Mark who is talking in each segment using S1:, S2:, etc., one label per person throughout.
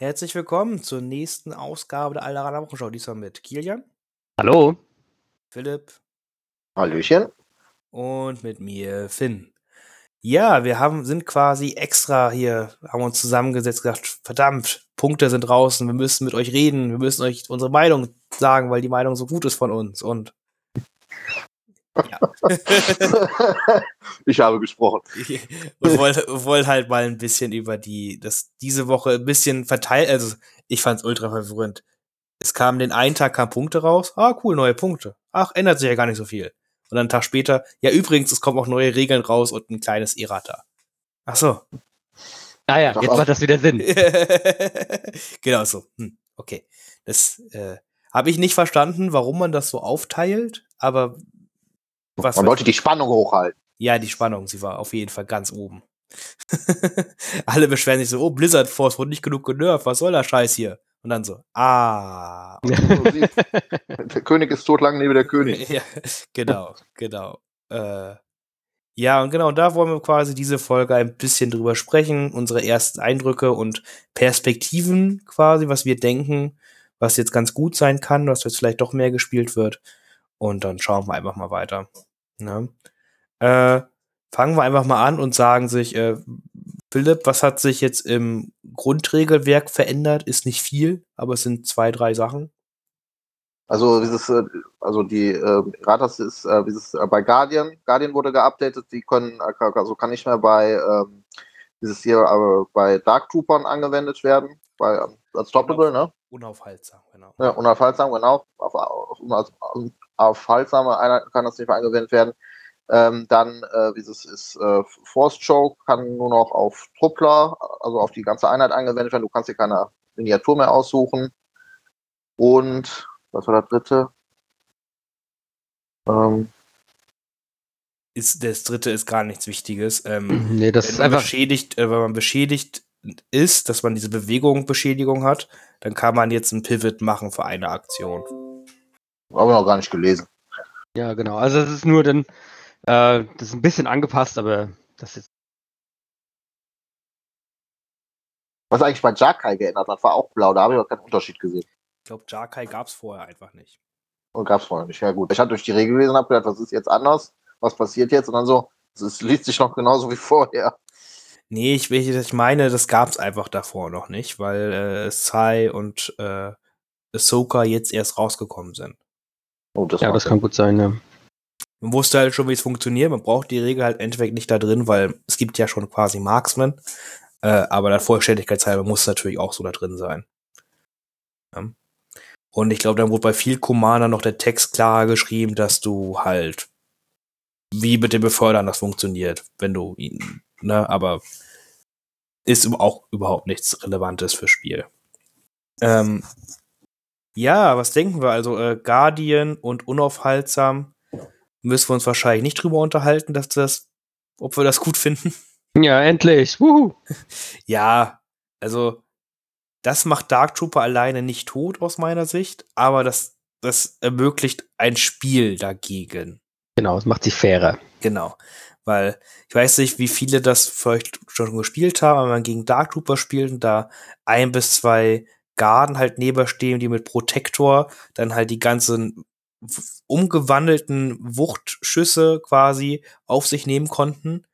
S1: Herzlich willkommen zur nächsten Ausgabe der Alderaner Wochenschau. Diesmal mit Kilian,
S2: Hallo.
S1: Philipp
S3: Hallöchen.
S1: und mit mir Finn. Ja, wir haben, sind quasi extra hier, haben uns zusammengesetzt, gesagt, verdammt, Punkte sind draußen, wir müssen mit euch reden, wir müssen euch unsere Meinung sagen, weil die Meinung so gut ist von uns. Und ja.
S3: ich habe gesprochen.
S1: und wollte wollt halt mal ein bisschen über die, das diese Woche ein bisschen verteilt, also ich fand's ultra verwirrend. Es kam den einen Tag kamen Punkte raus, ah cool, neue Punkte. Ach, ändert sich ja gar nicht so viel. Und dann einen Tag später, ja übrigens, es kommen auch neue Regeln raus und ein kleines Errata. Ach so.
S2: Ah ja,
S3: Doch,
S2: jetzt macht das wieder Sinn.
S1: genau so. Hm, okay. Das äh, habe ich nicht verstanden, warum man das so aufteilt, aber was
S3: Man wollte die Spannung hochhalten.
S1: Ja, die Spannung, sie war auf jeden Fall ganz oben. Alle beschweren sich so, oh, Blizzard Force wurde nicht genug genervt, was soll der Scheiß hier? Und dann so, ah.
S3: Der König ist tot, lang lebe der König.
S1: ja, genau, genau. Äh, ja, und genau, da wollen wir quasi diese Folge ein bisschen drüber sprechen, unsere ersten Eindrücke und Perspektiven quasi, was wir denken, was jetzt ganz gut sein kann, was jetzt vielleicht doch mehr gespielt wird. Und dann schauen wir einfach mal weiter. Ne? Äh, fangen wir einfach mal an und sagen sich, äh, Philipp, was hat sich jetzt im Grundregelwerk verändert? Ist nicht viel, aber es sind zwei, drei Sachen.
S3: Also dieses, äh, also die äh, Ratas ist äh, dieses äh, bei Guardian. Guardian wurde geupdatet. Die können also kann nicht mehr bei ähm, dieses hier äh, bei Dark Troopern angewendet werden. Bei ähm, Unstoppable, ne?
S1: Unaufhaltsam, genau.
S3: Ja, unaufhaltsam, genau. Auf, auf, auf, aufhaltsame Einheiten kann das nicht mehr angewendet werden. Ähm, dann, äh, dieses ist äh, Force Choke, kann nur noch auf Truppler, also auf die ganze Einheit angewendet werden. Du kannst dir keine Miniatur mehr aussuchen. Und, was war das dritte? Ähm,
S1: ist das dritte ist gar nichts Wichtiges. Ähm,
S2: nee, das
S1: wenn
S2: ist
S1: man
S2: einfach.
S1: beschädigt, äh, wenn man beschädigt ist, dass man diese Bewegung Beschädigung hat, dann kann man jetzt einen Pivot machen für eine Aktion.
S3: habe ich noch gar nicht gelesen.
S2: Ja, genau. Also es ist nur dann, äh, das ist ein bisschen angepasst, aber das ist.
S3: Was eigentlich bei Jakai geändert hat, war auch blau. Da habe ich auch keinen Unterschied gesehen.
S1: Ich glaube, Jarkai gab es vorher einfach nicht.
S3: Und gab es vorher nicht. Ja, gut. Ich hatte durch die Regel gelesen und habe gedacht, was ist jetzt anders? Was passiert jetzt? Und dann so, es liest sich noch genauso wie vorher.
S1: Nee, ich, ich meine, das gab es einfach davor noch nicht, weil äh, Sai und äh, Ahsoka jetzt erst rausgekommen sind.
S3: Oh, das
S2: Ja, das
S3: Sinn.
S2: kann gut sein, ja.
S1: Man wusste halt schon, wie es funktioniert. Man braucht die Regel halt Endeffekt nicht da drin, weil es gibt ja schon quasi Marksman. Äh, aber der Vollständigkeitshalber muss es natürlich auch so da drin sein. Ja. Und ich glaube, dann wurde bei viel Commander noch der Text klarer geschrieben, dass du halt wie mit dem Befördern das funktioniert, wenn du ihn, ne, aber ist auch überhaupt nichts Relevantes fürs Spiel. Ähm, ja, was denken wir? Also äh, Guardian und unaufhaltsam müssen wir uns wahrscheinlich nicht drüber unterhalten, dass das, ob wir das gut finden.
S2: Ja, endlich. Wuhu.
S1: Ja, also das macht Dark Trooper alleine nicht tot aus meiner Sicht, aber das, das ermöglicht ein Spiel dagegen.
S2: Genau, es macht sich fairer.
S1: Genau. Weil ich weiß nicht, wie viele das vielleicht schon gespielt haben, aber man gegen Dark Trooper spielt und da ein bis zwei Garden halt nebenstehen, die mit Protektor dann halt die ganzen umgewandelten Wuchtschüsse quasi auf sich nehmen konnten.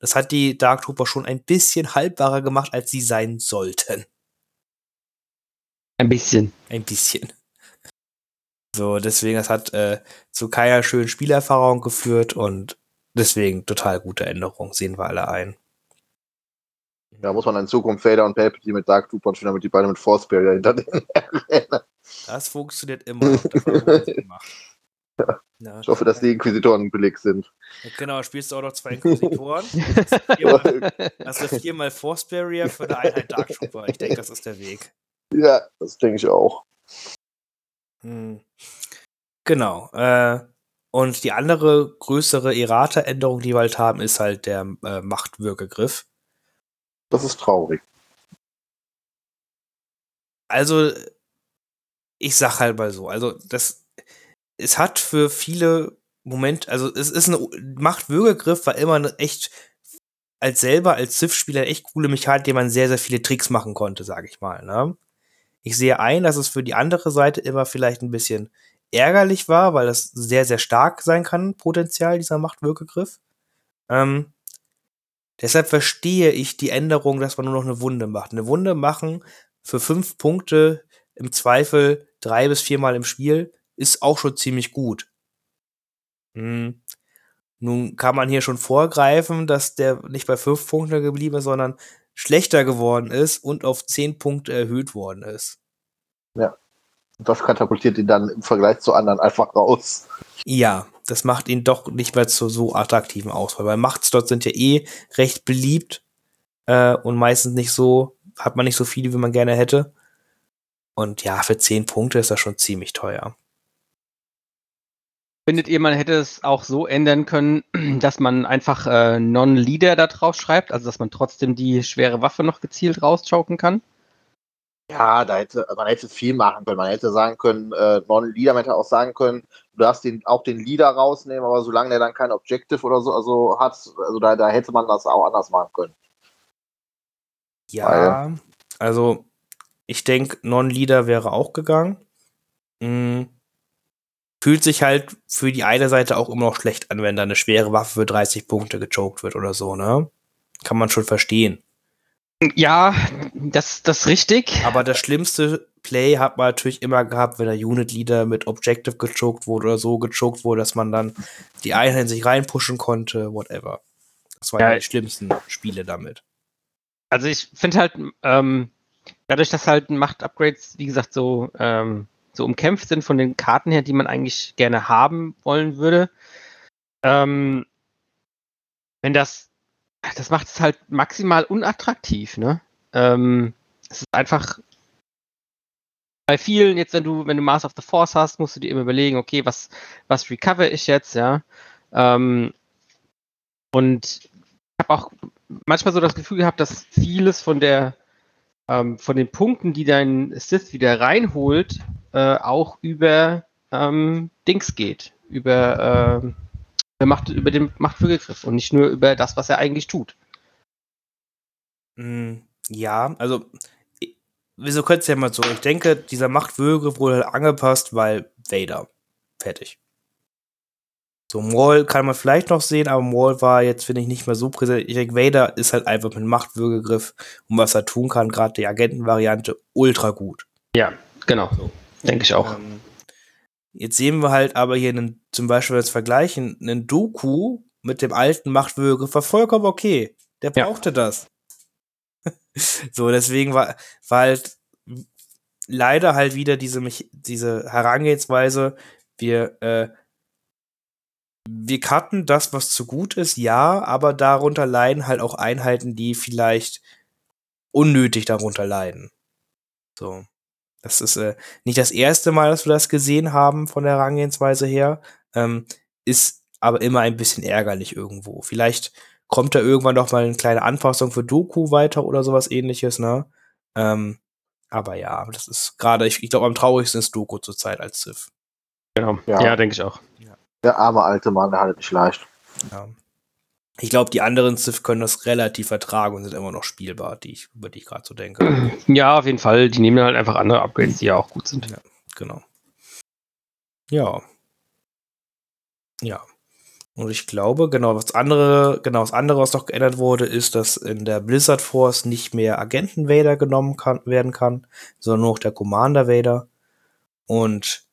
S1: Das hat die Dark Trooper schon ein bisschen haltbarer gemacht, als sie sein sollten.
S2: Ein bisschen.
S1: Ein bisschen. So, deswegen, das hat äh, zu keiner schönen Spielerfahrung geführt und deswegen total gute Änderung, sehen wir alle ein.
S3: Da muss man in Zukunft Vader und Palpatine mit Dark Troopern spielen, damit die beide mit Force Barrier hinter denen.
S1: Das funktioniert immer noch. Das haben wir gemacht. Ja.
S3: Ich hoffe, dass die Inquisitoren billig sind.
S1: Genau, spielst du auch noch zwei Inquisitoren. Viermal, also viermal Force Barrier für eine Einheit Dark Trooper. Ich denke, das ist der Weg.
S3: Ja, das denke ich auch.
S1: Hm. Genau. Äh, und die andere größere Errata-Änderung, die wir halt haben, ist halt der äh, Machtwirkegriff.
S3: Das ist traurig.
S1: Also, ich sag halt mal so, also das, es hat für viele Moment, also es ist ein Machtwürgegriff war immer eine echt als selber als Civ-Spieler echt coole Mechanik, die man sehr, sehr viele Tricks machen konnte, sage ich mal. Ne? Ich sehe ein, dass es für die andere Seite immer vielleicht ein bisschen ärgerlich war, weil das sehr, sehr stark sein kann, Potenzial dieser Machtwirkegriff. Ähm, deshalb verstehe ich die Änderung, dass man nur noch eine Wunde macht. Eine Wunde machen für fünf Punkte im Zweifel drei bis viermal im Spiel ist auch schon ziemlich gut. Hm. Nun kann man hier schon vorgreifen, dass der nicht bei fünf Punkten geblieben ist, sondern schlechter geworden ist und auf zehn Punkte erhöht worden ist.
S3: Ja. Das katapultiert ihn dann im Vergleich zu anderen einfach raus.
S1: Ja, das macht ihn doch nicht mehr zu so attraktiven Auswahl, weil Machtslots sind ja eh recht beliebt äh, und meistens nicht so, hat man nicht so viele, wie man gerne hätte. Und ja, für 10 Punkte ist das schon ziemlich teuer.
S2: Findet ihr, man hätte es auch so ändern können, dass man einfach äh, Non-Leader da drauf schreibt, also dass man trotzdem die schwere Waffe noch gezielt rauschoken kann?
S3: Ja, da hätte, man hätte viel machen können. Man hätte sagen können, äh, Non-Leader, man hätte auch sagen können, du darfst den, auch den Leader rausnehmen, aber solange der dann kein Objective oder so also hat, also da, da hätte man das auch anders machen können.
S1: Ja, Weil, also ich denke, Non-Leader wäre auch gegangen. Mhm. Fühlt sich halt für die eine Seite auch immer noch schlecht an, wenn da eine schwere Waffe für 30 Punkte gechoked wird oder so, ne? Kann man schon verstehen.
S2: Ja, das, das ist richtig.
S1: Aber das schlimmste Play hat man natürlich immer gehabt, wenn der Unit Leader mit Objective gechoked wurde oder so gechoked wurde, dass man dann die Einheit in sich reinpushen konnte, whatever. Das waren ja, die schlimmsten Spiele damit.
S2: Also ich finde halt, ähm, dadurch, dass halt Macht-Upgrades, wie gesagt, so, ähm, so umkämpft sind von den Karten her, die man eigentlich gerne haben wollen würde, ähm, wenn das das macht es halt maximal unattraktiv, ne? Ähm, es ist einfach bei vielen, jetzt wenn du, wenn du Mass of the Force hast, musst du dir immer überlegen, okay, was, was recover ich jetzt, ja? Ähm, und ich habe auch manchmal so das Gefühl gehabt, dass vieles von der ähm, von den Punkten, die dein Sith wieder reinholt, äh, auch über ähm, Dings geht, über äh, Macht, über den Machtwürgegriff und nicht nur über das, was er eigentlich tut.
S1: Mm, ja, also wieso könnte es ja mal so? Ich denke, dieser Machtwürgegriff wurde halt angepasst, weil Vader. Fertig. So, Maul kann man vielleicht noch sehen, aber Maul war jetzt, finde ich, nicht mehr so präsent. Ich denke, Vader ist halt einfach mit Machtwürgegriff und was er tun kann, gerade die Agentenvariante, ultra gut.
S2: Ja, genau. So. Denke ich auch. Ähm,
S1: Jetzt sehen wir halt aber hier einen, zum Beispiel als Vergleich einen Doku mit dem alten Machtwürge war vollkommen okay. Der brauchte ja. das. so, deswegen war, war halt leider halt wieder diese, diese Herangehensweise, wir, äh, wir cutten das, was zu gut ist, ja, aber darunter leiden halt auch Einheiten, die vielleicht unnötig darunter leiden. So. Das ist äh, nicht das erste Mal, dass wir das gesehen haben von der Herangehensweise her. Ähm, ist aber immer ein bisschen ärgerlich irgendwo. Vielleicht kommt da irgendwann noch mal eine kleine Anpassung für Doku weiter oder sowas ähnliches, ne? Ähm, aber ja, das ist gerade, ich, ich glaube, am traurigsten ist Doku zurzeit als Civ.
S2: Genau, ja, ja denke ich auch. Ja.
S3: Der arme alte Mann, der hat es nicht leicht. Ja.
S1: Ich glaube, die anderen Civ können das relativ vertragen und sind immer noch spielbar, die ich, über die ich gerade so denke.
S2: Ja, auf jeden Fall. Die nehmen halt einfach andere Upgrades, die ja auch gut sind.
S1: Ja, genau. Ja. Ja. Und ich glaube, genau, was andere, genau, das andere, was noch geändert wurde, ist, dass in der Blizzard Force nicht mehr Agenten Vader genommen kann, werden kann, sondern nur noch der Commander Vader. Und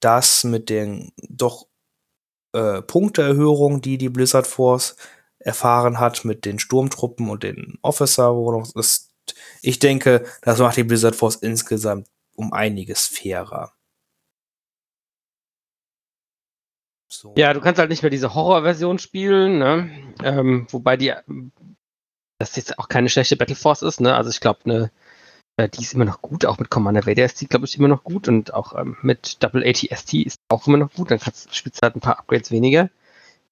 S1: das mit den doch äh, Punkteerhöhungen, die die Blizzard Force erfahren hat mit den Sturmtruppen und den Officer, wo noch ist. Ich denke, das macht die Blizzard Force insgesamt um einiges fairer.
S2: So. Ja, du kannst halt nicht mehr diese Horror-Version spielen, ne? Ähm, wobei die das jetzt auch keine schlechte Battle Force ist, ne? Also ich glaube, ne, äh, die ist immer noch gut, auch mit Commander Vader ist die, glaube ich, immer noch gut und auch ähm, mit Double ATST ist auch immer noch gut. Dann kannst, spielst du halt ein paar Upgrades weniger.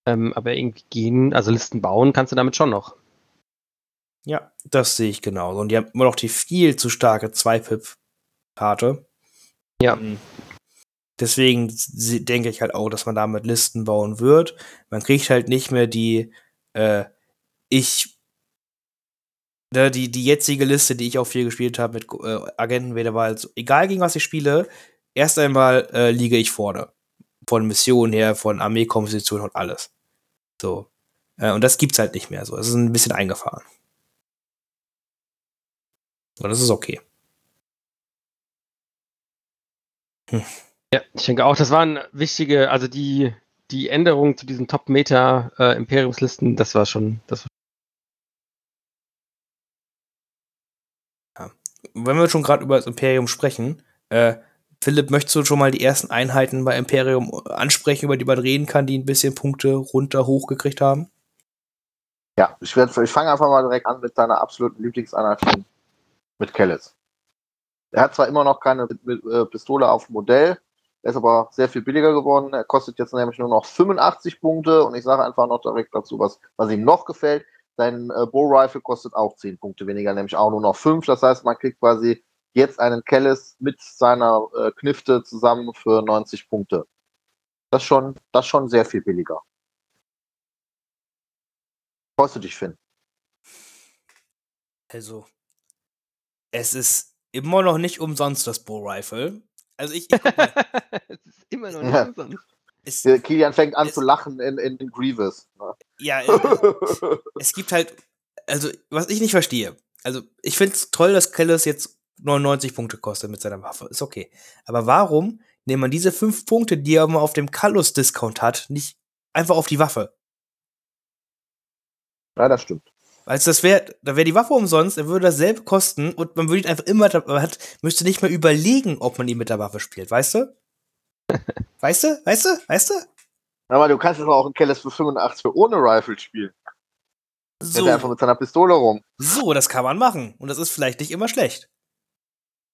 S2: Ähm, aber irgendwie gehen, also Listen bauen kannst du damit schon noch.
S1: Ja, das sehe ich genauso. Und die haben immer noch die viel zu starke 2-Pip-Karte.
S2: Ja. Mhm.
S1: Deswegen denke ich halt auch, dass man damit Listen bauen wird. Man kriegt halt nicht mehr die, äh, ich ne, die, die jetzige Liste, die ich auch viel gespielt habe mit äh, Agentenwähler, war halt so, egal gegen was ich spiele, erst einmal äh, liege ich vorne. Von Missionen her, von Armeekomposition und alles. So. Äh, und das gibt's halt nicht mehr so. Es ist ein bisschen eingefahren. Und das ist okay.
S2: Ja, ich denke auch, das waren wichtige, also die, die Änderungen zu diesen Top-Meta-Imperiumslisten, das war schon, das war
S1: Wenn wir schon gerade über das Imperium sprechen, äh, Philipp, möchtest du schon mal die ersten Einheiten bei Imperium ansprechen, über die man reden kann, die ein bisschen Punkte runter hochgekriegt haben?
S3: Ja, ich, ich fange einfach mal direkt an mit deiner absoluten Lieblingseinheit mit Kellis. Er hat zwar immer noch keine äh, Pistole auf dem Modell, er ist aber sehr viel billiger geworden. Er kostet jetzt nämlich nur noch 85 Punkte und ich sage einfach noch direkt dazu, was, was ihm noch gefällt. Sein äh, Bow Rifle kostet auch 10 Punkte weniger, nämlich auch nur noch 5. Das heißt, man kriegt quasi jetzt einen Kellis mit seiner äh, Knifte zusammen für 90 Punkte. Das ist schon, das schon sehr viel billiger. Freust du dich, Finn?
S1: Also, es ist immer noch nicht umsonst das Bow Rifle. Also ich, ich
S2: es ist immer noch nicht
S3: Ja.
S2: umsonst.
S1: es,
S3: Kilian fängt an
S1: Es-
S3: zu lachen in, in, in Grievous. ne?
S1: ja, äh, es gibt halt, also was ich nicht verstehe, also ich finde es toll, dass Kellis jetzt 99 Punkte kostet mit seiner Waffe, ist okay. Aber warum nimmt man diese 5 Punkte, die er immer auf dem Kallus-Discount hat, nicht einfach auf die Waffe?
S3: ja, das stimmt.
S1: Weil das wäre, da wäre die Waffe umsonst, er würde dasselbe kosten und man würde ihn einfach immer, man hat, müsste nicht mehr überlegen, ob man ihn mit der Waffe spielt, weißt du? weißt du? Weißt du? Weißt du?
S3: Aber du kannst jetzt auch einen Kellis für 85 für ohne Rifle spielen. So. Der einfach mit seiner Pistole rum.
S1: so, das kann man machen. Und das ist vielleicht nicht immer schlecht.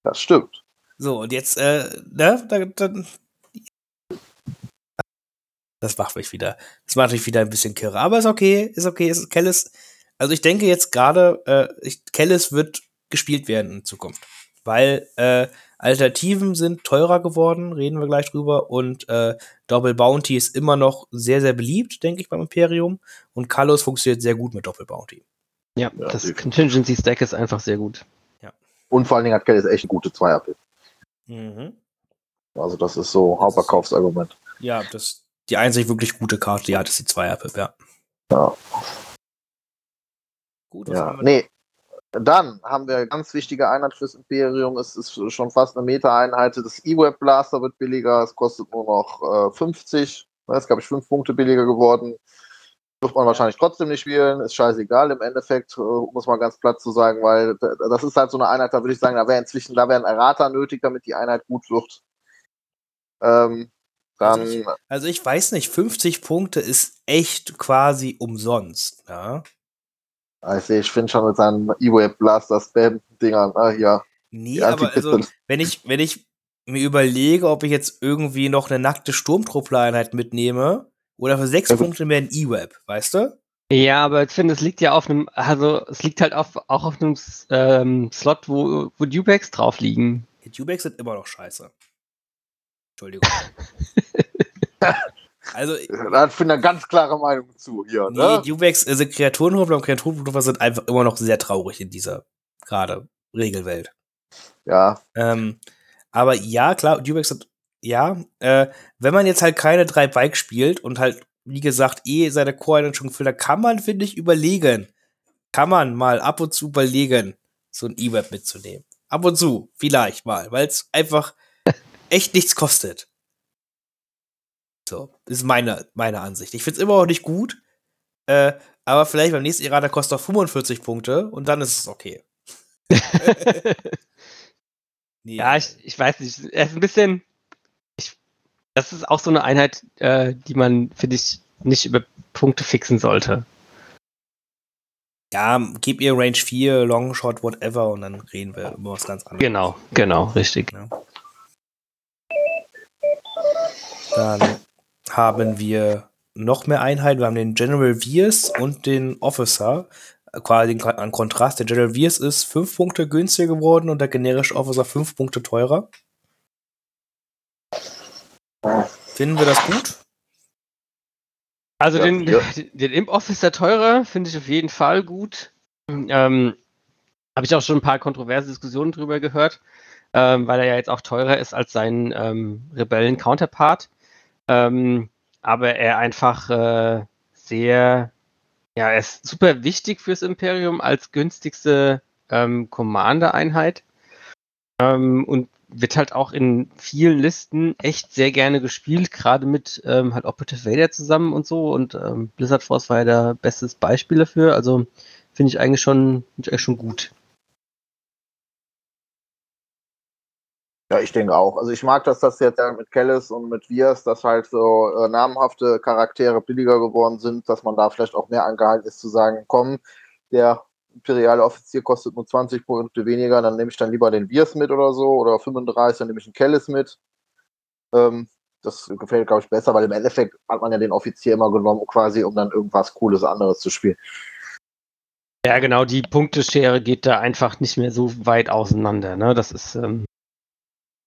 S3: Das stimmt.
S1: So, und jetzt, äh, ne, da, dann. Das macht mich wieder. Das macht mich wieder ein bisschen kirre. Aber ist okay, ist okay. Ist, Kellis, also ich denke jetzt gerade, äh, ich- Kellis wird gespielt werden in Zukunft. Weil äh, Alternativen sind teurer geworden, reden wir gleich drüber. Und äh, Double Bounty ist immer noch sehr, sehr beliebt, denke ich, beim Imperium. Und Kalos funktioniert sehr gut mit Doppel Bounty.
S2: Ja,
S3: Ja,
S2: das. Contingency Stack ist einfach sehr gut.
S3: Und vor allen Dingen hat Kellis echt eine gute Zweier-Pit.
S1: Mhm.
S3: Also das ist so Hauptverkaufsargument.
S1: Ja, das die einzig wirklich gute Karte, die hat, ist die Zweier-Pip, ja.
S3: Ja.
S1: Gut, was
S3: Ja, nee. Dann haben wir eine ganz wichtige Einheit fürs Imperium. Es ist schon fast eine Meta-Einheit. Das E-Web Blaster wird billiger. Es kostet nur noch äh, 50. Das ist, glaube ich, 5 Punkte billiger geworden. Wird man wahrscheinlich trotzdem nicht spielen. Ist scheißegal im Endeffekt, äh, muss man ganz platt zu sagen, weil das ist halt so eine Einheit, da würde ich sagen, da wäre inzwischen, da wäre ein Errater nötig, damit die Einheit gut wird. Ähm, dann,
S1: Also ich- Also ich weiß nicht, 50 Punkte ist echt quasi umsonst. Ja?
S3: ich sehe, ich finde schon mit seinen E-Web Blaster Spam-Dingern, ah, hier,
S1: Nee, aber also, wenn ich, wenn ich mir überlege, ob ich jetzt irgendwie noch eine nackte Sturmtruppler-Einheit mitnehme oder für sechs
S3: Ja, gut.
S1: Punkte mehr ein E-Web, weißt du?
S2: Ja, aber ich finde, es liegt ja auf einem, also es liegt halt auf, auch auf einem ähm, Slot, wo, wo Duplex drauf liegen.
S1: Die Dubex sind immer noch scheiße. Entschuldigung. also,
S3: Da hat Finn eine ganz klare Meinung zu hier,
S1: nee,
S3: ne?
S1: Dubex, also Kreaturenhüpfer und Kreaturenhüpfer sind einfach immer noch sehr traurig in dieser gerade Regelwelt.
S3: Ja,
S1: Ähm, aber ja, klar, Dubex hat, ja, äh, wenn man jetzt halt keine drei Bikes spielt und halt, wie gesagt, eh seine Core schon füllt, dann kann man, finde ich, überlegen. Kann man mal ab und zu überlegen, so ein E-Web mitzunehmen. Ab und zu, vielleicht mal, weil es einfach echt nichts kostet. So, ist meine, meine Ansicht. Ich finde es immer noch nicht gut, äh, aber vielleicht beim nächsten Errata kostet er 45 Punkte und dann ist es okay. Nee.
S2: Ja, ich, ich weiß nicht. Er ist ein bisschen. Das ist auch so eine Einheit, äh, die man, finde ich, nicht über Punkte fixen sollte.
S1: Ja, gib ihr Range 4, Longshot, whatever, und dann reden wir über was ganz anderes.
S2: Genau, genau, richtig.
S1: Dann haben wir noch mehr Einheiten. Wir haben den General Viers und den Officer. Quasi an Kontrast. Der General Viers ist 5 Punkte günstiger geworden und der generische Officer 5 Punkte teurer. Finden wir das gut?
S2: Also
S3: Ja,
S2: den,
S3: ja.
S2: den Imp Officer teurer finde ich auf jeden Fall gut. Ähm, Habe ich auch schon ein paar kontroverse Diskussionen drüber gehört, ähm, weil er ja jetzt auch teurer ist als sein ähm, Rebellen-Counterpart. Ähm, aber er einfach äh, sehr, ja, er ist super wichtig fürs Imperium als günstigste ähm, Commander-Einheit. Ähm, und wird halt auch in vielen Listen echt sehr gerne gespielt, gerade mit ähm, halt Operative Vader zusammen und so. Und ähm, Blizzard Force war ja der bestes Beispiel dafür. Also finde ich eigentlich schon, ich eigentlich schon gut.
S3: Ja, ich denke auch. Also ich mag, dass das jetzt mit Kellis und mit Vias, dass halt so äh, namhafte Charaktere billiger geworden sind, dass man da vielleicht auch mehr angehalten ist zu sagen, komm, der imperiale Offizier kostet nur 20 Punkte weniger, dann nehme ich dann lieber den Viers mit oder so, oder 35, dann nehme ich einen Kellis mit. Ähm, das gefällt, glaube ich, besser, weil im Endeffekt hat man ja den Offizier immer genommen, quasi, um dann irgendwas Cooles anderes zu spielen.
S2: Ja, genau, die Punkteschere geht da einfach nicht mehr so weit auseinander. Ne? Das ist, ähm,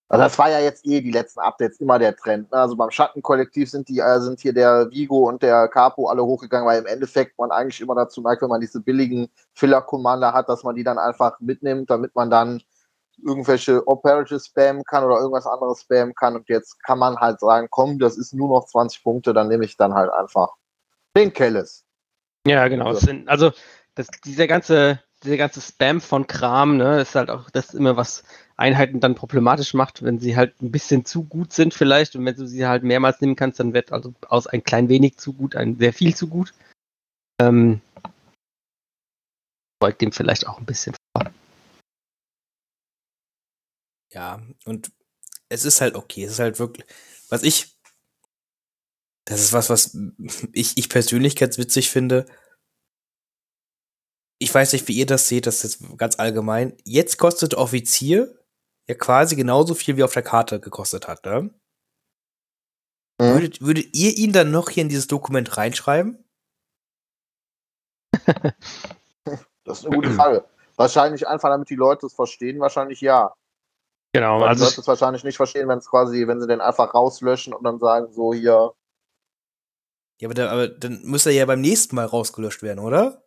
S3: also das war ja jetzt eh die letzten Updates immer der Trend. Ne? Also beim Schattenkollektiv sind die, äh, sind hier der Vigo und der Capo alle hochgegangen, weil im Endeffekt man eigentlich immer dazu neigt, wenn man diese billigen Filler-Commander hat, dass man die dann einfach mitnimmt, damit man dann irgendwelche Operative spammen kann oder irgendwas anderes spammen kann. Und jetzt kann man halt sagen, komm, das ist nur noch 20 Punkte, dann nehme ich dann halt einfach den Kellis.
S2: Ja, genau. Also, sind, also das, dieser ganze, dieser ganze Spam von Kram, ne, ist halt auch das ist immer was Einheiten dann problematisch macht, wenn sie halt ein bisschen zu gut sind vielleicht und wenn du sie halt mehrmals nehmen kannst, dann wird also aus ein klein wenig zu gut ein sehr viel zu gut. Ähm, beugt dem vielleicht auch ein bisschen vor.
S1: Ja, und es ist halt okay, es ist halt wirklich, was ich, das ist was, was ich, ich persönlich ganz witzig finde. Ich weiß nicht, wie ihr das seht, das ist ganz allgemein. Jetzt kostet Offizier ja quasi genauso viel wie auf der Karte gekostet hat, ne? Mhm. Würdet, würdet ihr ihn dann noch hier in dieses Dokument reinschreiben?
S3: das ist eine gute Frage. wahrscheinlich einfach, damit die Leute es verstehen, wahrscheinlich ja.
S2: Genau,
S3: Weil also. Die Leute es wahrscheinlich nicht verstehen, wenn es quasi, wenn sie den einfach rauslöschen und dann sagen, so hier.
S1: Ja, aber, da, aber dann müsste er ja beim nächsten Mal rausgelöscht werden, oder?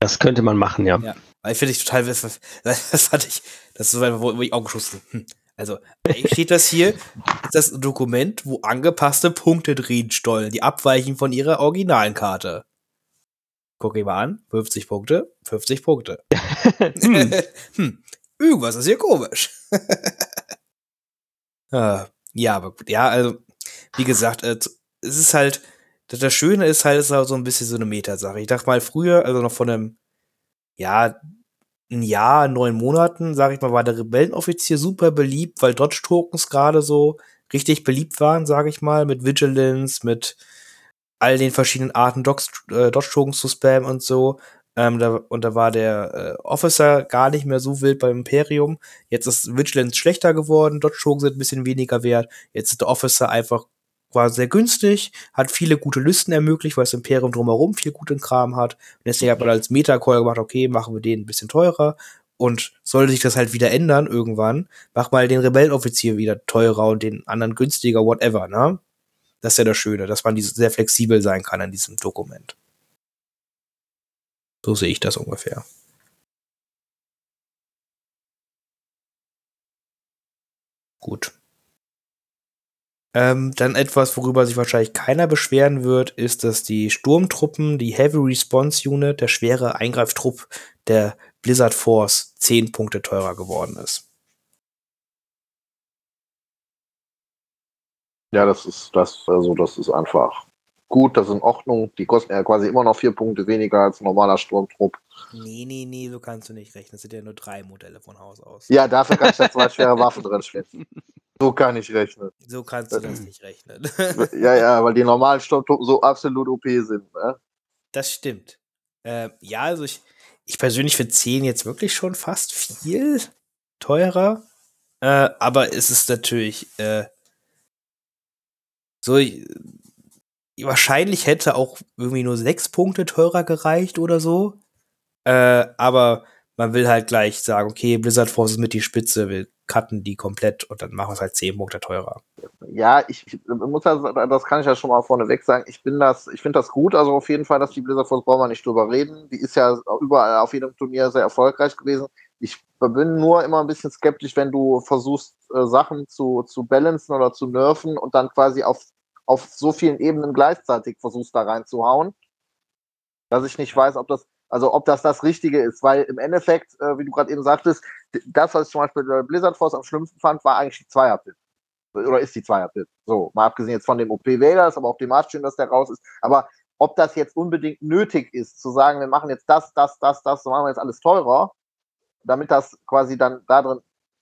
S2: Das könnte man machen, ja. Ja,
S1: weil finde ich total, das, das fand ich, das ist so, wo, wo ich auch geschossen. Hm. Also, steht das hier, ist das Dokument, wo angepasste Punkte drin stollen, die abweichen von ihrer originalen Karte. Guck ich mal an, 50 Punkte, 50 Punkte. hm. hm. Irgendwas ist hier komisch. Ah, ja, aber ja, also, wie gesagt, äh, es ist halt, das Schöne ist halt, es ist halt so ein bisschen so eine Metasache. Ich dachte mal früher, also noch von einem, ja, ein Jahr, neun Monaten, sag ich mal, war der Rebellenoffizier super beliebt, weil Dodge-Tokens gerade so richtig beliebt waren, sag ich mal, mit Vigilance, mit all den verschiedenen Arten äh, Dodge-Tokens zu spammen und so. Ähm, da, und da war der äh, Officer gar nicht mehr so wild beim Imperium. Jetzt ist Vigilance schlechter geworden, Dodge-Tokens sind ein bisschen weniger wert. Jetzt ist der Officer einfach war sehr günstig, hat viele gute Listen ermöglicht, weil das Imperium drumherum viel guten Kram hat. Und deswegen hat man als Meta-Call gemacht, okay, machen wir den ein bisschen teurer. Und sollte sich das halt wieder ändern irgendwann, mach mal den Rebellenoffizier wieder teurer und den anderen günstiger, whatever, ne? Das ist ja das Schöne, dass man sehr flexibel sein kann in diesem Dokument. So sehe ich das ungefähr. Gut. Ähm, dann etwas, worüber sich wahrscheinlich keiner beschweren wird, ist, dass die Sturmtruppen, die Heavy Response Unit, der schwere Eingreiftrupp der Blizzard Force 10 Punkte teurer geworden ist.
S3: Ja, das ist das, also das ist einfach gut, das ist in Ordnung. Die kosten ja quasi immer noch vier Punkte weniger als ein normaler Sturmtrupp.
S1: Nee, nee, nee, so kannst du nicht rechnen. Das sind ja nur drei Modelle von Haus aus.
S3: Ja, dafür kann ich da zwei schwere Waffen drin schwitzen. So kann ich rechnen.
S1: So kannst du das nicht rechnen.
S3: ja, ja, weil die normalen Sturmtruppen so absolut OP sind. Ne?
S1: Das stimmt. Äh, ja, also ich, ich persönlich finde 10 jetzt wirklich schon fast viel teurer. Äh, aber es ist natürlich äh, so, wahrscheinlich hätte auch irgendwie nur sechs Punkte teurer gereicht oder so. Äh, aber man will halt gleich sagen, okay, Blizzard Force ist mit die Spitze, wir cutten die komplett und dann machen wir es halt 10 Punkte teurer.
S3: Ja, ich, ich muss das, das kann ich ja schon mal vorneweg sagen. Ich bin das, ich finde das gut, also auf jeden Fall, dass die Blizzard Force brauchen wir nicht drüber reden. Die ist ja überall auf jedem Turnier sehr erfolgreich gewesen. Ich bin nur immer ein bisschen skeptisch, wenn du versuchst, äh, Sachen zu, zu balancen oder zu nerven und dann quasi auf, auf so vielen Ebenen gleichzeitig versuchst, da reinzuhauen, dass ich nicht weiß, ob das, also ob das das Richtige ist, weil im Endeffekt, äh, wie du gerade eben sagtest, das, was ich zum Beispiel bei Blizzard Force am schlimmsten fand, war eigentlich die Zweier-Pit. Oder ist die Zweier-Pit. So, mal abgesehen jetzt von dem OP ist aber auch dem schön, dass der raus ist. Aber ob das jetzt unbedingt nötig ist, zu sagen, wir machen jetzt das, das, das, das, so machen wir jetzt alles teurer, damit das quasi dann da drin,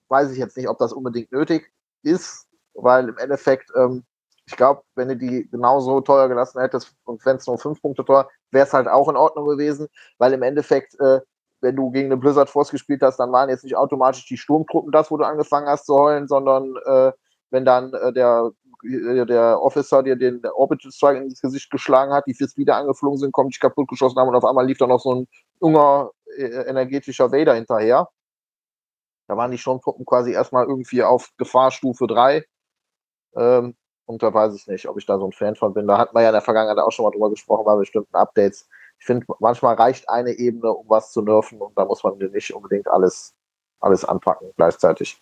S3: weiß ich jetzt nicht, ob das unbedingt nötig ist, weil im Endeffekt, ähm, ich glaube, wenn du die genauso teuer gelassen hättest und wenn es nur fünf Punkte teuer, wäre es halt auch in Ordnung gewesen, weil im Endeffekt, äh, wenn du gegen eine Blizzard Force gespielt hast, dann waren jetzt nicht automatisch die Sturmtruppen das, wo du angefangen hast zu heulen, sondern äh, wenn dann äh, der, äh, der Officer dir den Orbital Strike ins Gesicht geschlagen hat, die fürs wieder angeflogen sind, kommt dich kaputt geschossen haben und auf einmal lief da noch so ein junger äh, energetischer Vader hinterher. Da waren die Sturmtruppen quasi erstmal irgendwie auf Gefahrstufe 3. Ähm, und da weiß ich nicht, ob ich da so ein Fan von bin. Da hatten wir ja in der Vergangenheit auch schon mal drüber gesprochen bei bestimmten Updates. Ich finde, manchmal reicht eine Ebene, um was zu nerven und da muss man nicht unbedingt alles, alles anpacken gleichzeitig.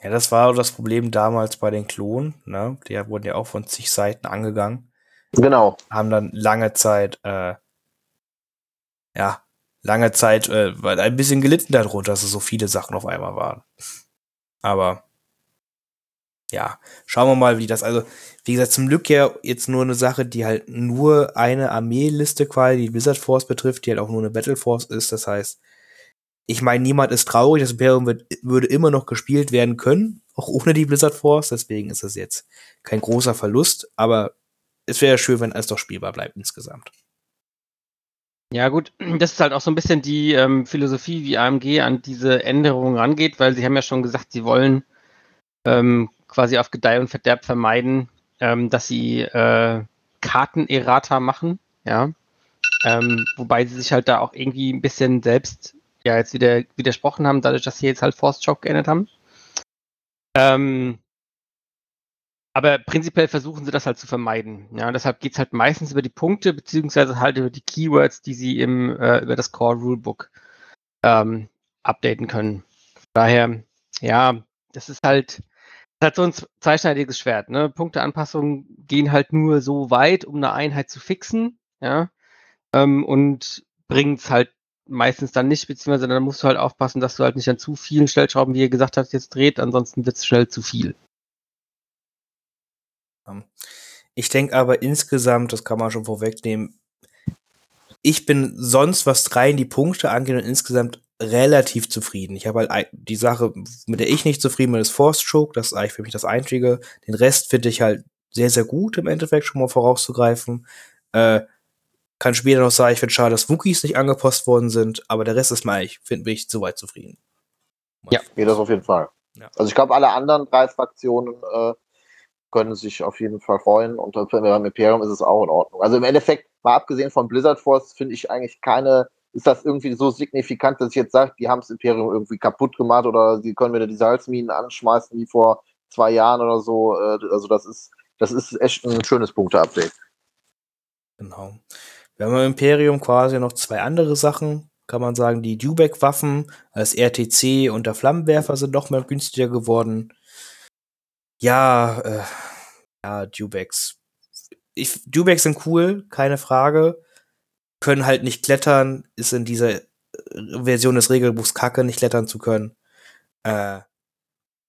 S1: Ja, das war das Problem damals bei den Klonen. Ne? Die wurden ja auch von zig Seiten angegangen.
S3: Genau.
S1: Haben dann lange Zeit, äh, ja, lange Zeit, äh, weil ein bisschen gelitten darunter, dass es so viele Sachen auf einmal waren. Aber ja, schauen wir mal, wie das, also, wie gesagt, zum Glück ja jetzt nur eine Sache, die halt nur eine Armeeliste quasi, die Wizard Force betrifft, die halt auch nur eine Battle Force ist. Das heißt, ich meine, niemand ist traurig, das Imperium wird, würde immer noch gespielt werden können, auch ohne die Blizzard Force, deswegen ist es jetzt kein großer Verlust, aber es wäre schön, wenn alles doch spielbar bleibt insgesamt.
S2: Ja, gut, das ist halt auch so ein bisschen die ähm, Philosophie, wie AMG an diese Änderungen rangeht, weil sie haben ja schon gesagt, sie wollen ähm, quasi auf Gedeih und Verderb vermeiden, ähm, dass sie äh, Kartenerrata machen, ja. Ähm, wobei sie sich halt da auch irgendwie ein bisschen selbst ja jetzt wieder widersprochen haben, dadurch, dass sie jetzt halt Force Choke geändert haben. Ähm, aber prinzipiell versuchen sie das halt zu vermeiden. Ja, deshalb geht es halt meistens über die Punkte, beziehungsweise halt über die Keywords, die sie im, äh, über das Core Rulebook ähm, updaten können. Daher, ja, das ist halt, halt so ein zweischneidiges Schwert. Ne? Punkteanpassungen gehen halt nur so weit, um eine Einheit zu fixen, ja, ähm, und bringen es halt meistens dann nicht, beziehungsweise dann musst du halt aufpassen, dass du halt nicht an zu vielen Stellschrauben, wie ihr gesagt habt, jetzt dreht, ansonsten wird es schnell zu viel.
S1: Ähm, ich denke aber insgesamt, das kann man schon vorwegnehmen, ich bin sonst, was rein die Punkte angeht und insgesamt relativ zufrieden. Ich habe halt die Sache, mit der ich nicht zufrieden bin, ist Force Choke. Das ist eigentlich für mich das Einzige. Den Rest finde ich halt sehr, sehr gut im Endeffekt schon mal vorauszugreifen. Äh, kann später noch sagen, ich finde schade, dass Wookies nicht angepasst worden sind, aber der Rest ist mal, ich finde mich soweit zufrieden.
S3: Ja, geht das auf jeden Fall. Ja. Also ich glaube, alle anderen drei Fraktionen äh, können sich auf jeden Fall freuen und beim Imperium ist es auch in Ordnung. Also im Endeffekt, mal abgesehen von Blizzard Force, finde ich eigentlich keine, ist das irgendwie so signifikant, dass ich jetzt sage, die haben das Imperium irgendwie kaputt gemacht oder sie können wieder die Salzminen anschmeißen wie vor zwei Jahren oder so. Äh, also das ist, das ist echt ein schönes Punkte-Update.
S1: Genau. Wir haben im Imperium quasi noch zwei andere Sachen, kann man sagen. Die Dubek-Waffen als RTC und der Flammenwerfer sind noch mal günstiger geworden. Ja, äh, ja, Dubeks. Ich, Dubeks sind cool, keine Frage. Können halt nicht klettern, ist in dieser äh, Version des Regelbuchs kacke, nicht klettern zu können. Äh,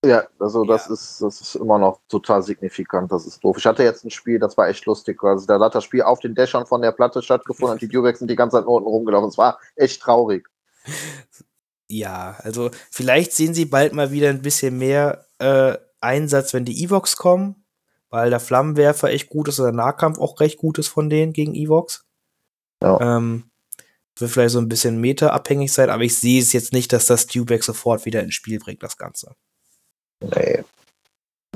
S3: ja, also das ist, das ist immer noch total signifikant, das ist doof. Ich hatte jetzt ein Spiel, das war echt lustig. Also da hat das Spiel auf den Dächern von der Platte stattgefunden und die Durex sind die ganze Zeit unten rumgelaufen. Es war echt traurig.
S1: Ja, also vielleicht sehen sie bald mal wieder ein bisschen mehr äh, Einsatz, wenn die Evox kommen, weil der Flammenwerfer echt gut ist und der Nahkampf auch recht gut ist von denen gegen Evox. Ja. Ähm, wird vielleicht so ein bisschen Meta-abhängig sein, aber ich sehe es jetzt nicht, dass das Dubeck sofort wieder ins Spiel bringt, das Ganze.
S3: Nee.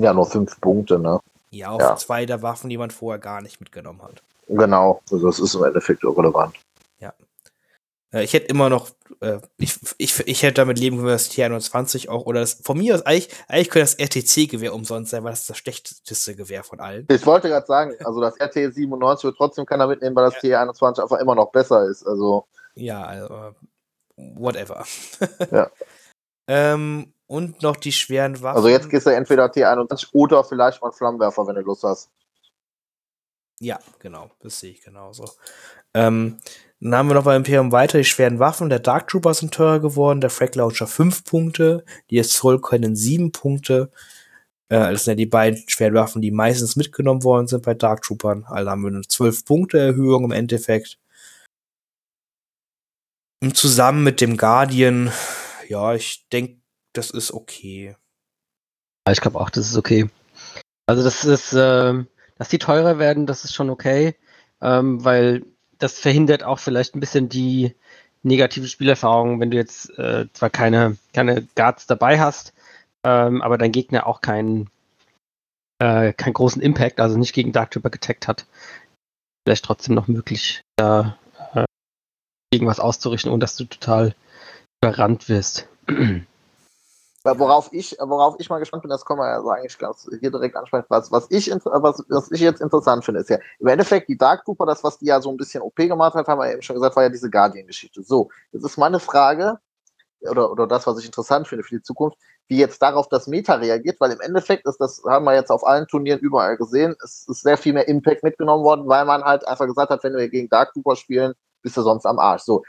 S3: Ja, nur fünf Punkte, ne?
S1: Ja, auf ja. zwei der Waffen, die man vorher gar nicht mitgenommen hat.
S3: Genau, also das ist im Endeffekt irrelevant.
S1: Äh, ich hätte immer noch, äh, ich, ich, ich hätte damit leben können, das T21 auch, oder das, von mir aus, eigentlich, eigentlich könnte das RTC-Gewehr umsonst sein, weil das ist das schlechteste Gewehr von allen.
S3: Ich wollte gerade sagen, also das RT97 wird trotzdem keiner mitnehmen, weil das ja. T21 einfach immer noch besser ist, also.
S1: Ja, also, whatever.
S3: Ja.
S1: ähm, und noch die schweren Waffen.
S3: Also jetzt gehst du entweder T21 oder vielleicht mal einen Flammenwerfer, wenn du Lust hast.
S1: Ja, genau, das sehe ich genauso. Ähm, dann haben wir noch bei Imperium weiter die schweren Waffen. Der Dark Trooper sind teurer geworden, der Frag Launcher 5 Punkte, die Assault können 7 Punkte. Äh, das sind ja die beiden schweren Waffen, die meistens mitgenommen worden sind bei Dark Troopern. Also haben wir eine 12 Punkte Erhöhung im Endeffekt. Und zusammen mit dem Guardian, ja, ich denke, das ist okay.
S2: Ich glaube auch, das ist okay. Also das ist, äh, dass die teurer werden, das ist schon okay, ähm, weil das verhindert auch vielleicht ein bisschen die negative Spielerfahrung, wenn du jetzt äh, zwar keine, keine Guards dabei hast, ähm, aber dein Gegner auch keinen, äh, keinen großen Impact, also nicht gegen Dark Trooper getaggt hat. Vielleicht trotzdem noch möglich, da äh, gegen was auszurichten, ohne dass du total überrannt wirst.
S3: Worauf ich, worauf ich mal gespannt bin, das kann man ja also eigentlich ganz hier direkt ansprechen. Was, was, ich, was, was ich jetzt interessant finde, ist ja, im Endeffekt die Dark Trooper, das, was die ja so ein bisschen OP gemacht hat, haben wir eben schon gesagt, war ja diese Guardian-Geschichte. So, jetzt ist meine Frage, oder, oder das, was ich interessant finde für die Zukunft, wie jetzt darauf das Meta reagiert, weil im Endeffekt ist das, haben wir jetzt auf allen Turnieren überall gesehen, es ist sehr viel mehr Impact mitgenommen worden, weil man halt einfach gesagt hat, wenn wir gegen Dark Trooper spielen, bist du sonst am Arsch. So,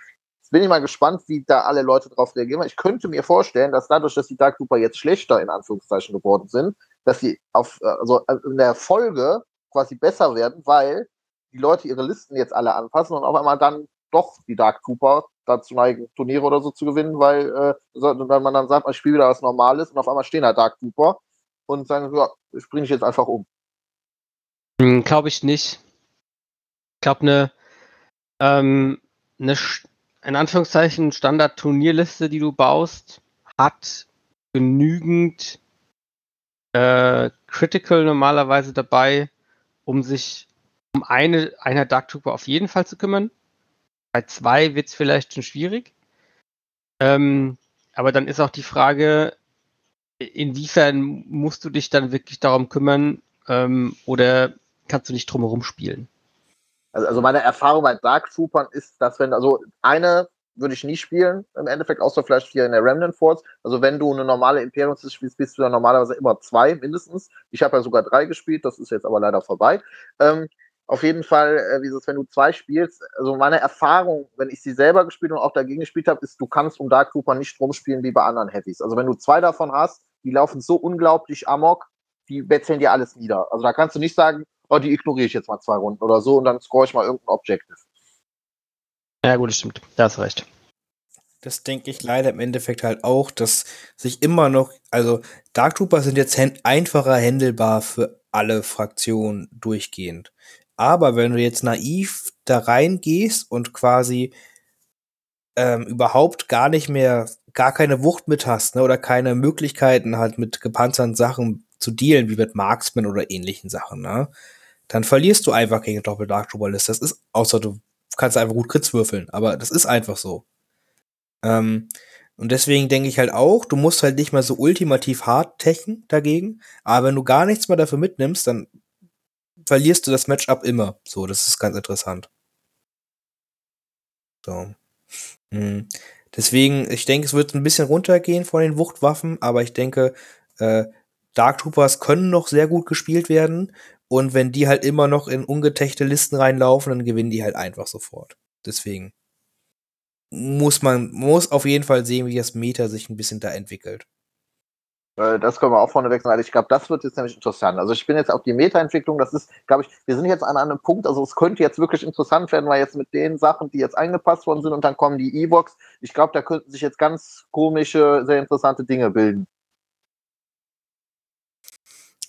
S3: bin ich mal gespannt, wie da alle Leute drauf reagieren. Ich könnte mir vorstellen, dass dadurch, dass die Dark Trooper jetzt schlechter in Anführungszeichen geworden sind, dass sie auf, also in der Folge quasi besser werden, weil die Leute ihre Listen jetzt alle anpassen und auf einmal dann doch die Dark Trooper dazu neigen, Turniere oder so zu gewinnen, weil, äh, wenn man dann sagt, ich spiele wieder was Normales und auf einmal stehen da Dark Trooper und sagen, ja, ich bringe ich jetzt einfach um.
S2: Hm, glaube ich nicht. Ich glaube, eine ähm, eine in Anführungszeichen Standard-Turnierliste, die du baust, hat genügend äh, Critical normalerweise dabei, um sich um eine einer Dark Trooper auf jeden Fall zu kümmern. Bei zwei wird es vielleicht schon schwierig. Ähm, aber dann ist auch die Frage, inwiefern musst du dich dann wirklich darum kümmern ähm, oder kannst du nicht drumherum spielen?
S3: Also, also meine Erfahrung bei Dark Troopern ist, dass wenn, also eine würde ich nie spielen, im Endeffekt, außer vielleicht hier in der Remnant Force. Also wenn du eine normale Imperium spielst, bist du ja normalerweise immer zwei mindestens. Ich habe ja sogar drei gespielt, das ist jetzt aber leider vorbei. Ähm, auf jeden Fall, äh, wie es, wenn du zwei spielst, also meine Erfahrung, wenn ich sie selber gespielt und auch dagegen gespielt habe, ist, du kannst um Dark Trooper nicht rumspielen wie bei anderen Heavies. Also wenn du zwei davon hast, die laufen so unglaublich amok, die betzeln dir alles nieder. Also da kannst du nicht sagen, oh, die ignoriere ich jetzt mal zwei Runden oder so und dann score ich mal irgendein Objective.
S2: Ja, gut, das stimmt. Da hast recht.
S1: Das denke ich leider im Endeffekt halt auch, dass sich immer noch, also Dark Trooper sind jetzt einfacher händelbar für alle Fraktionen durchgehend. Aber wenn du jetzt naiv da reingehst und quasi ähm, überhaupt gar nicht mehr, gar keine Wucht mit hast, ne, oder keine Möglichkeiten halt mit gepanzerten Sachen zu dealen, wie mit Marksman oder ähnlichen Sachen, ne, dann verlierst du einfach gegen Doppel Dark Trooper List. Das ist, außer du kannst einfach gut Crits würfeln, aber das ist einfach so. Ähm, und deswegen denke ich halt auch, du musst halt nicht mal so ultimativ hart techen dagegen, aber wenn du gar nichts mehr dafür mitnimmst, dann verlierst du das Matchup immer. So, das ist ganz interessant. So. Hm. Deswegen, ich denke, es wird ein bisschen runtergehen von den Wuchtwaffen, aber ich denke, äh, Dark Troopers können noch sehr gut gespielt werden und wenn die halt immer noch in ungetechte Listen reinlaufen, dann gewinnen die halt einfach sofort. Deswegen muss man muss auf jeden Fall sehen, wie das Meta sich ein bisschen da entwickelt.
S3: Das können wir auch vorne wechseln. Also ich glaube, das wird jetzt nämlich interessant. Also ich bin jetzt auf die Meta-Entwicklung, das ist, glaube ich, wir sind jetzt an einem Punkt, also es könnte jetzt wirklich interessant werden, weil jetzt mit den Sachen, die jetzt eingepasst worden sind und dann kommen die E-Box, ich glaube, da könnten sich jetzt ganz komische, sehr interessante Dinge bilden.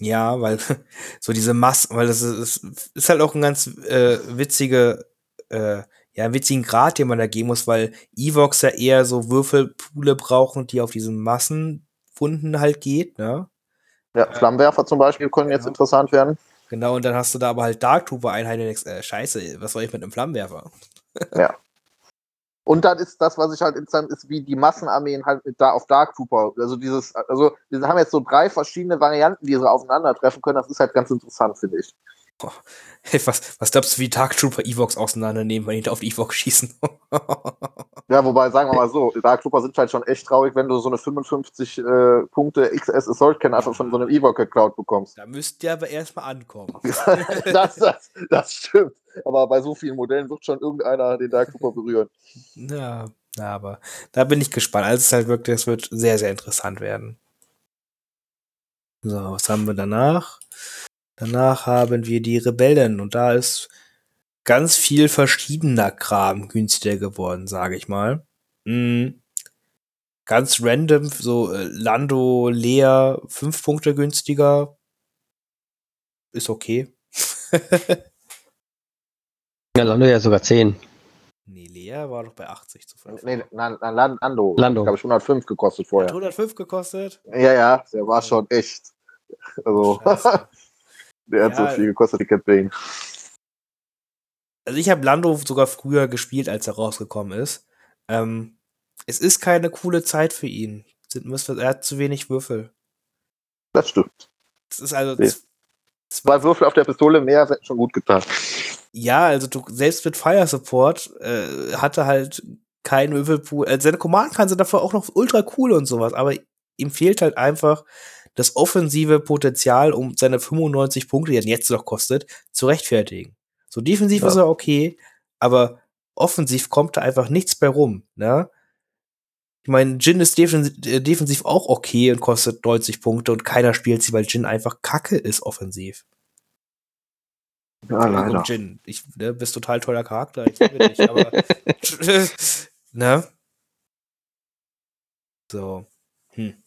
S1: Ja, weil so diese Massen, weil das ist, ist halt auch ein ganz äh, witzige, äh, ja, einen witzigen Grad, den man da gehen muss, weil Evox ja eher so Würfelpule brauchen, die auf diesen Massenwunden halt geht, ne?
S3: Ja, Flammenwerfer zum Beispiel können jetzt interessant werden.
S1: Genau, und dann hast du da aber halt Dark Trooper Einheiten, äh, scheiße, was soll ich mit einem Flammenwerfer?
S3: ja. Und dann ist das, was ich halt interessant ist, wie die Massenarmeen halt da auf Dark Trooper. Also dieses, also wir haben jetzt so drei verschiedene Varianten, die so aufeinandertreffen können. Das ist halt ganz interessant, finde ich.
S1: Hey, was, was glaubst du, wie Dark Trooper Evox auseinandernehmen, wenn die da auf die Evox schießen?
S3: Ja, wobei, sagen wir mal so, Dark Trooper sind halt schon echt traurig, wenn du so eine 55 äh, Punkte XS Assault Can einfach von so einem Evoc geklaut bekommst.
S1: da müsst ihr aber erstmal ankommen.
S3: das, das, das stimmt. Aber bei so vielen Modellen wird schon irgendeiner den Dark Trooper berühren.
S1: Ja, ja, aber da bin ich gespannt. Also es ist halt wirklich, es wird sehr, sehr interessant werden. So, was haben wir danach? Danach haben wir die Rebellen und da ist ganz viel verschiedener Kram günstiger geworden, sage ich mal. Mhm. Ganz random, so äh, Lando, Lea, fünf Punkte günstiger. Ist okay.
S2: Ja, Lando ja sogar 10.
S1: nee, Lea war doch bei 80 zu 5.
S3: Nee, nein, nein, Lan- Lando.
S2: Lando.
S3: Glaube ich, 105 gekostet
S1: Hat
S3: vorher.
S1: 105 gekostet.
S3: Ja, ja, der war schon echt. Also. der hat
S1: Ja.
S3: so viel gekostet, die Bane.
S1: Also ich habe Lando sogar früher gespielt, als er rausgekommen ist. Ähm, es ist keine coole Zeit für ihn. Er hat zu wenig Würfel.
S3: Das stimmt.
S1: Das ist also.
S3: Nee. Zwei Würfel auf der Pistole mehr hätten schon gut getan.
S1: Ja, also du, selbst mit Fire Support äh, hatte halt keinen Würfelpool. Also seine Command-Kann sind dafür auch noch ultra cool und sowas, aber ihm fehlt halt einfach das offensive Potenzial, um seine 95 Punkte, die er jetzt noch kostet, zu rechtfertigen. So defensiv
S3: Ja.
S1: ist er okay, aber offensiv kommt da einfach nichts bei rum, ne? Ich meine, Jin ist defensiv, äh, defensiv auch okay und kostet 90 Punkte und keiner spielt sie, weil Jin einfach kacke ist offensiv.
S3: Ja, leider.
S1: Jin, ich ne, bist total toller Charakter, ich liebe dich, aber ne? So. Hm.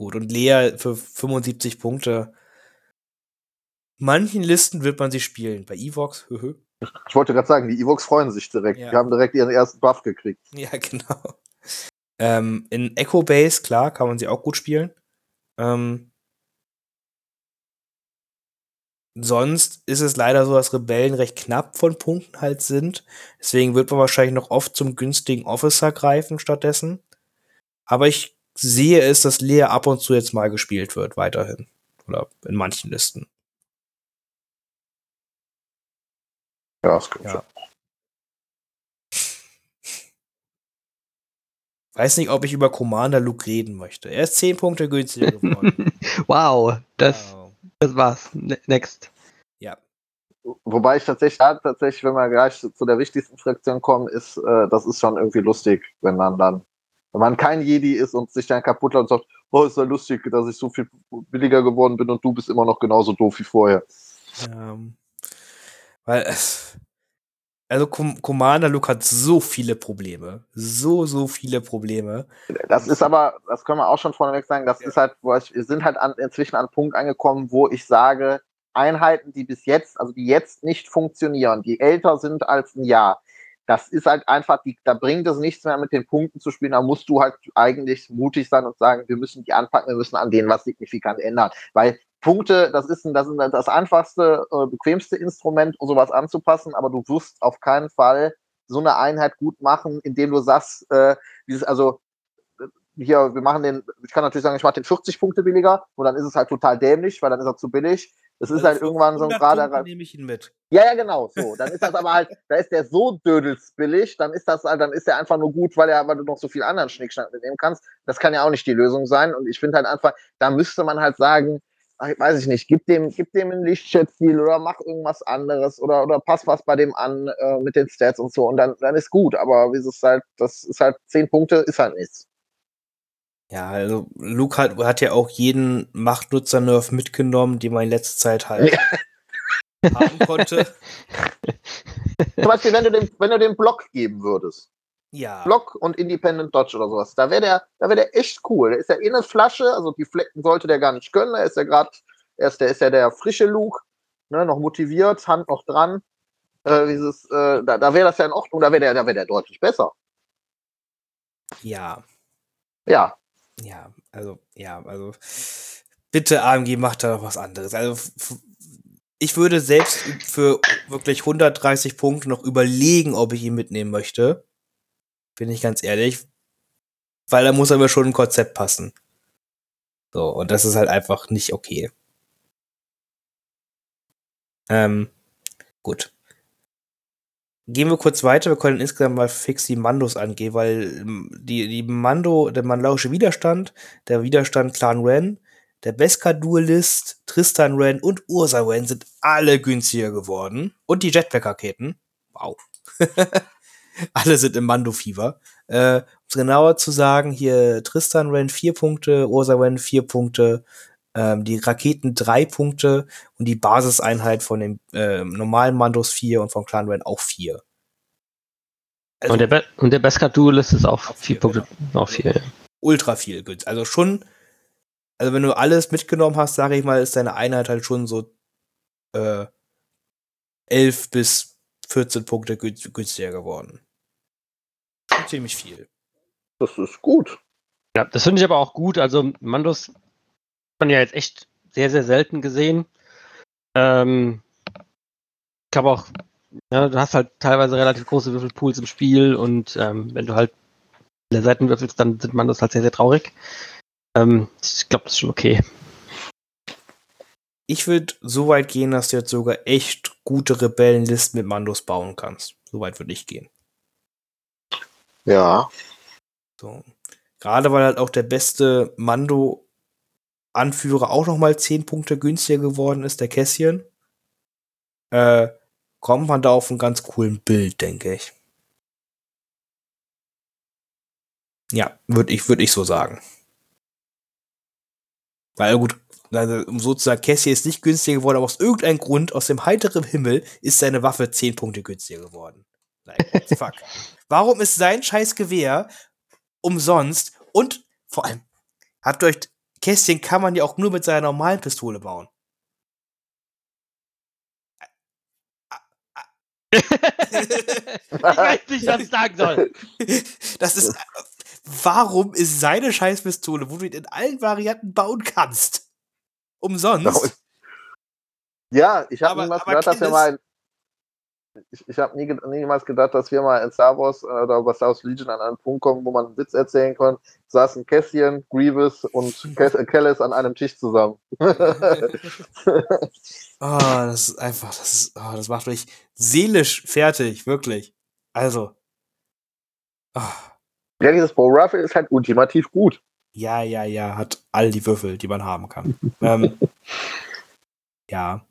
S1: Gut, und Lea für 75 Punkte. Manchen Listen wird man sie spielen. Bei Evox, höhö.
S3: Ich wollte gerade sagen, die Evox freuen sich direkt.
S1: Ja.
S3: Die haben direkt ihren ersten Buff gekriegt.
S1: Ja, genau. Ähm, in Echo Base, klar, kann man sie auch gut spielen. Ähm, sonst ist es leider so, dass Rebellen recht knapp von Punkten halt sind. Deswegen wird man wahrscheinlich noch oft zum günstigen Officer greifen stattdessen. Aber ich sehe es, dass Lea ab und zu jetzt mal gespielt wird, weiterhin. Oder in manchen Listen.
S3: Ja, das kann
S1: Ja. Weiß nicht, ob ich über Commander Luke reden möchte. Er ist 10 Punkte günstiger geworden.
S2: wow, das,
S1: Wow.
S2: das war's. Ne- Next.
S1: Ja.
S3: Wobei ich tatsächlich, tatsächlich, wenn wir gleich zu, zu der wichtigsten Fraktion kommen, ist, äh, das ist schon irgendwie lustig, wenn man dann, wenn man kein Jedi ist und sich dann kaputt und sagt, oh, ist ja lustig, dass ich so viel billiger geworden bin und du bist immer noch genauso doof wie vorher.
S1: Ähm, weil es. Also Com Commander Luke hat so viele Probleme. So, so viele Probleme.
S3: Das ist aber, das können wir auch schon vorneweg sagen, das
S1: Ja.
S3: ist halt, ich, wir sind halt an, inzwischen an einen Punkt angekommen, wo ich sage, Einheiten, die bis jetzt, also die jetzt nicht funktionieren, die älter sind als ein Jahr, das ist halt einfach, die, da bringt es nichts mehr mit den Punkten zu spielen, da musst du halt eigentlich mutig sein und sagen, wir müssen die anpacken, wir müssen an denen was signifikant ändern, weil Punkte, das ist, das, ist das einfachste, äh, bequemste Instrument, um sowas anzupassen, aber du wirst auf keinen Fall so eine Einheit gut machen, indem du sagst, äh, dieses, also hier, wir machen den, ich kann natürlich sagen, ich mache den 40 Punkte billiger und dann ist es halt total dämlich, weil dann ist er zu billig. Es ist
S1: Also
S3: halt irgendwann so ein
S1: 100
S3: gerade.
S1: Punkte nehme ich ihn mit.
S3: Ja, ja, genau, so. Dann ist das aber halt, da ist der so dödelsbillig, dann ist das halt, dann ist der einfach nur gut, weil er, weil du noch so viel anderen Schnickschnack mitnehmen kannst. Das kann ja auch nicht die Lösung sein. Und ich finde halt einfach, da müsste man halt sagen, ach, weiß ich nicht, gib dem, gib dem einen Lichtschätzstil oder mach irgendwas anderes oder, oder pass was bei dem an äh, mit den Stats und so und dann, dann ist gut. Aber wie es ist halt, das ist halt zehn Punkte, ist halt nichts.
S1: Ja, also Luke hat, hat ja auch jeden Machtnutzer-Nerf mitgenommen, den man in letzter Zeit halt haben konnte.
S3: Zum Beispiel, wenn du dem, wenn du dem Block geben würdest.
S1: Ja.
S3: Block und Independent Dodge oder sowas. Da wäre der, da wäre der echt cool. Der ist ja in eine Flasche, also die Flecken sollte der gar nicht können. Er ist ja gerade, er ist, der ist ja der frische Luke, ne, noch motiviert, Hand noch dran. Äh, dieses, äh, da, da wäre das ja in Ordnung, da wäre der, da wäre der deutlich besser.
S1: Ja.
S3: Ja,
S1: Ja, also, ja, also bitte AMG macht da noch was anderes. Also ich würde selbst für wirklich 130 Punkte noch überlegen, ob ich ihn mitnehmen möchte. Bin ich ganz ehrlich. Weil da muss aber schon ein Konzept passen. So, und das ist halt einfach nicht okay. Ähm, gut. Gehen wir kurz weiter. Wir können insgesamt mal fix die Mandos angehen, weil ähm, die, die Mando, der mandalauische Widerstand, der Widerstand Clan Ren, der Beskar-Duelist, Tristan Ren und Ursa Ren sind alle günstiger geworden. Und die Jetpack-Raketen. Wow. alle sind im Mando-Fieber. Äh, um es genauer zu sagen, hier Tristan Ren vier Punkte, Ursa Ren vier Punkte, ähm, die Raketen drei Punkte und die Basiseinheit von den äh, normalen Mandos vier und von Clan Ren auch vier.
S2: Also, und der, Be und der Beskar Duelist ist auch,
S1: Auch
S2: vier
S1: vier,
S2: Punkte. Auch vier, ja.
S1: ultra viel günstig. Also schon, also wenn du alles mitgenommen hast, sage ich mal, ist deine Einheit halt schon so äh, 11 bis 14 Punkte gün- günstiger geworden. Ziemlich viel.
S3: Das ist gut.
S2: Ja, das finde ich aber auch gut. Also Mandos man ja jetzt echt sehr, sehr selten gesehen. Ähm, ich glaube auch, ja, du hast halt teilweise relativ große Würfelpools im Spiel und ähm, wenn du halt viele Seiten würfelst, dann sind Mandos halt sehr, sehr traurig. Ähm, ich glaube, das ist schon okay.
S1: Ich würde so weit gehen, dass du jetzt sogar echt gute Rebellenlisten mit Mandos bauen kannst. So weit würde ich gehen.
S3: Ja.
S1: So. Gerade weil halt auch der beste Mando-Anführer auch noch mal 10 Punkte günstiger geworden ist, der Cassian. Äh, kommt man da auf einen ganz coolen Bild, denke ich. Ja, würde ich, würd ich so sagen. Weil gut, also, um sozusagen, Cassian ist nicht günstiger geworden, aber aus irgendeinem Grund, aus dem heiteren Himmel, ist seine Waffe 10 Punkte günstiger geworden. Like, fuck. Warum ist sein scheiß Gewehr umsonst und vor allem, habt ihr euch, Kästchen kann man ja auch nur mit seiner normalen Pistole bauen.
S2: ich weiß nicht, was ich sagen soll.
S1: Das ist, warum ist seine Scheißpistole, wo du ihn in allen Varianten bauen kannst, umsonst?
S3: Ja, ich habe
S1: aber
S3: gedacht, dass
S1: Kenneth-
S3: mal. Ich, ich habe nie, niemals gedacht, dass wir mal in Star Wars äh, oder bei Star Wars Legion an einen Punkt kommen, wo man einen Witz erzählen kann. Saßen Cassian, Grievous und Kellis an einem Tisch zusammen.
S1: Ah, das ist einfach, das ist, ah, das macht mich seelisch fertig, wirklich. Also. Ah,
S3: ja, dieses Bo Ruffle ist halt ultimativ gut.
S1: ja, ja, ja, hat all die Würfel, die man haben kann. ähm, ja.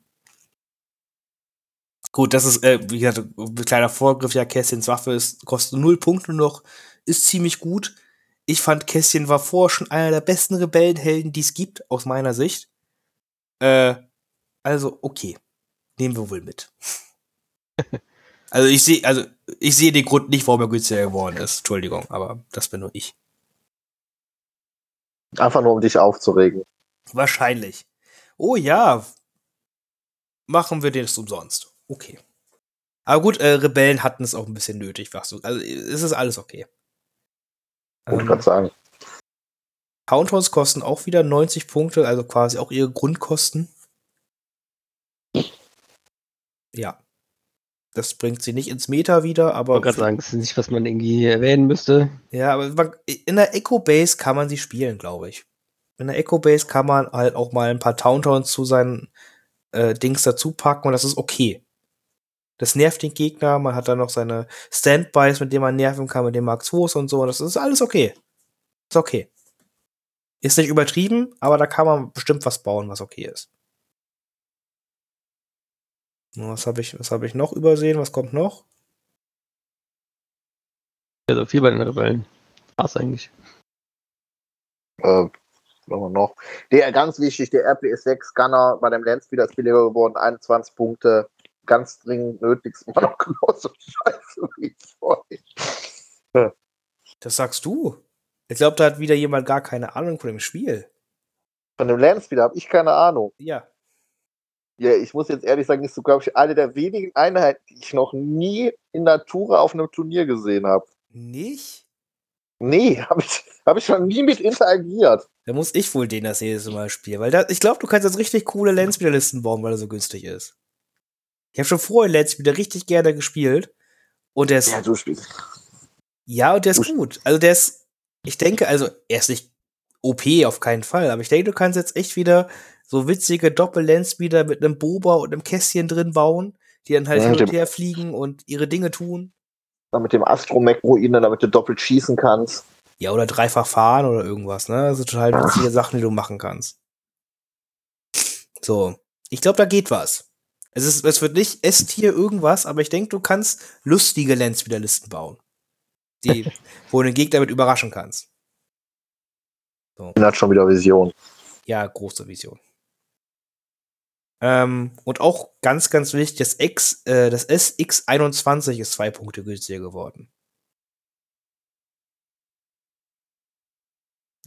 S1: Gut, das ist, äh, wie gesagt, ein kleiner Vorgriff, ja, Kästchens Waffe ist, kostet null Punkte noch, ist ziemlich gut. Ich fand, Kästchen war vorher schon einer der besten Rebellenhelden, die es gibt, aus meiner Sicht. Äh, also, okay. Nehmen wir wohl mit. also, ich sehe, also, ich sehe den Grund nicht, warum er günstiger geworden ist. Entschuldigung, aber das bin nur ich.
S3: Einfach nur, um dich aufzuregen.
S1: Wahrscheinlich. Oh ja. Machen wir das umsonst. Okay. Aber gut, äh, Rebellen hatten es auch ein bisschen nötig, was du. Also es ist alles okay.
S3: Wollte ich
S1: Ähm,
S3: grad sagen.
S1: Countdowns kosten auch wieder 90 Punkte, also quasi auch ihre Grundkosten. Ja. Das bringt sie nicht ins Meta wieder,
S2: Ich
S1: aber
S2: wollte gerade sagen, das ist nicht, was man irgendwie erwähnen müsste.
S1: Ja, aber man, in der Echo Base kann man sie spielen, glaube ich. In der Echo Base kann man halt auch mal ein paar Towntowns zu seinen äh, Dings dazu packen und das ist okay. Das nervt den Gegner, man hat dann noch seine Standbys, mit denen man nerven kann, mit den Mark IIs und so, und das ist alles okay. Ist okay. Ist nicht übertrieben, aber da kann man bestimmt was bauen, was okay ist. Was habe ich, was hab ich noch übersehen? Was kommt noch?
S2: Also viel bei den Rebellen. War's eigentlich.
S3: Äh, was haben wir noch? Der ganz wichtig, der RPS-6 Gunner bei dem Landspeeder ist billiger geworden, 21 Punkte. Ganz dringend nötig, ist immer noch genauso scheiße wie vorher.
S1: Das sagst du. Ich glaube, da hat wieder jemand gar keine Ahnung von dem Spiel.
S3: Von dem Landspeeder habe ich keine Ahnung.
S1: Ja.
S3: Ja, ich muss jetzt ehrlich sagen, ist so, glaube ich, eine der wenigen Einheiten, die ich noch nie in Natura auf einem Turnier gesehen habe.
S1: Nicht?
S3: Nee, habe ich, hab ich schon nie mit interagiert.
S1: Da muss ich wohl den das jedes Mal spielen, weil da, ich glaube, du kannst jetzt richtig coole Landspeeder-Listen bauen, weil er so günstig ist. Ich habe schon vorher Landspeeder richtig gerne gespielt und der ist,
S3: Ja, du spielst.
S1: ja, und der ist
S3: du-
S1: gut. Also der ist, ich denke, also er ist nicht OP auf keinen Fall, aber ich denke, du kannst jetzt echt wieder so witzige Doppel-Landspeeder mit einem Boba und einem Kästchen drin bauen, die dann halt
S3: Ja,
S1: hin und her fliegen und ihre Dinge tun.
S3: Dann mit dem Astromech-Ruine, damit du doppelt schießen kannst.
S1: Ja, oder dreifach fahren oder irgendwas, ne? Das sind total witzige Sachen, die du machen kannst. So. Ich glaube, da geht was. Es, ist, es wird nicht S-Tier irgendwas, aber ich denke, du kannst lustige Landspeeder-Listen bauen. Die, wo du den Gegner mit überraschen kannst.
S3: Den hat schon wieder Vision.
S1: Ja, große Vision. Ähm, und auch ganz, ganz wichtig, das X, äh, das SX21 ist zwei Punkte günstiger geworden.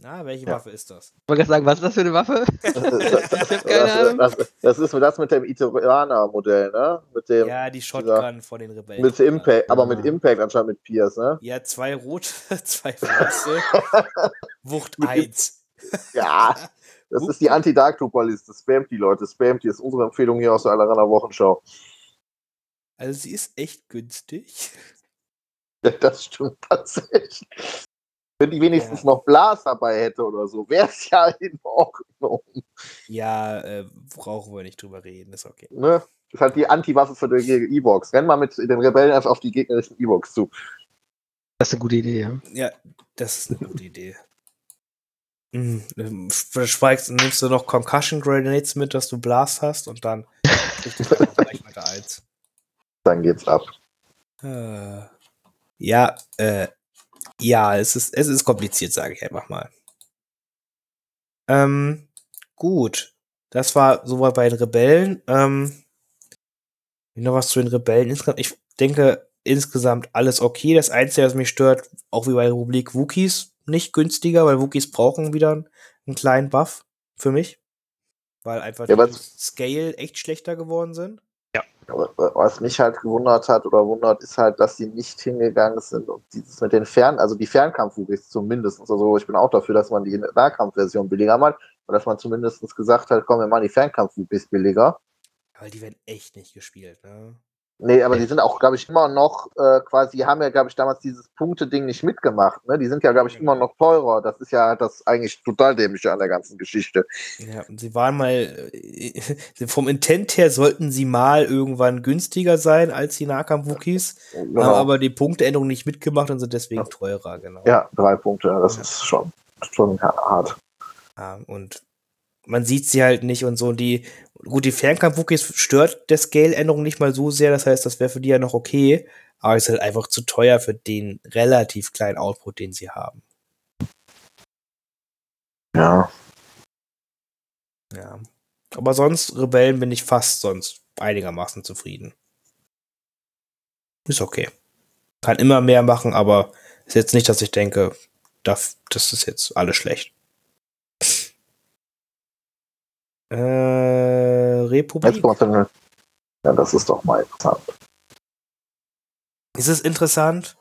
S1: Na, welche
S3: Ja.
S1: Waffe ist das?
S2: Ich wollte gerade sagen, was ist das für eine Waffe?
S3: Das,
S2: hab keine Ahnung.
S3: das, das ist das mit dem Iteraner-Modell, ne? Mit dem,
S1: Ja, die Shotgun von den Rebellen.
S3: mit Impact, aber
S2: Ah.
S3: mit Impact anscheinend mit Pierce, ne?
S1: Ja, zwei rote, zwei weiße. Wucht
S3: Mit
S1: 1.
S3: Ja, das ist die Anti-Dark Trooper-Liste. Spamt die Leute, spamt die. ist unsere Empfehlung hier aus der Alleraner Wochenschau.
S1: Also sie ist echt günstig.
S3: Ja, das stimmt tatsächlich. Wenn die wenigstens
S1: Ja.
S3: noch Blas dabei hätte oder so, wäre es ja in Ordnung.
S1: Ja, äh, brauchen wir nicht drüber reden, ist okay.
S3: Ne? Das ist halt die Anti-Waffe für die E-Box. Renn mal mit den Rebellen einfach auf die gegnerischen E-Box zu.
S2: Das ist eine gute Idee, ja.
S1: Ja, das ist eine gute Idee. Mhm. Schweigst, nimmst du noch Concussion Grenades mit, dass du Blast hast und dann gleich weiter eins.
S3: Dann geht's ab.
S1: Äh, ja, äh, ja, es ist, es ist kompliziert, sage ich einfach mal. Ähm, gut. Das war soweit bei den Rebellen. Ähm, noch was zu den Rebellen. Insgesamt, ich denke, insgesamt alles okay. Das Einzige, was mich stört, auch wie bei Republik Wookies, nicht günstiger, weil Wookies brauchen wieder einen, einen kleinen Buff für mich. Weil einfach
S3: Ja,
S1: die Scale echt schlechter geworden sind.
S3: Was mich halt gewundert hat oder wundert, ist halt, dass sie nicht hingegangen sind und dieses mit den Fern, also die Fernkampf-Wubis zumindest, also ich bin auch dafür, dass man die Nahkampfversion billiger macht, aber dass man zumindest gesagt hat, komm, wir machen die Fernkampf-Wubis billiger.
S1: Aber die werden echt nicht gespielt, ne?
S3: Nee, aber die sind auch, glaube ich, immer noch äh, quasi, die haben ja, glaube ich, damals dieses Punkte-Ding nicht mitgemacht. Ne? Die sind ja, glaube ich, immer noch teurer. Das ist ja das eigentlich total dämliche an der ganzen Geschichte.
S1: Ja, und sie waren mal, äh, vom Intent her sollten sie mal irgendwann günstiger sein als die Nahkampf-Wookies,
S3: Genau.
S1: haben aber die Punkteänderung nicht mitgemacht und sind deswegen teurer, genau.
S3: ja, drei Punkte, das
S1: Ja.
S3: ist schon, schon hart.
S1: Ja, und man sieht sie halt nicht und so. Und die, gut, die Fernkampf-Wookies stört der Scale-Änderung nicht mal so sehr, das heißt, das wäre für die ja noch okay, aber es ist halt einfach zu teuer für den relativ kleinen Output, den sie haben.
S3: Ja.
S1: Ja. Aber sonst, Rebellen bin ich fast sonst einigermaßen zufrieden. Ist okay. Kann immer mehr machen, aber ist jetzt nicht, dass ich denke, das, das ist jetzt alles schlecht. Äh, Republik.
S3: Jetzt kommt dann, ja, das ist doch mal interessant.
S1: Ist es interessant?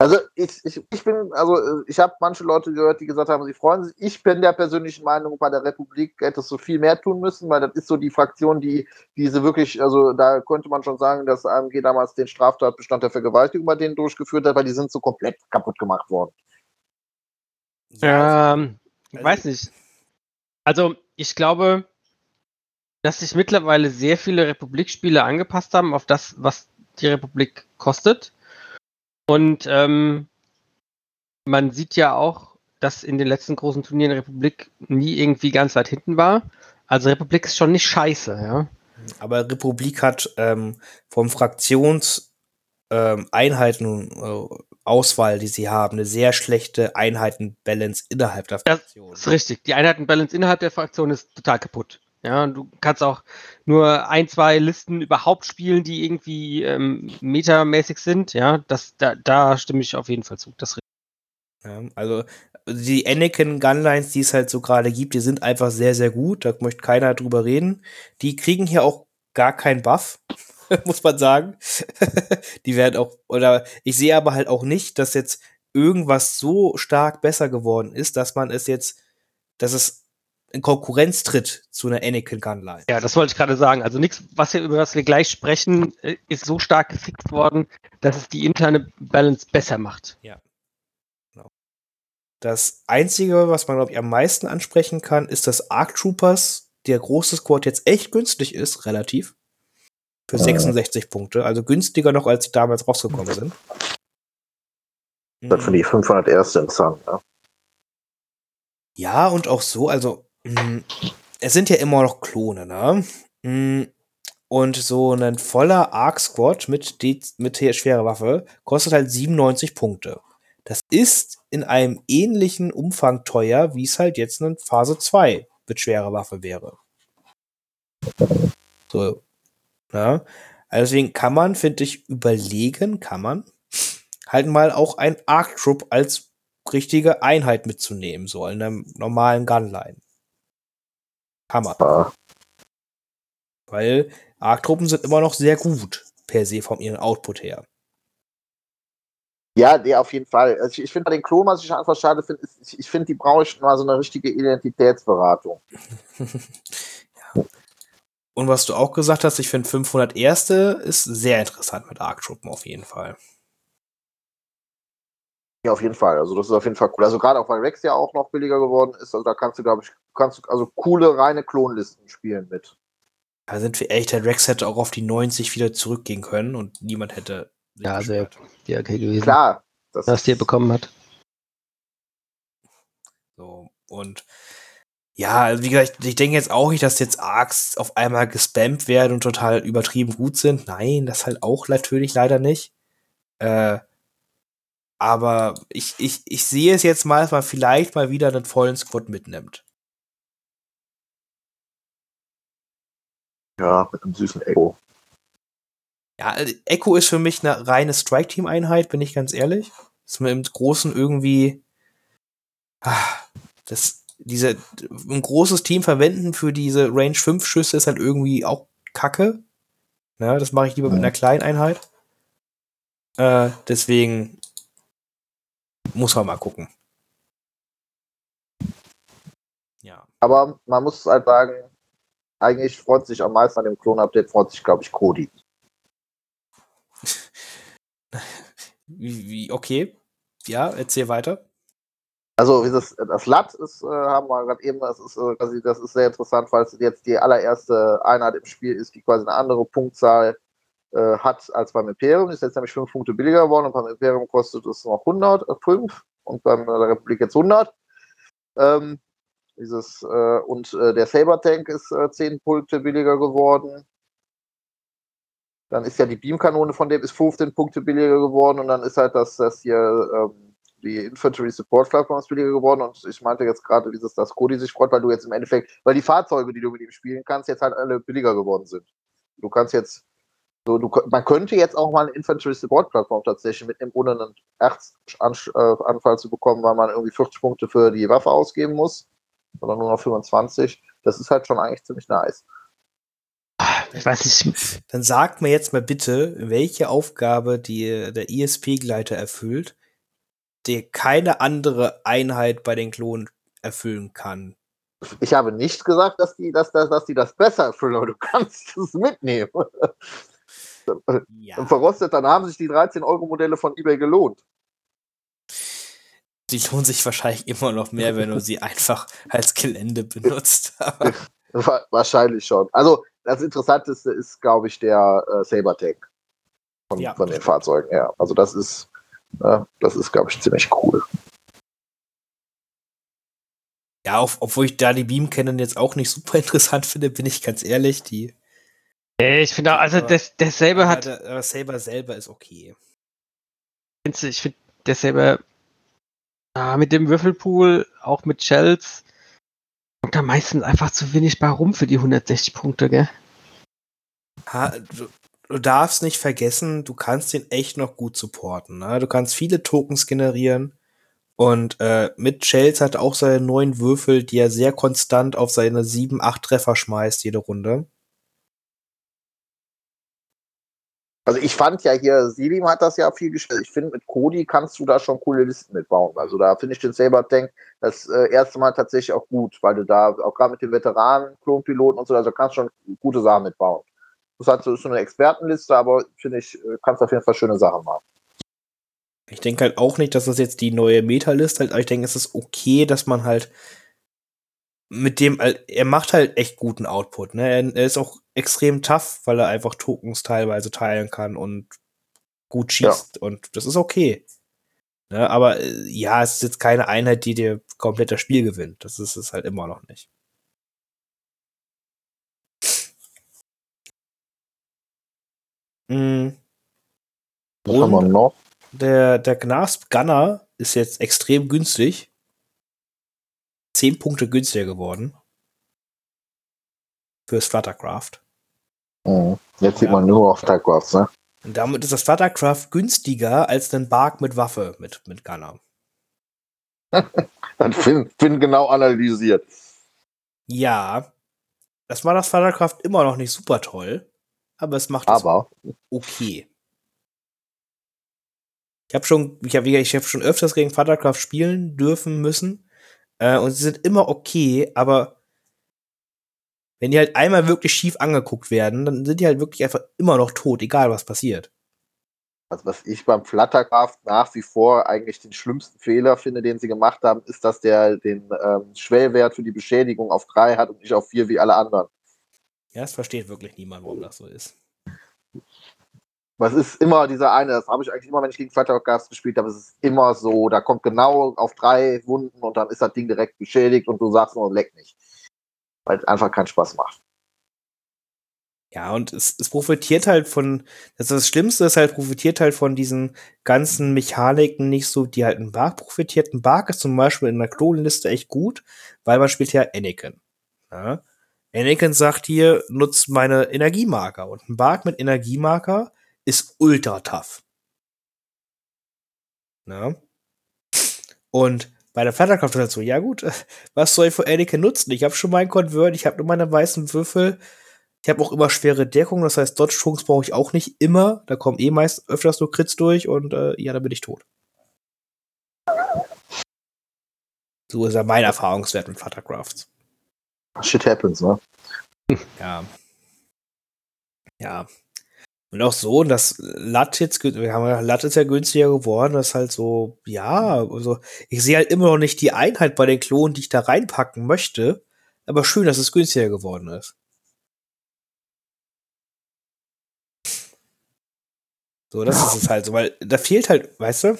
S3: Also ich, ich, ich bin, also ich habe manche Leute gehört, die gesagt haben, sie freuen sich. Ich bin der persönlichen Meinung, bei der Republik hättest du viel mehr tun müssen, weil das ist so die Fraktion, die diese wirklich, also da könnte man schon sagen, dass AMG damals den Straftatbestand der Vergewaltigung bei denen durchgeführt hat, weil die sind so komplett kaputt gemacht worden.
S2: Ähm, ich
S1: Also-
S2: weiß nicht. Also, ich glaube, dass sich mittlerweile sehr viele Republik-Spiele angepasst haben auf das, was die Republik kostet. Und ähm, man sieht ja auch, dass in den letzten großen Turnieren Republik nie irgendwie ganz weit hinten war. Also Republik ist schon nicht scheiße, ja.
S1: Aber Republik hat ähm, vom Fraktions ähm, äh, Auswahl, die sie haben, eine sehr schlechte Einheitenbalance innerhalb der
S2: Das
S1: Fraktion.
S2: ist richtig. Die Einheitenbalance innerhalb der Fraktion ist total kaputt. Ja, du kannst auch nur ein, zwei Listen überhaupt spielen, die irgendwie ähm, metamäßig sind. Ja, das, da, da stimme ich auf jeden Fall zu. Das
S1: Ja, also die Anakin Gunlines, die es halt so gerade gibt, die sind einfach sehr, sehr gut. Da möchte keiner drüber reden. Die kriegen hier auch gar keinen Buff, muss man sagen. die werden auch, oder ich sehe aber halt auch nicht, dass jetzt irgendwas so stark besser geworden ist, dass man es jetzt, dass es in Konkurrenz tritt zu einer Anakin Gunline.
S2: Ja, das wollte ich gerade sagen. Also nichts, was wir, über was wir gleich sprechen, äh, ist so stark gefixt worden, dass es die interne Balance besser macht.
S1: Das Einzige, was man, glaube ich, am meisten ansprechen kann, ist, dass Arc Troopers, der große Squad, jetzt echt günstig ist, relativ. Für 66 Punkte. Also günstiger noch, als sie damals rausgekommen sind.
S3: Das finde ich 500 erste interessant. Ne?
S1: Ja, und auch so, also, mh, es sind ja immer noch Klone, ne? Mh, und so ein voller Arc Squad mit, die, mit der schwere Waffe kostet halt 97 Punkte. Das ist in einem ähnlichen Umfang teuer, wie es halt jetzt in Phase 2 mit schwerer Waffe wäre. So. Ja. Also deswegen kann man, finde ich, überlegen, kann man, halt mal auch ein Arc Troop als richtige Einheit mitzunehmen, so in einem normalen Gunline. Kann man.
S3: Ja.
S1: Weil Arc-Truppen sind immer noch sehr gut, per se, von ihrem Output her.
S3: Ja, nee, auf jeden Fall. Also ich, ich finde bei den Klonen, was ich einfach schade finde, ich, ich finde, die brauche ich mal so eine richtige Identitätsberatung.
S1: ja. Und was du auch gesagt hast, ich finde 500 Erste ist sehr interessant mit Arc-Truppen auf jeden Fall.
S3: Ja, auf jeden Fall. Also das ist auf jeden Fall cool. Also gerade auch weil Rex ja auch noch billiger geworden ist, also da kannst du, glaube ich, kannst du also coole reine Klonlisten spielen mit.
S1: Da sind wir echt, der Rex hätte auch auf die 90 wieder zurückgehen können und niemand hätte.
S2: Ja, sehr ja, okay gewesen.
S3: Klar.
S2: Das was der bekommen hat.
S1: So, und ja, also wie gesagt, ich denke jetzt auch nicht, dass jetzt Arcs auf einmal gespammt werden und total übertrieben gut sind. Nein, das halt auch natürlich leider nicht. Äh, aber ich, ich, ich sehe es jetzt mal, dass man vielleicht mal wieder einen vollen Squad mitnimmt.
S3: Ja, mit einem süßen Echo.
S1: Ja, also Echo ist für mich eine reine Strike-Team-Einheit, bin ich ganz ehrlich. Ist mir im Großen irgendwie. Ah, das, diese, ein großes Team verwenden für diese Range 5 Schüsse ist halt irgendwie auch kacke. Ja, das mache ich lieber mit einer kleinen Einheit. Äh, deswegen muss man mal gucken.
S3: Ja. Aber man muss halt sagen, eigentlich freut sich am meisten an dem Klon-Update, freut sich, glaube ich, Cody.
S1: wie, wie, okay. Ja, erzähl weiter.
S3: Also dieses, das LAT ist, äh, haben wir gerade eben, das ist, äh, quasi, das ist sehr interessant, weil es jetzt die allererste Einheit im Spiel ist, die quasi eine andere Punktzahl äh, hat als beim Imperium. Ist jetzt nämlich 5 Punkte billiger geworden und beim Imperium kostet es noch 105 äh, und beim der Republik jetzt 100. Ähm, dieses, äh, und äh, der Saber Tank ist äh, 10 Punkte billiger geworden. Dann ist ja die Beamkanone von dem ist 15 Punkte billiger geworden und dann ist halt das, das hier ähm, die Infantry Support Platform ist billiger geworden und ich meinte jetzt gerade, wie das, das Cody sich freut, weil du jetzt im Endeffekt, weil die Fahrzeuge, die du mit ihm spielen kannst, jetzt halt alle billiger geworden sind. Du kannst jetzt so, du, man könnte jetzt auch mal eine Infantry Support Plattform tatsächlich mitnehmen, ohne einen Erzanfall zu bekommen, weil man irgendwie 40 Punkte für die Waffe ausgeben muss sondern nur noch 25. Das ist halt schon eigentlich ziemlich nice.
S1: Ich weiß nicht. Dann sagt mir jetzt mal bitte, welche Aufgabe die, der ISP-Gleiter erfüllt, der keine andere Einheit bei den Klonen erfüllen kann.
S3: Ich habe nicht gesagt, dass die, dass, dass, dass die das besser erfüllen, aber du kannst es mitnehmen. Ja. Und verrostet, dann haben sich die 13-Euro-Modelle von eBay gelohnt
S1: die lohnen sich wahrscheinlich immer noch mehr, wenn du sie einfach als Gelände benutzt.
S3: wahrscheinlich schon. Also das Interessanteste ist, glaube ich, der äh, Saber Tank von, ja. von, den Fahrzeugen her. Also das ist, das ist, glaube ich, ziemlich cool.
S1: Ja, auf, obwohl ich da die Beam Cannon jetzt auch nicht super interessant finde, bin ich ganz ehrlich. Die.
S2: Ich finde, also der, der Saber hat.
S1: Der, Saber selber ist okay.
S2: Ich finde, der Saber Ah, mit dem Würfelpool, auch mit Shells, kommt da meistens einfach zu wenig bei rum für die 160 Punkte, gell?
S1: Ha, du, darfst nicht vergessen, du kannst den echt noch gut supporten. Ne? Du kannst viele Tokens generieren. Und äh, mit Shells hat er auch seine neuen Würfel, die er sehr konstant auf seine 7, 8 Treffer schmeißt jede Runde.
S3: Also ich fand ja hier, Selim hat das ja viel gespielt. Ich finde, mit Cody kannst du da schon coole Listen mitbauen. Also da finde ich den Saber Tank das äh, erste Mal tatsächlich auch gut, weil du da auch gerade mit den Veteranen, Klonpiloten und so, also kannst schon gute Sachen mitbauen. Das ist so eine Expertenliste, aber finde ich, äh, kannst auf jeden Fall schöne Sachen machen.
S1: Ich denke halt auch nicht, dass das jetzt die neue Meta-List halt, aber ich denke, es ist okay, dass man halt mit dem, er macht halt echt guten Output, ne? Er, er ist auch extrem tough, weil er einfach Tokens teilweise teilen kann und gut schießt ja. und das ist okay. Ne? Aber äh, ja, es ist jetzt keine Einheit, die dir komplett das Spiel gewinnt. Das ist es halt immer noch nicht. Mhm. Was haben wir noch? Der, der Gnasp Gunner ist jetzt extrem günstig. 10 Punkte günstiger geworden. Fürs Fluttercraft.
S3: Mhm. Jetzt sieht ja. man nur auf Fluttercraft, ne?
S1: Und damit ist das Fluttercraft günstiger als ein Bark mit Waffe mit, mit Gunner.
S3: Dann Finn, Finn genau analysiert.
S1: Ja. Das war das Fluttercraft immer noch nicht super toll, aber es macht
S3: aber.
S1: es okay. Ich habe schon, ich habe ich hab schon öfters gegen Vaterkraft spielen dürfen müssen. Äh, und sie sind immer okay, aber wenn die halt einmal wirklich schief angeguckt werden, dann sind die halt wirklich einfach immer noch tot, egal was passiert.
S3: Also was ich beim Fluttercraft nach wie vor eigentlich den schlimmsten Fehler finde, den sie gemacht haben, ist, dass der den ähm, Schwellwert für die Beschädigung auf drei hat und nicht auf vier wie alle anderen.
S1: Ja, es versteht wirklich niemand, warum das so ist.
S3: Was ist immer dieser eine, das habe ich eigentlich immer, wenn ich gegen Fluttercraft gespielt habe, es ist immer so, da kommt genau auf drei Wunden und dann ist das Ding direkt beschädigt und du sagst nur, leck nicht weil es einfach keinen Spaß macht.
S1: Ja, und es, es profitiert halt von, das, das Schlimmste ist halt, profitiert halt von diesen ganzen Mechaniken nicht so, die halt ein Bark profitiert. Ein Bark ist zum Beispiel in der Klonliste echt gut, weil man spielt ja Anakin. Ja? Anakin sagt hier, nutzt meine Energiemarker. Und ein Bark mit Energiemarker ist ultra tough. Ja? Und bei der Vaterkraft so, ja gut, was soll ich für Anakin nutzen? Ich habe schon meinen Convert, ich habe nur meine weißen Würfel. Ich habe auch immer schwere Deckung, das heißt, Dodge-Chunks brauche ich auch nicht immer. Da kommen eh meist öfters nur Crits durch und äh, ja, dann bin ich tot. So ist ja mein Erfahrungswert mit Vatercrafts.
S3: Shit happens, ne?
S1: Ja. Ja. Und auch so, dass Lat jetzt, wir haben ja, Lat ist ja günstiger geworden, das ist halt so, ja, also ich sehe halt immer noch nicht die Einheit bei den Klonen, die ich da reinpacken möchte, aber schön, dass es günstiger geworden ist. So, das ist es halt so, weil da fehlt halt, weißt du,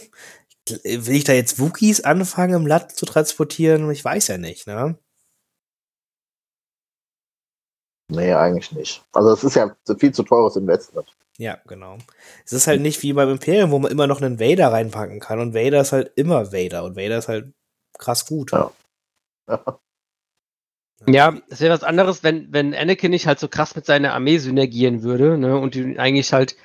S1: will ich da jetzt Wookies anfangen, im Lat zu transportieren? Ich weiß ja nicht, ne?
S3: Nee, eigentlich nicht. Also es ist ja viel zu teures Investment.
S1: Ja, genau. Es ist halt nicht wie beim Imperium, wo man immer noch einen Vader reinpacken kann. Und Vader ist halt immer Vader. Und Vader ist halt krass gut.
S3: Ja.
S2: Ja, es wäre was anderes, wenn, wenn Anakin nicht halt so krass mit seiner Armee synergieren würde, ne, und du ihn eigentlich halt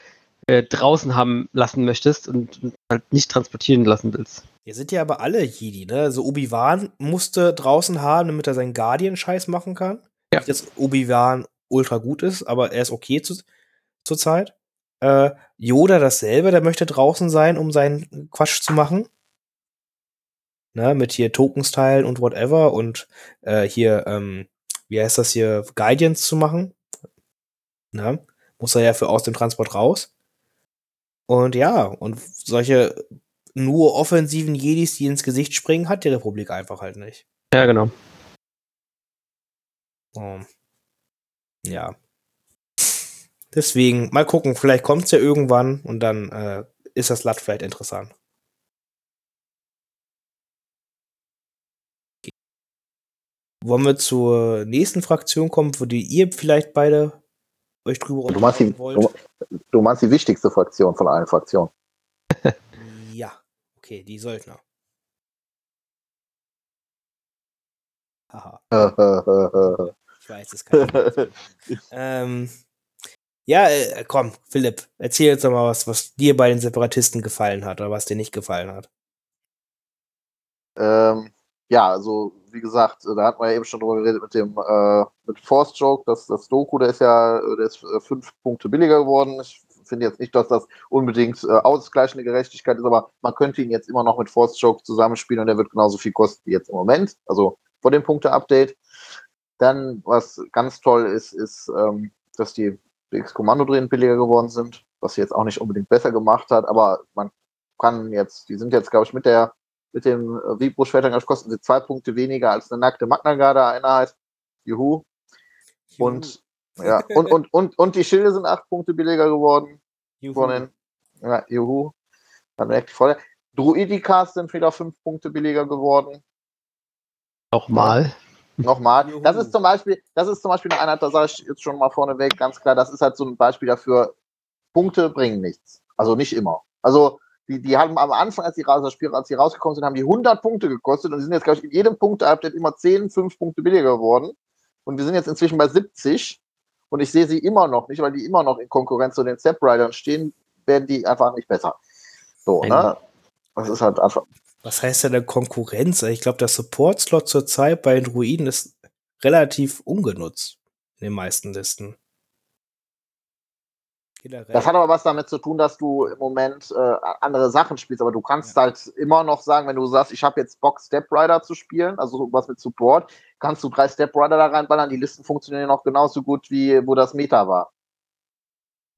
S2: äh, draußen haben lassen möchtest und, und, halt nicht transportieren lassen willst.
S1: Hier sind ja aber alle Jedi, ne? Also Obi-Wan musste draußen haben, damit er seinen Guardian-Scheiß machen kann. Ja. Nicht, dass Obi-Wan ultra gut ist, aber er ist okay zu, zur Zeit. Äh, Yoda dasselbe, der möchte draußen sein, um seinen Quatsch zu machen. Ne, mit hier Tokens teilen und whatever und äh, hier, ähm, wie heißt das hier, Guidance zu machen. Ne? Muss er ja für aus dem Transport raus. Und ja, und solche nur offensiven Jedis, die ins Gesicht springen, hat die Republik einfach halt nicht.
S2: Ja, genau.
S1: Oh. Ja. Deswegen, mal gucken, vielleicht kommt es ja irgendwann und dann äh, ist das Lat vielleicht interessant. Okay. Wollen wir zur nächsten Fraktion kommen, wo die ihr vielleicht beide euch drüber
S3: du meinst, die, wollt? Du, du meinst die wichtigste Fraktion von allen Fraktionen.
S1: ja, okay, die Söldner. Haha. ich weiß, es kann. ähm, ja, äh, komm, Philipp, erzähl jetzt doch mal was, was dir bei den Separatisten gefallen hat oder was dir nicht gefallen hat.
S3: Ähm, ja, also wie gesagt, da hat man ja eben schon drüber geredet mit dem äh, mit Force Joke, das, das Doku, der ist ja, der ist äh, fünf Punkte billiger geworden. Ich finde jetzt nicht, dass das unbedingt äh, ausgleichende Gerechtigkeit ist, aber man könnte ihn jetzt immer noch mit Force Joke zusammenspielen und der wird genauso viel kosten wie jetzt im Moment, also vor dem Punkte-Update. Dann, was ganz toll ist, ist, ähm, dass die BX-Kommando drehen billiger geworden sind, was sie jetzt auch nicht unbedingt besser gemacht hat, aber man kann jetzt, die sind jetzt, glaube ich, mit der mit dem äh, Vibro-Schwertangriff kosten sie zwei Punkte weniger als eine nackte Magna-Garde-Einheit. Juhu. Und, ja, und, und, und, und die Schilde sind acht Punkte billiger geworden.
S1: Juhu.
S3: Von den, ja, juhu. Dann merkt die Freude. Druidikas sind wieder fünf Punkte billiger geworden.
S2: Nochmal.
S3: Nochmal. Das ist zum Beispiel, das ist zum Beispiel eine Einheit, da sage ich jetzt schon mal vorneweg, ganz klar, das ist halt so ein Beispiel dafür, Punkte bringen nichts. Also nicht immer. Also die, die haben am Anfang, als die, als die rausgekommen sind, haben die 100 Punkte gekostet und sind jetzt, glaube ich, in jedem Punkt-Update immer 10, 5 Punkte billiger geworden. Und wir sind jetzt inzwischen bei 70 und ich sehe sie immer noch nicht, weil die immer noch in Konkurrenz zu den Step Riders stehen, werden die einfach nicht besser. So, ne? Das ist halt einfach.
S1: Was heißt denn der Konkurrenz? Ich glaube, der Support-Slot zurzeit bei den Druiden ist relativ ungenutzt in den meisten Listen. Generell.
S3: Das hat aber was damit zu tun, dass du im Moment äh, andere Sachen spielst, aber du kannst halt immer noch sagen, wenn du sagst, ich habe jetzt Bock, Step Rider zu spielen, also was mit Support, kannst du drei Step Rider da reinballern, die Listen funktionieren noch genauso gut, wie wo das Meta war.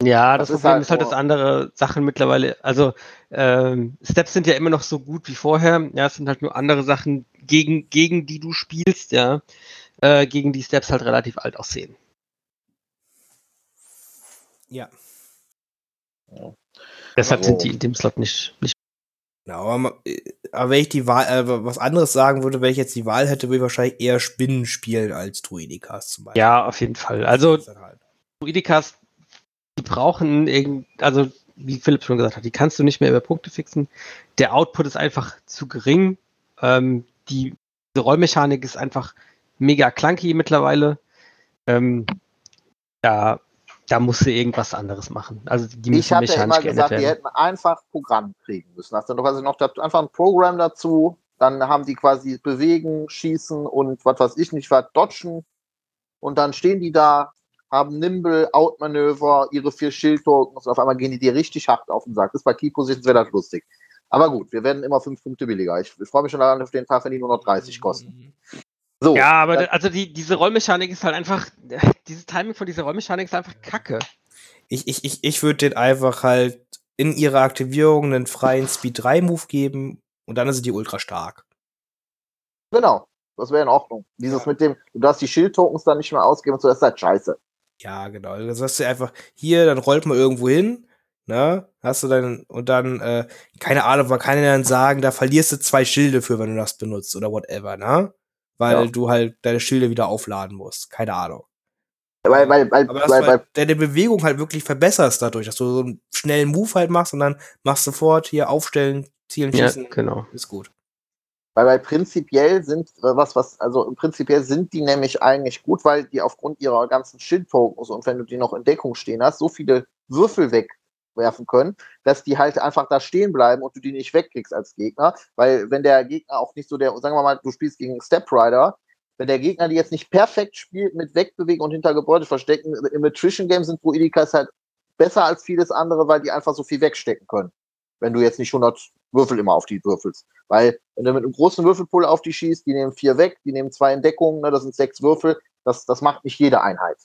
S2: Ja,
S3: Das
S2: das,
S3: ist
S2: Problem
S3: halt
S2: ist halt, dass andere Sachen mittlerweile, also ähm, Steps sind ja immer noch so gut wie vorher. Ja, es sind halt nur andere Sachen, gegen, gegen die du spielst, ja, äh, gegen die Steps halt relativ alt aussehen.
S1: ja.
S2: Deshalb
S3: So.
S2: sind die in dem Slot nicht, nicht.
S1: Genau, aber, äh, aber wenn ich die Wahl, äh, was anderes sagen würde, wenn ich jetzt die Wahl hätte, würde ich wahrscheinlich eher Spinnen spielen als Druidikas zum Beispiel.
S2: Ja, auf jeden Fall. Also
S1: ist dann halt.
S2: Druidikas, die brauchen irgend, also wie Philipp schon gesagt hat, die kannst du nicht mehr über Punkte fixen. Der Output ist einfach zu gering. Ähm, die, die Rollmechanik ist einfach mega clunky mittlerweile. Ähm, da, da musst du irgendwas anderes machen. Also die
S3: Ich hatte immer gesagt, die hätten einfach Programm kriegen müssen. Hast du quasi noch da- einfach ein Programm dazu, dann haben die quasi bewegen, schießen und was weiß ich nicht, was dodgen und dann stehen die da, haben Nimble, Outmanöver, ihre vier Schildtokens und auf einmal gehen die dir richtig hart auf den Sack. Das ist bei Key Positions wäre das lustig. Aber gut, wir werden immer fünf Punkte billiger. Ich, ich freue mich schon daran auf den Tag, wenn die nur noch 30 kosten. So,
S2: Ja, aber
S3: dann-
S2: da- also die, diese Rollmechanik ist halt einfach, dieses Timing von dieser Rollmechanik ist einfach kacke.
S1: Ich, ich, ich, ich würde den einfach halt in ihrer Aktivierung einen freien Speed 3 Move geben und dann sind die ultra stark.
S3: genau, das wäre in Ordnung. Dieses
S1: Ja.
S3: mit dem, du darfst die Schildtokens dann nicht mehr ausgeben und so, ist halt scheiße.
S1: Ja, genau. Das sagst du einfach, hier, dann rollt mal irgendwo hin, ne? Hast du dann, und dann, äh, keine Ahnung, man kann ja dann sagen, da verlierst du zwei Schilde für, wenn du das benutzt oder whatever, ne? Weil
S3: Ja.
S1: du halt deine Schilde wieder aufladen musst. Keine Ahnung.
S3: Weil, weil, weil,
S1: Aber dass
S3: weil,
S1: du
S3: weil
S1: halt deine Bewegung halt wirklich verbesserst dadurch, dass du so einen schnellen Move halt machst und dann machst du sofort hier aufstellen, zielen,
S2: Ja,
S1: schießen.
S2: genau.
S1: Ist gut.
S3: Weil, weil prinzipiell sind, äh, was, was, also prinzipiell sind die nämlich eigentlich gut, weil die aufgrund ihrer ganzen Schildtokens und wenn du die noch in Deckung stehen hast, so viele Würfel wegwerfen können, dass die halt einfach da stehen bleiben und du die nicht wegkriegst als Gegner. Weil wenn der Gegner auch nicht so der, sagen wir mal, du spielst gegen Step Rider, wenn der Gegner die jetzt nicht perfekt spielt mit Wegbewegen und hinter Gebäude verstecken, im Attrition Game sind Druidikas halt besser als vieles andere, weil die einfach so viel wegstecken können. Wenn du jetzt nicht 100 Würfel immer auf die würfelst. Weil, wenn du mit einem großen Würfelpool auf die schießt, die nehmen vier weg, die nehmen zwei in Deckung, ne, das sind sechs Würfel, das, das macht nicht jede Einheit.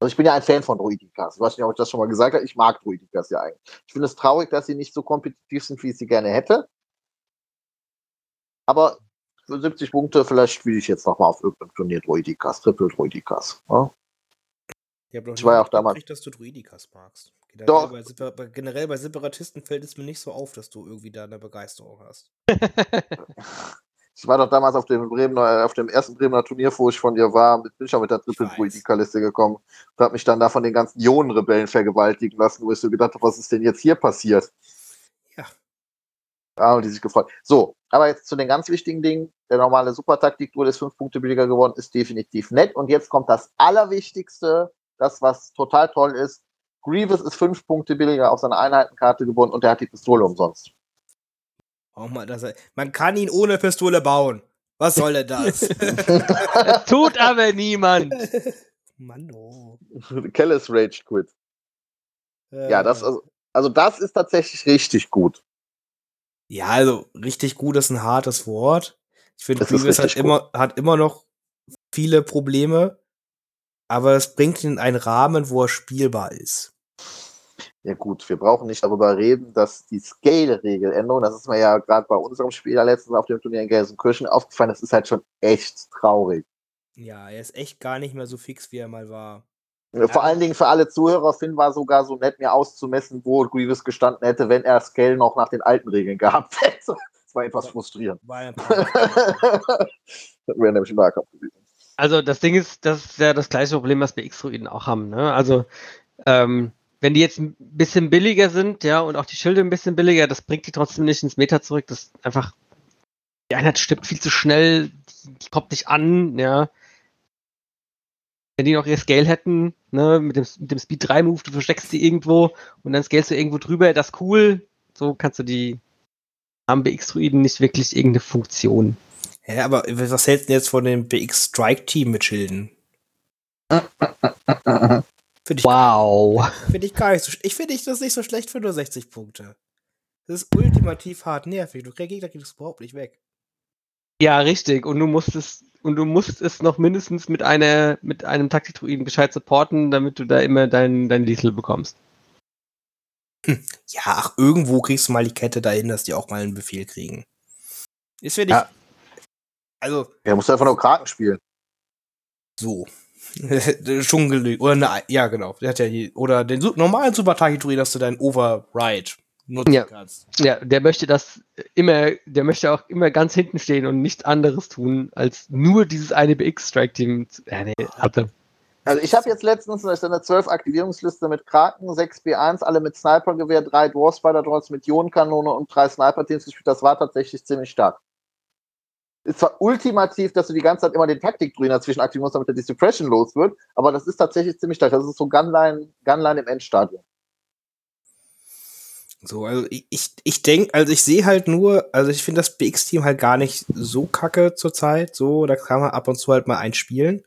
S3: Also ich bin ja ein Fan von Druidikas. Ich weiß nicht, ob ich das schon mal gesagt habe. Ich mag Druidikas ja eigentlich. Ich finde es traurig, dass sie nicht so kompetitiv sind, wie ich sie gerne hätte. Aber für 70 Punkte, vielleicht spiele ich jetzt nochmal auf irgendeinem Turnier Druidikas, Triple Druidikas. Ja?
S1: Ich,
S3: Ich war ja auch damals-
S1: mitgekriegt, dass du Druidikas magst. Generell
S3: Doch.
S1: Bei, Separ- bei, generell bei Separatisten fällt es mir nicht so auf, dass du irgendwie da eine Begeisterung hast.
S3: Ich war doch damals auf dem Bremener, äh, auf dem ersten Bremener Turnier, wo ich von dir war, mit, bin ich auch mit der Triple
S1: weiß.
S3: Druidika-Liste gekommen und habe mich dann da von den ganzen Ionenrebellen vergewaltigen lassen, wo ich so gedacht habe, was ist denn jetzt hier passiert?
S1: Ja.
S3: Ja, und die sich gefreut. So, aber jetzt zu den ganz wichtigen Dingen. Der normale Supertaktik-Duel ist fünf Punkte billiger geworden, ist definitiv nett. Und jetzt kommt das Allerwichtigste, das, was total toll ist. Grievous ist fünf Punkte billiger auf seine Einheitenkarte gewonnen und er hat die Pistole umsonst.
S1: Mal, dass er, man kann ihn ohne Pistole bauen. Was soll denn das?
S2: Das tut aber niemand.
S1: Mann, oh.
S3: Kellis Rage Quit. Ja, das, also, also das ist tatsächlich richtig gut.
S1: Ja, also richtig gut ist ein hartes Wort. Ich finde,
S3: Das ist
S1: Grievous hat immer, hat immer noch viele Probleme, aber es bringt ihn in einen Rahmen, wo er spielbar ist.
S3: Ja gut, wir brauchen nicht darüber reden, dass die Scale-Regeländerung, das ist mir ja gerade bei unserem Spieler letztens auf dem Turnier in Gelsenkirchen aufgefallen, das ist halt schon echt traurig.
S1: Ja, er ist echt gar nicht mehr so fix, wie er mal war.
S3: Vor allen Dingen für alle Zuhörer, Finn war sogar so nett, mir auszumessen, wo Grievous gestanden hätte, wenn er Scale noch nach den alten Regeln gehabt hätte. Das war etwas frustrierend.
S1: War
S3: das wäre nämlich ein Nahkampf gewesen.
S2: Also das Ding ist, das ist ja das gleiche Problem, was wir X-Druiden auch haben. Ne? Also ähm, wenn die jetzt ein bisschen billiger sind, ja, und auch die Schilde ein bisschen billiger, das bringt die trotzdem nicht ins Meta zurück. Das ist einfach, die Einheit stirbt viel zu schnell, die, die kommt nicht an, ja. Wenn die noch ihr Scale hätten, ne, mit dem, mit dem Speed 3 Move, du versteckst die irgendwo und dann scalest du irgendwo drüber, das ist cool. So kannst du die haben BX-Druiden nicht wirklich irgendeine Funktion.
S1: Ja, aber was hältst du denn jetzt von dem BX Strike Team mit Schilden? Finde ich,
S2: Wow.
S1: find ich gar nicht so sch- Ich finde ich das nicht so schlecht für nur 60 Punkte. Das ist ultimativ hart nervig. Du kriegst Gegner kriegst es überhaupt nicht weg.
S2: Ja, richtig. Und du musst es, und du musst es noch mindestens mit einer, mit einem Taktikdruiden gescheit supporten, damit du da immer dein, dein Lethal bekommst.
S1: Ja, ach, irgendwo kriegst du mal die Kette dahin, dass die auch mal einen Befehl kriegen. Ist finde ich.
S3: Ja.
S1: Also,
S3: Er muss einfach nur Kraken spielen.
S1: so. Schon gelügt. Oder ne, ja, genau. Der hat ja die, oder den normalen Super Takituri, dass du deinen Override nutzen
S2: Ja.
S1: kannst.
S2: Ja, der möchte das immer, der möchte auch immer ganz hinten stehen und nichts anderes tun, als nur dieses eine BX-Strike-Team. zu- Ja, nee, hatte.
S3: Also ich habe jetzt letztens eine 12 Aktivierungsliste mit Kraken, 6 B1, alle mit Snipergewehr, 3 Dwarf Spider Droids mit Ionenkanone und 3 Sniper-Teams gespielt. Das war tatsächlich ziemlich stark. Ist zwar ultimativ, dass du die ganze Zeit immer den Taktik-Druiden dazwischen aktivieren musst, damit der die Suppression los wird, aber das ist tatsächlich ziemlich stark. Das ist so Gunline, Gunline im Endstadium.
S1: So, also ich, ich, ich denke, also ich sehe halt nur, also ich finde das BX-Team halt gar nicht so kacke zurzeit. So, da kann man ab und zu halt mal einspielen.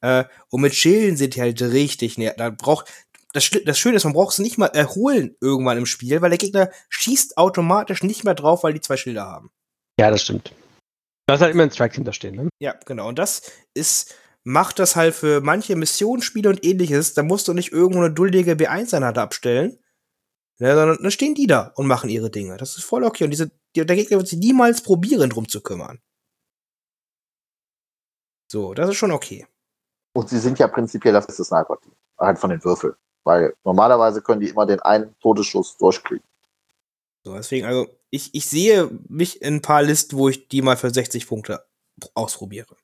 S1: Äh, und mit Schilden sind die halt richtig näher. Da braucht, das, das Schöne ist, man braucht es nicht mal erholen irgendwann im Spiel, weil der Gegner schießt automatisch nicht mehr drauf, weil die zwei Schilder haben.
S2: Ja, das stimmt. Da ist halt immer ein Strike hinterstehen, ne?
S1: Ja, genau. Und das ist, macht das halt für manche Missionsspiele und ähnliches. Da musst du nicht irgendwo eine duldige B1-Einheit abstellen. Ja, sondern dann stehen die da und machen ihre Dinge. Das ist voll okay. Und diese, die, der Gegner wird sich niemals probieren, drum zu kümmern. So, das ist schon okay.
S3: Und sie sind ja prinzipiell das beste Sniper-Team. Halt von den Würfeln. Weil normalerweise können die immer den einen Todesschuss durchkriegen.
S1: So, deswegen, also, ich, ich sehe mich in ein paar Listen, wo ich die mal für 60 Punkte ausprobiere.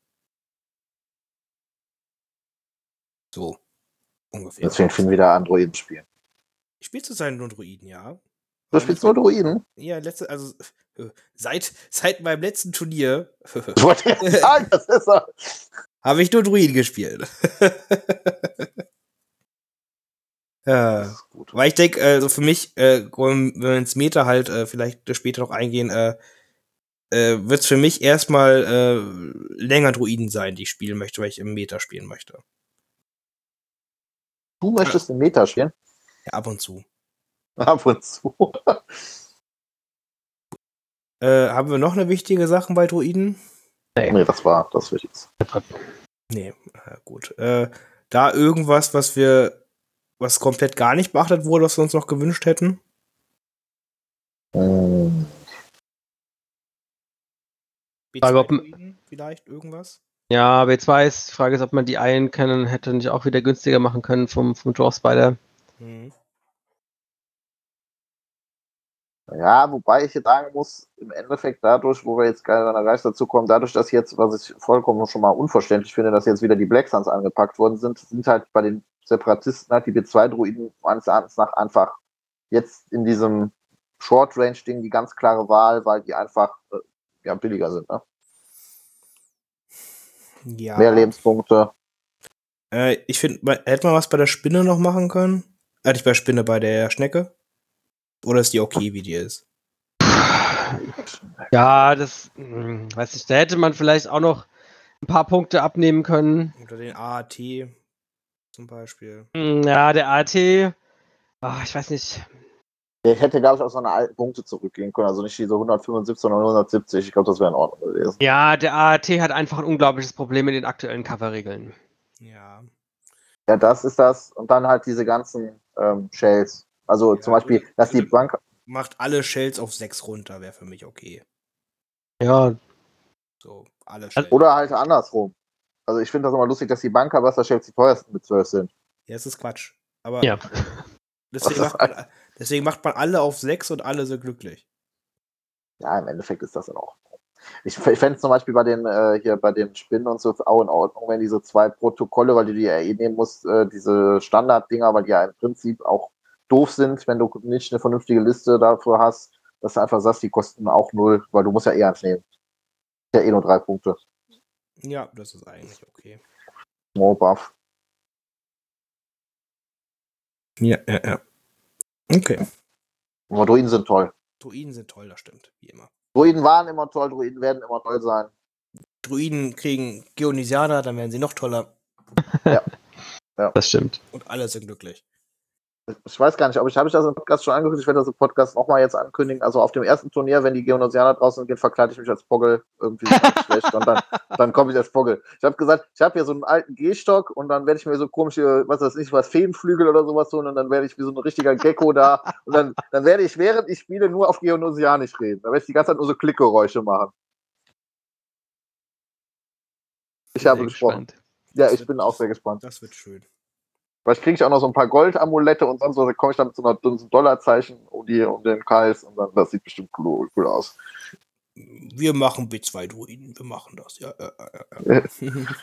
S1: So. Ungefähr.
S3: Deswegen finden wieder Androiden spielen.
S1: Ich spiele zurzeit nur Druiden, ja.
S3: Du spielst nur Druiden?
S1: Ja, letzte, also äh, seit, seit meinem letzten Turnier
S3: Ich wollte sagen, das ist er.
S1: habe ich nur Druiden gespielt.
S3: gut.
S1: Weil ich denke, also für mich, äh, wenn wir ins Meta halt äh, vielleicht später noch eingehen, äh, äh, wird es für mich erstmal äh, länger Druiden sein, die ich spielen möchte, weil ich im Meta spielen möchte.
S3: Du möchtest den Meta spielen?
S1: Ja, ab und zu.
S3: Ab und zu.
S1: Äh, haben wir noch eine wichtige Sache bei Druiden?
S3: Nee, das war das Wichtigste.
S1: Nee, äh, gut. Äh, da irgendwas, was wir, was komplett gar nicht beachtet wurde, was wir uns noch gewünscht hätten?
S3: Hm.
S2: Frage, ob-
S1: B2 vielleicht irgendwas?
S2: Ja, B2 ist, die Frage ist, ob man die einen können, hätte nicht auch wieder günstiger machen können vom, vom Draw Spider.
S1: Mhm.
S3: Ja, wobei ich jetzt sagen muss, im Endeffekt dadurch, wo wir jetzt gerade an der Reise dazu kommen, dadurch, dass jetzt, was ich vollkommen schon mal unverständlich finde, dass jetzt wieder die Black Suns angepackt worden sind, sind halt bei den Separatisten halt die B2-Druiden meines Erachtens nach einfach jetzt in diesem Short-Range-Ding die ganz klare Wahl, weil die einfach äh, ja, billiger sind. Ne?
S1: Ja.
S3: Mehr Lebenspunkte.
S1: Äh, ich finde, hätte man was bei der Spinne noch machen können? Äh, nicht bei der Spinne, bei der Schnecke? Oder ist die okay, wie die ist?
S2: Ja, das, hm, weiß ich, da hätte man vielleicht auch noch ein paar Punkte abnehmen können.
S1: Oder den AAT zum Beispiel.
S2: Hm, Ja, der AT, ah, ich weiß nicht.
S3: Der hätte, glaube ich, auf seine alten Punkte zurückgehen können. Also nicht diese 175, sondern 170. Ich glaube, das wäre in Ordnung gewesen.
S2: Ja, der AT hat einfach ein unglaubliches Problem mit den aktuellen Coverregeln.
S1: Ja.
S3: Ja, das ist das. Und dann halt diese ganzen ähm, Shells. Also
S1: Ja,
S3: zum Beispiel, dass die
S1: oder-
S3: Bank,
S1: Macht alle Shells auf 6 runter, wäre für mich okay.
S2: Ja,
S1: So, alle
S2: Also-
S1: Shells.
S3: oder halt andersrum. Also ich finde das immer lustig, dass die Banker Buster Shells die teuersten mit 12 sind.
S1: Ja, es ist Quatsch. Aber
S2: ja.
S1: deswegen, macht man, deswegen macht man alle auf 6 und alle sind glücklich.
S3: Ja, im Endeffekt ist das dann auch. Ich, ich fände zum Beispiel bei den, äh, hier bei den Spinnen und so auch in Ordnung, wenn diese zwei Protokolle, weil du die ja eh nehmen musst, äh, diese Standarddinger, weil die ja im Prinzip auch doof sind, wenn du nicht eine vernünftige Liste dafür hast, dass du einfach sagst, die kosten auch null, weil du musst ja eh eins nehmen. Ja, eh nur drei Punkte.
S1: Ja, das ist eigentlich okay.
S3: More Buff.
S1: Ja, ja, ja. Okay.
S3: Aber Druiden sind toll.
S1: Druiden sind toll, das stimmt, wie immer.
S3: Druiden waren immer toll, Druiden werden immer toll sein.
S1: Druiden kriegen Geonisianer, dann werden sie noch toller
S2: Das stimmt.
S1: und alle sind glücklich.
S3: Ich weiß gar nicht, ob ich, habe ich das im Podcast schon angekündigt? Ich werde das im Podcast nochmal jetzt ankündigen. Also auf dem ersten Turnier, wenn die Geonosianer draußen gehen, verkleide ich mich als Poggle. Irgendwie schlecht. Und dann, dann komme ich als Poggle. Ich habe gesagt, ich habe hier so einen alten Gehstock und dann werde ich mir so komische, was weiß ich, was, Feenflügel oder sowas tun und dann werde ich wie so ein richtiger Gecko da. Und dann, dann werde ich, während ich spiele, nur auf Geonosianisch reden. Dann werde ich die ganze Zeit nur so Klickgeräusche machen. Ich habe
S2: Sehr
S3: gesprochen.
S2: gespannt.
S3: Ja, ich bin auch sehr gespannt.
S1: Das wird schön.
S3: Vielleicht kriege ich auch noch so ein paar Goldamulette und sonst was, dann komme ich dann mit so einer so einem Dollarzeichen um, die, um den Kreis und dann das sieht bestimmt cool, cool aus.
S1: Wir machen B2 Druiden, wir machen das. Ja, ja, ja, ja.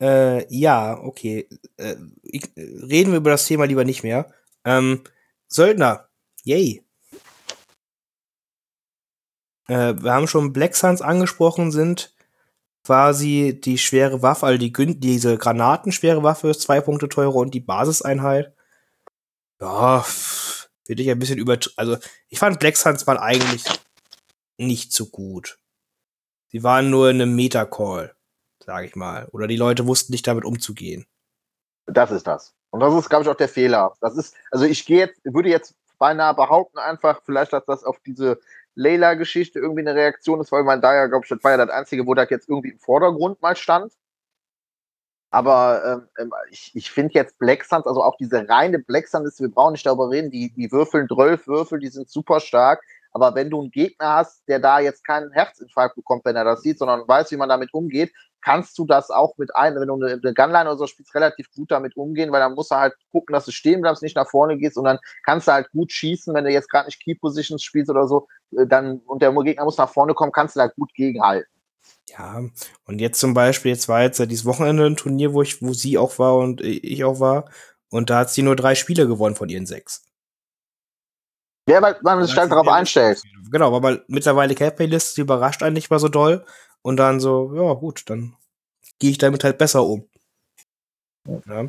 S1: äh, ja okay. Äh, ich, reden wir über das Thema lieber nicht mehr. Ähm, Söldner. Yay. Äh, wir haben schon Black Suns angesprochen, sind quasi die schwere Waffe, also die, diese granatenschwere Waffe ist zwei Punkte teurer und die Basiseinheit. Ja, finde ich ein bisschen übertrieben. Also, ich fand Black Suns waren eigentlich nicht so gut. Sie waren nur in einem Meta-Call, sage ich mal. Oder die Leute wussten nicht damit umzugehen.
S3: Das ist das. Und das ist, glaube ich, auch der Fehler. Das ist, also ich gehe jetzt, würde jetzt beinahe behaupten, einfach, vielleicht, dass das auf diese Layla-Geschichte irgendwie eine Reaktion ist, weil man da ja, glaube ich, das war ja das Einzige, wo das jetzt irgendwie im Vordergrund mal stand. Aber ähm, ähm, ich, ich finde jetzt Black Suns, also auch diese reine Black Suns, wir brauchen nicht darüber reden, die, die würfeln 12 Würfel, die sind super stark. Aber wenn du einen Gegner hast, der da jetzt keinen Herzinfarkt bekommt, wenn er das sieht, sondern weiß, wie man damit umgeht, kannst du das auch mit ein, wenn du eine, Gunline oder so spielst, relativ gut damit umgehen, weil dann musst du halt gucken, dass du stehen bleibst, nicht nach vorne gehst und dann kannst du halt gut schießen, wenn du jetzt gerade nicht Key Positions spielst oder so, äh, dann und der Gegner muss nach vorne kommen, kannst du da gut gegenhalten.
S1: Ja, und jetzt zum Beispiel, jetzt war jetzt dieses Wochenende ein Turnier, wo ich, wo sie auch war und ich auch war. Und da hat sie nur drei Spiele gewonnen von ihren sechs.
S3: Ja, weil man sich halt darauf einstellt.
S1: Genau, weil man mittlerweile Cap-List sie überrascht einen nicht mehr so doll. Und dann so, ja gut, dann gehe ich damit halt besser um. Ja.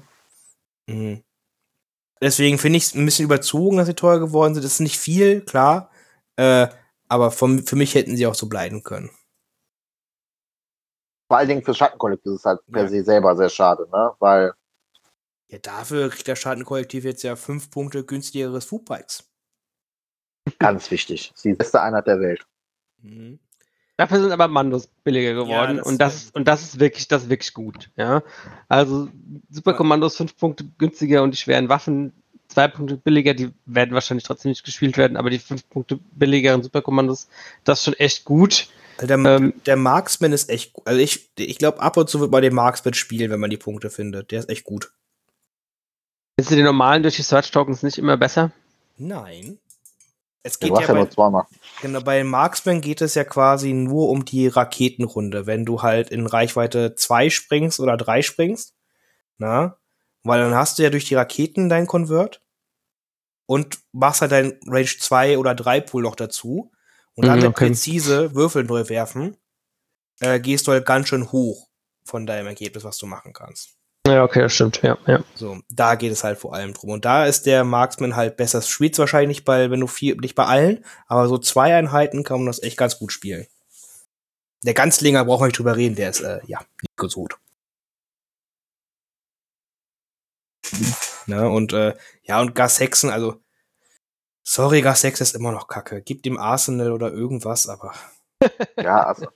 S1: Mhm. Deswegen finde ich es ein bisschen überzogen, dass sie teuer geworden sind. Das ist nicht viel, klar. Äh, aber vom, für mich hätten sie auch so bleiben können.
S3: Vor allen Dingen für Schattenkollektiv ist es halt per
S1: Ja.
S3: se selber sehr schade, ne? Weil
S1: Ja, dafür kriegt das Schattenkollektiv jetzt ja fünf Punkte günstigeres Foodbikes.
S3: Ganz wichtig. Ist die beste Einheit der Welt.
S1: Mhm.
S2: Dafür sind aber Mandos billiger geworden
S1: das-
S2: und das und das ist wirklich das ist wirklich gut, ja. Also Superkommandos fünf Punkte günstiger und die schweren Waffen zwei Punkte billiger, die werden wahrscheinlich trotzdem nicht gespielt werden, aber die fünf Punkte billigeren Superkommandos, das ist schon echt gut.
S1: Der,
S2: Ähm,
S1: der Marksman ist echt gut. Also ich, ich glaube, ab und zu wird man den Marksman spielen, wenn man die Punkte findet. Der ist echt gut.
S2: Ist die normalen durch die Search Tokens nicht immer besser?
S1: Nein. Es geht ja
S3: ja
S1: bei,
S3: zweimal.
S1: genau, bei Marksman geht es ja quasi nur um die Raketenrunde, wenn du halt in Reichweite 2 springst oder 3 springst. Na? Weil dann hast du ja durch die Raketen dein Convert und machst halt dein Range 2 oder 3 Pool noch dazu. Und dann
S2: Mhm,
S1: mit
S2: okay.
S1: präzise Würfel neu werfen, äh, gehst du halt ganz schön hoch von deinem Ergebnis, was du machen kannst.
S2: Ja, okay, das stimmt, ja, ja.
S1: So, da geht es halt vor allem drum. Und da ist der Marksman halt besser. Das spielt's wahrscheinlich bei, wenn du viel, nicht bei allen, aber so zwei Einheiten kann man das echt ganz gut spielen. Der Ganzlinger braucht man nicht drüber reden, der ist, äh, ja, nicht gut. Ne, und, äh, ja, und Gas Hexen, also, sorry, Gas Hex ist immer noch kacke. Gib dem Arsenal oder irgendwas, aber,
S3: Ja, also.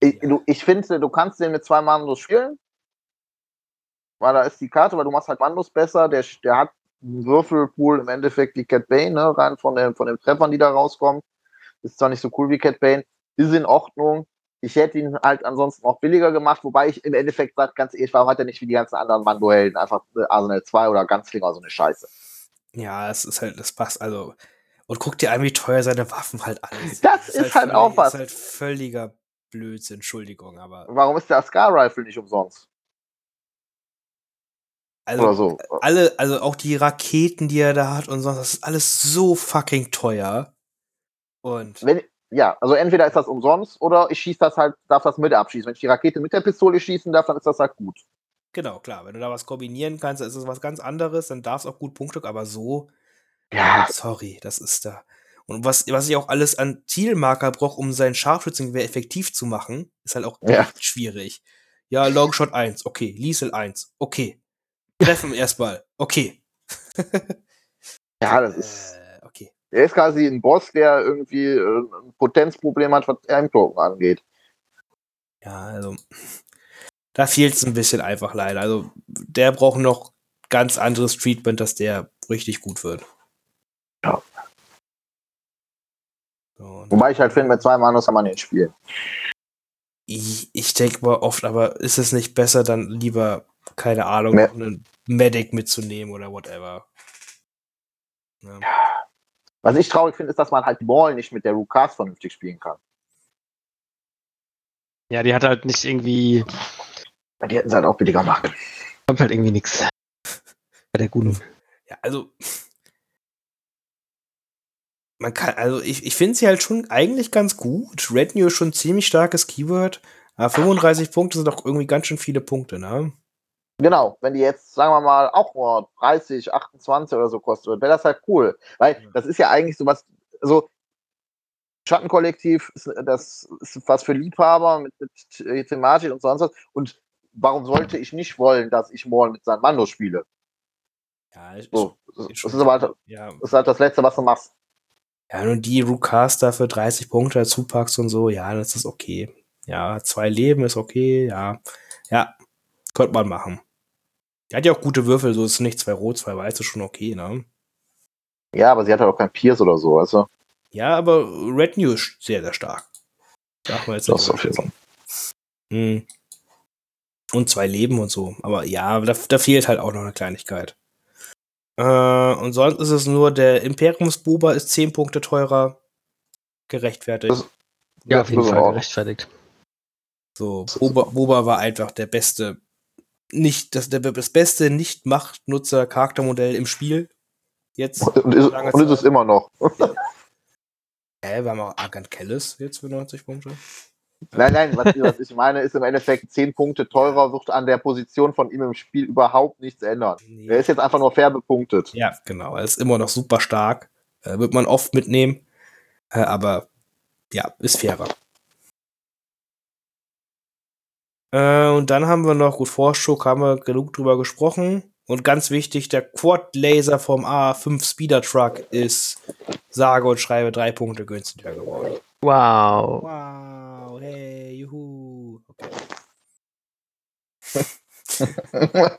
S3: Ich, du, ich finde, du kannst den mit zwei Mandos spielen. Weil da ist die Karte, weil du machst halt Mandos besser. Der, der hat Würfelpool im Endeffekt wie Cat Bane, ne? rein von, den, von den Treffern, die da rauskommen. Ist zwar nicht so cool wie Cat Bane, ist in Ordnung. Ich hätte ihn halt ansonsten auch billiger gemacht, wobei ich im Endeffekt sage, ganz ehrlich, warum hat er nicht wie die ganzen anderen Mando-Helden einfach äh, Arsenal 2 oder Ganzlinger so eine Scheiße?
S1: Ja, es ist halt, das passt, also. Und guck dir an, wie teuer seine Waffen halt alle sind.
S3: Das ist halt
S1: völlig,
S3: auch was.
S1: ist halt völliger Blödsinn, Entschuldigung, aber.
S3: Warum ist der Scar Rifle nicht umsonst?
S1: Also,
S3: so.
S1: alle, also auch die Raketen, die er da hat und sonst, das ist alles so fucking teuer. Und.
S3: Wenn, ja, also entweder ist das umsonst oder ich schieße das halt, darf das mit abschießen. Wenn ich die Rakete mit der Pistole schießen darf, dann ist das halt gut.
S1: Genau, klar. Wenn du da was kombinieren kannst, dann ist es was ganz anderes, dann darf es auch gut Punkte, aber so.
S3: Ja.
S1: Sorry, das ist da. Und was, was ich auch alles an Zielmarker brauche, um sein Scharfschützengewehr effektiv zu machen, ist halt auch
S3: Ja.
S1: echt schwierig. Ja, Longshot 1, okay. Liesel 1, okay. Treffen erstmal, okay.
S3: Ja, das ist.
S1: Äh, okay.
S3: Er ist quasi ein Boss, der irgendwie äh, ein Potenzproblem hat, was Aim-Token angeht.
S1: Ja, also. Da fehlt es ein bisschen einfach leider. Also, der braucht noch ganz anderes Treatment, dass der richtig gut wird.
S3: Ja.
S1: So,
S3: Wobei ich halt finde, mit zwei Manos kann man den spielen.
S1: ich ich denke mal oft, aber ist es nicht besser, dann lieber, keine Ahnung,
S3: Me-
S1: noch einen Medic mitzunehmen oder whatever? Ja.
S3: Was ich traurig finde, ist, dass man halt Maul nicht mit der Rukas vernünftig spielen kann.
S2: Ja, die hat halt nicht irgendwie,
S3: Die hätten es halt auch billiger machen.
S2: kommt halt irgendwie nichts. Bei der guten.
S1: Ja, also. Man kann, also ich, ich finde sie halt schon eigentlich ganz gut. Retinue ist schon ein ziemlich starkes Keyword. Aber 35 Punkte sind doch irgendwie ganz schön viele Punkte, ne?
S3: Genau, wenn die jetzt, sagen wir mal, auch nur 30, 28 oder so würde, wäre das halt cool. Weil das ist ja eigentlich sowas, also Schattenkollektiv, ist, das ist was für Liebhaber mit, mit Thematik und sonst was. Und warum sollte ich nicht wollen, dass ich morgen mit seinem Mando spiele?
S1: Ja, ich,
S3: So,
S1: ich-
S3: das
S1: ich-
S3: ist aber halt,
S1: ja.
S3: das ist halt das Letzte, was du machst.
S1: ja, und die Rukas dafür 30 Punkte dazu packst und so, ja, das ist okay. Ja, zwei Leben ist okay, ja. Ja, könnte man machen. Die hat ja auch gute Würfel, so ist nicht zwei rot, zwei weiß, ist schon okay, ne?
S3: Ja, aber sie hat halt auch kein Pierce oder so, weißt du?
S1: Ja, aber Retinue ist sehr, sehr stark. Darf man jetzt
S3: Das ist auf jeden Fall.
S1: Hm. Und zwei Leben und so. Aber ja, da, da fehlt halt auch noch eine Kleinigkeit. Äh, und sonst ist es nur, der Imperiumsbuber ist 10 Punkte teurer. Gerechtfertigt.
S3: Das-
S2: Ja, auf jeden Fall
S3: auch-
S2: gerechtfertigt.
S1: so, Boba, Boba war einfach der beste, nicht, das, der, das beste Nicht-Macht-Nutzer-Charaktermodell im Spiel. Jetzt.
S3: Und ist, und ist es immer noch.
S1: Hä, wir haben auch Argant Kellis jetzt für 90 Punkte.
S3: Nein, nein, was, was ich meine, ist im Endeffekt 10 Punkte teurer, wird an der Position von ihm im Spiel überhaupt nichts ändern.
S1: Nee.
S3: Er ist jetzt einfach nur fair bepunktet.
S1: Ja, genau. Er ist immer noch super stark. Äh, wird man oft mitnehmen. Äh, aber ja, ist fairer. Äh, und dann haben wir noch, gut, Vorschub haben wir genug drüber gesprochen. Und ganz wichtig, der Quad-Laser vom A5 Speeder Truck ist sage und schreibe drei Punkte günstiger geworden.
S2: Wow.
S1: Wow, hey, juhu. Okay.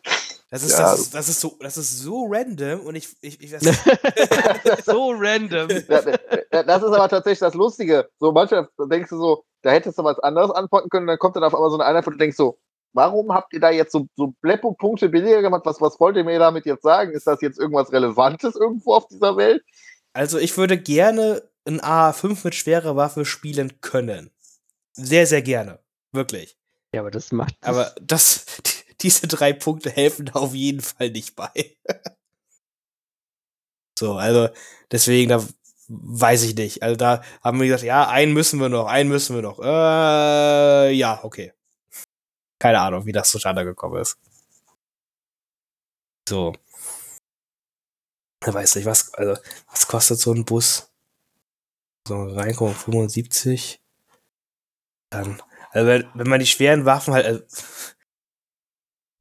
S1: Das ist,
S3: Ja.
S1: das, ist, das, ist so, das ist so random und ich, ich, ich das,
S2: so random.
S3: Ja, äh, das ist aber tatsächlich das Lustige. So manchmal denkst du so, da hättest du was anderes antworten können, dann kommt dann auf einmal so eine Einheit, wo du denkst so, warum habt ihr da jetzt so, so Bleppo-Punkte billiger gemacht? Was, was wollt ihr mir damit jetzt sagen? Ist das jetzt irgendwas Relevantes irgendwo auf dieser Welt?
S1: Also ich würde gerne ein A5 mit schwerer Waffe spielen können. Sehr, sehr gerne. Wirklich.
S2: Ja, aber das macht. Das
S1: Aber das, diese drei Punkte helfen da auf jeden Fall nicht bei. so, also deswegen, da weiß ich nicht. Also da haben wir gesagt, ja, einen müssen wir noch, einen müssen wir noch. Äh, ja, okay. Keine Ahnung, wie das zustande gekommen ist. So. Ich weiß nicht, was, also, was kostet so ein Bus? So reinkommen 75. Dann, also wenn, wenn man die schweren Waffen halt, also,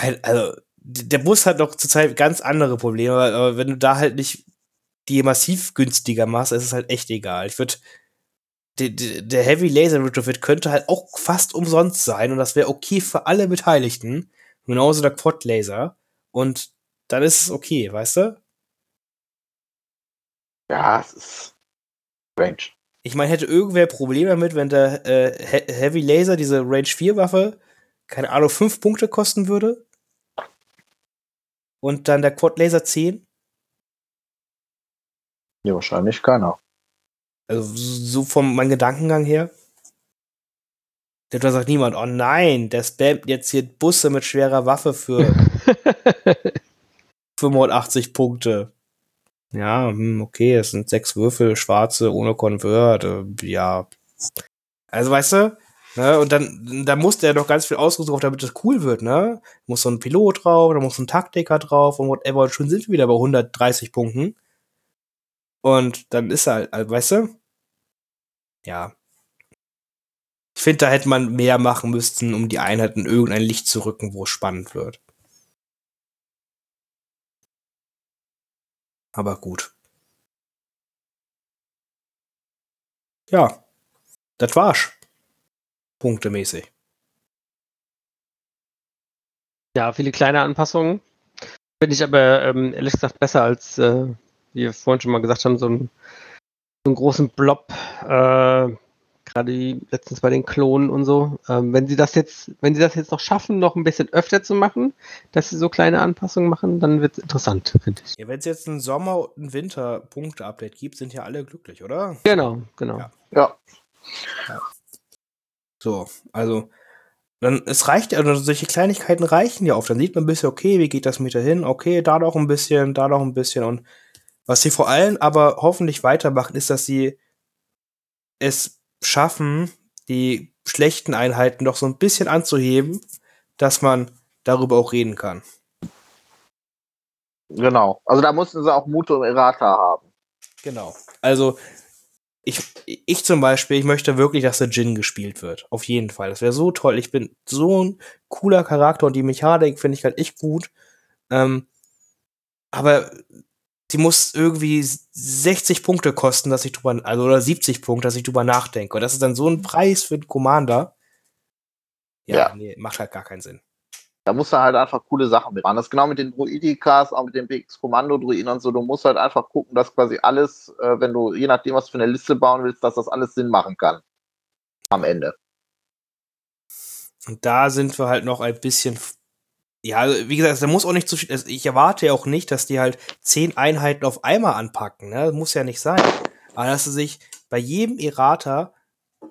S1: halt, also der Bus hat noch zurzeit ganz andere Probleme, aber wenn du da halt nicht die massiv günstiger machst, ist es halt echt egal. Ich würde der Heavy Laser Retrofit könnte halt auch fast umsonst sein und das wäre okay für alle Beteiligten. Genauso der Quad Laser. Und dann ist es okay, weißt du?
S3: Ja, es ist strange.
S1: Ich meine, hätte irgendwer Probleme damit, wenn der äh, He Heavy Laser, diese Range 4 Waffe, keine Ahnung, 5 Punkte kosten würde? Und dann der Quad Laser 10?
S3: Ja, wahrscheinlich keiner.
S1: Also so vom meinem Gedankengang her. Da sagt niemand, oh nein, der spammt jetzt hier Busse mit schwerer Waffe für 85 Punkte. Ja, hm, okay, es sind sechs Würfel, schwarze, ohne Convert, äh, ja. Also, weißt du, ne, und dann, da muss der noch ganz viel Ausrüstung drauf, damit das cool wird, ne? Muss so ein Pilot drauf, da muss ein Taktiker drauf und whatever, und schon sind wir wieder bei 130 Punkten. Und dann ist er halt, also, weißt du? Ja. Ich finde, da hätte man mehr machen müssen, um die Einheiten in irgendein Licht zu rücken, wo es spannend wird. Aber gut. Ja, das war's. Punktemäßig.
S2: Ja, viele kleine Anpassungen. Finde ich aber ähm, ehrlich gesagt besser als, äh, wie wir vorhin schon mal gesagt haben, so, ein, so einen großen Blob. Äh, Gerade letztens bei den Klonen und so. Ähm, wenn sie das jetzt, wenn sie das jetzt noch schaffen, noch ein bisschen öfter zu machen, dass sie so kleine Anpassungen machen, dann wird es interessant, finde ich.
S1: Ja, wenn es jetzt ein Sommer- und ein Winter-Punkte-Update gibt, sind ja alle glücklich, oder?
S2: Genau, genau.
S1: Ja.
S3: Ja.
S1: Ja. So, also, dann, es reicht ja, also solche Kleinigkeiten reichen ja oft. Dann sieht man ein bisschen, okay, wie geht das mit dahin? Okay, da noch ein bisschen, da noch ein bisschen. Und was sie vor allem aber hoffentlich weitermachen, ist, dass sie es schaffen, die schlechten Einheiten doch so ein bisschen anzuheben, dass man darüber auch reden kann.
S3: Genau. Also da mussten sie auch Muto Errata haben.
S1: Genau. Also, ich, ich zum Beispiel, ich möchte wirklich, dass der Jin gespielt wird. Auf jeden Fall. Das wäre so toll. Ich bin so ein cooler Charakter und die Mechanik finde ich halt echt gut. Ähm, aber die muss irgendwie 60 Punkte kosten, dass ich drüber, also oder 70 Punkte, dass ich drüber nachdenke. Und das ist dann so ein Preis für den Commander. Ja,
S3: Ja.
S1: nee, macht halt gar keinen Sinn.
S3: Da musst du halt einfach coole Sachen mitmachen. Das ist genau mit den Druidikas, auch mit den PX-Kommando-Druiden und so. Du musst halt einfach gucken, dass quasi alles, äh, wenn du, je nachdem, was du für eine Liste bauen willst, dass das alles Sinn machen kann. Am Ende.
S1: Und da sind wir halt noch ein bisschen. Ja, also, wie gesagt, da muss auch nicht zu viel. Also ich erwarte ja auch nicht, dass die halt zehn Einheiten auf einmal anpacken. Ne? Das muss ja nicht sein. Aber dass sie sich bei jedem Errata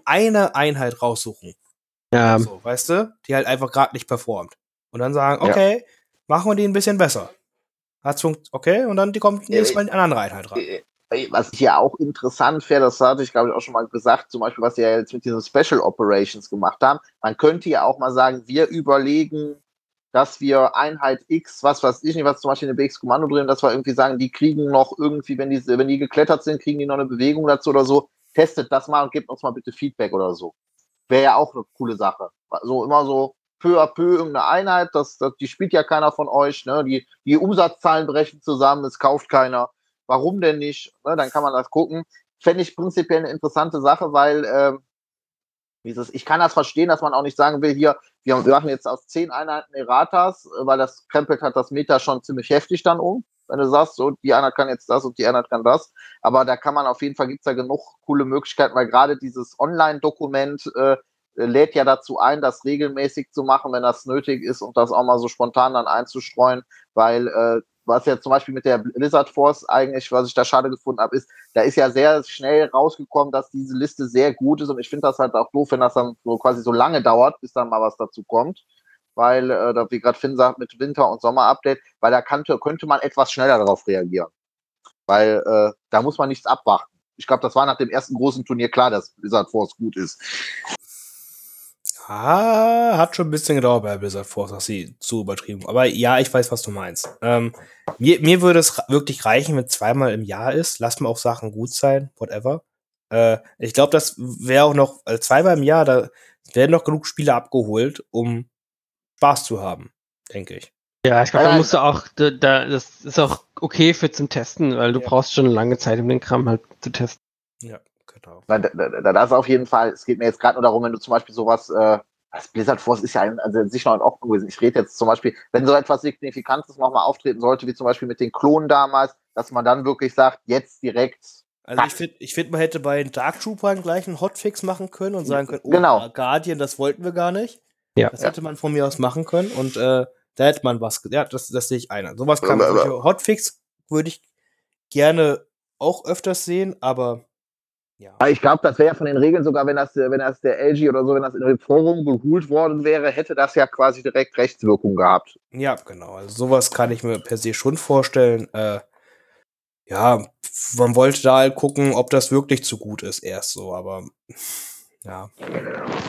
S1: eine Einheit raussuchen.
S2: Ja,
S1: So, weißt du? Die halt einfach gerade nicht performt. Und dann sagen,
S3: Ja.
S1: okay, machen wir die ein bisschen besser. Hat's funkt, okay, und dann die kommt
S3: Ja,
S1: nächstes Mal in eine andere Einheit rein.
S3: Äh, Was ich ja auch interessant wäre, das hatte ich glaube ich auch schon mal gesagt, zum Beispiel, was sie ja jetzt mit diesen Special Operations gemacht haben. Man könnte ja auch mal sagen, wir überlegen, dass wir Einheit X, was weiß ich nicht, was zum Beispiel in der BX-Kommando drin, dass wir irgendwie sagen, die kriegen noch irgendwie, wenn die, wenn die geklettert sind, kriegen die noch eine Bewegung dazu oder so. Testet das mal und gebt uns mal bitte Feedback oder so. Wäre ja auch eine coole Sache. Also immer so peu à peu irgendeine Einheit, das, das, die spielt ja keiner von euch, ne? Die, die Umsatzzahlen brechen zusammen, es kauft keiner. Warum denn nicht? Ne? Dann kann man das gucken. Fände ich prinzipiell eine interessante Sache, weil ähm, dieses, ich kann das verstehen, dass man auch nicht sagen will, hier, wir, machen jetzt aus zehn Einheiten Erratas, äh, weil das krempelt hat das Meta schon ziemlich heftig dann um. Wenn du sagst, so, die Einheit kann jetzt das und die Einheit kann das. Aber da kann man auf jeden Fall, gibt's da genug coole Möglichkeiten, weil gerade dieses Online-Dokument äh, lädt ja dazu ein, das regelmäßig zu machen, wenn das nötig ist und das auch mal so spontan dann einzustreuen, weil äh, was ja zum Beispiel mit der Blizzard Force eigentlich, was ich da schade gefunden habe, ist, da ist ja sehr schnell rausgekommen, dass diese Liste sehr gut ist und ich finde das halt auch doof, wenn das dann so quasi so lange dauert, bis dann mal was dazu kommt, weil, äh, wie gerade Finn sagt, mit Winter- und Sommer-Update, weil da kannte, könnte man etwas schneller darauf reagieren, weil äh, da muss man nichts abwarten. Ich glaube, das war nach dem ersten großen Turnier klar, dass Blizzard Force gut ist.
S1: Ah, hat schon ein bisschen gedauert bei Blizzard Force, dass sie zu übertrieben. Aber ja, ich weiß, was du meinst. Ähm, mir, mir würde es wirklich reichen, wenn zweimal im Jahr ist. Lass mal auch Sachen gut sein, whatever. Äh, ich glaube, das wäre auch noch, also zweimal im Jahr, da werden noch genug Spiele abgeholt, um Spaß zu haben, denke ich.
S2: ja ich glaube, da musst du auch, da, da, das ist auch okay für zum Testen, weil du
S1: Ja.
S2: brauchst schon eine lange Zeit, um den Kram halt zu testen.
S1: Ja,
S3: da- da- da- Das auf jeden Fall, es geht mir jetzt gerade nur darum, wenn du zum Beispiel sowas, äh, das Blizzard Force ist ja ein, also sicher ein Ordnung gewesen. Ich rede jetzt zum Beispiel, wenn so etwas Signifikantes nochmal auftreten sollte, wie zum Beispiel mit den Klonen damals, dass man dann wirklich sagt, jetzt direkt.
S1: Also ich finde, ich find, man hätte bei den Dark Troopern gleich einen Hotfix machen können und sagen können, oh,
S3: Genau.
S1: Guardian, das wollten wir gar nicht.
S2: Ja.
S1: Das hätte man von mir aus machen können und äh, da hätte man was, ja, das, das sehe ich ein. Sowas kann man, Hotfix würde ich gerne auch öfters sehen, aber ja.
S3: Ich glaube, das wäre ja von den Regeln sogar, wenn das, äh, wenn das der LG oder so, wenn das in dem Forum geholt worden wäre, hätte das ja quasi direkt Rechtswirkung gehabt.
S1: Ja, genau. Also sowas kann ich mir per se schon vorstellen. Äh, ja, man wollte da halt gucken, ob das wirklich zu gut ist, erst so, aber ja,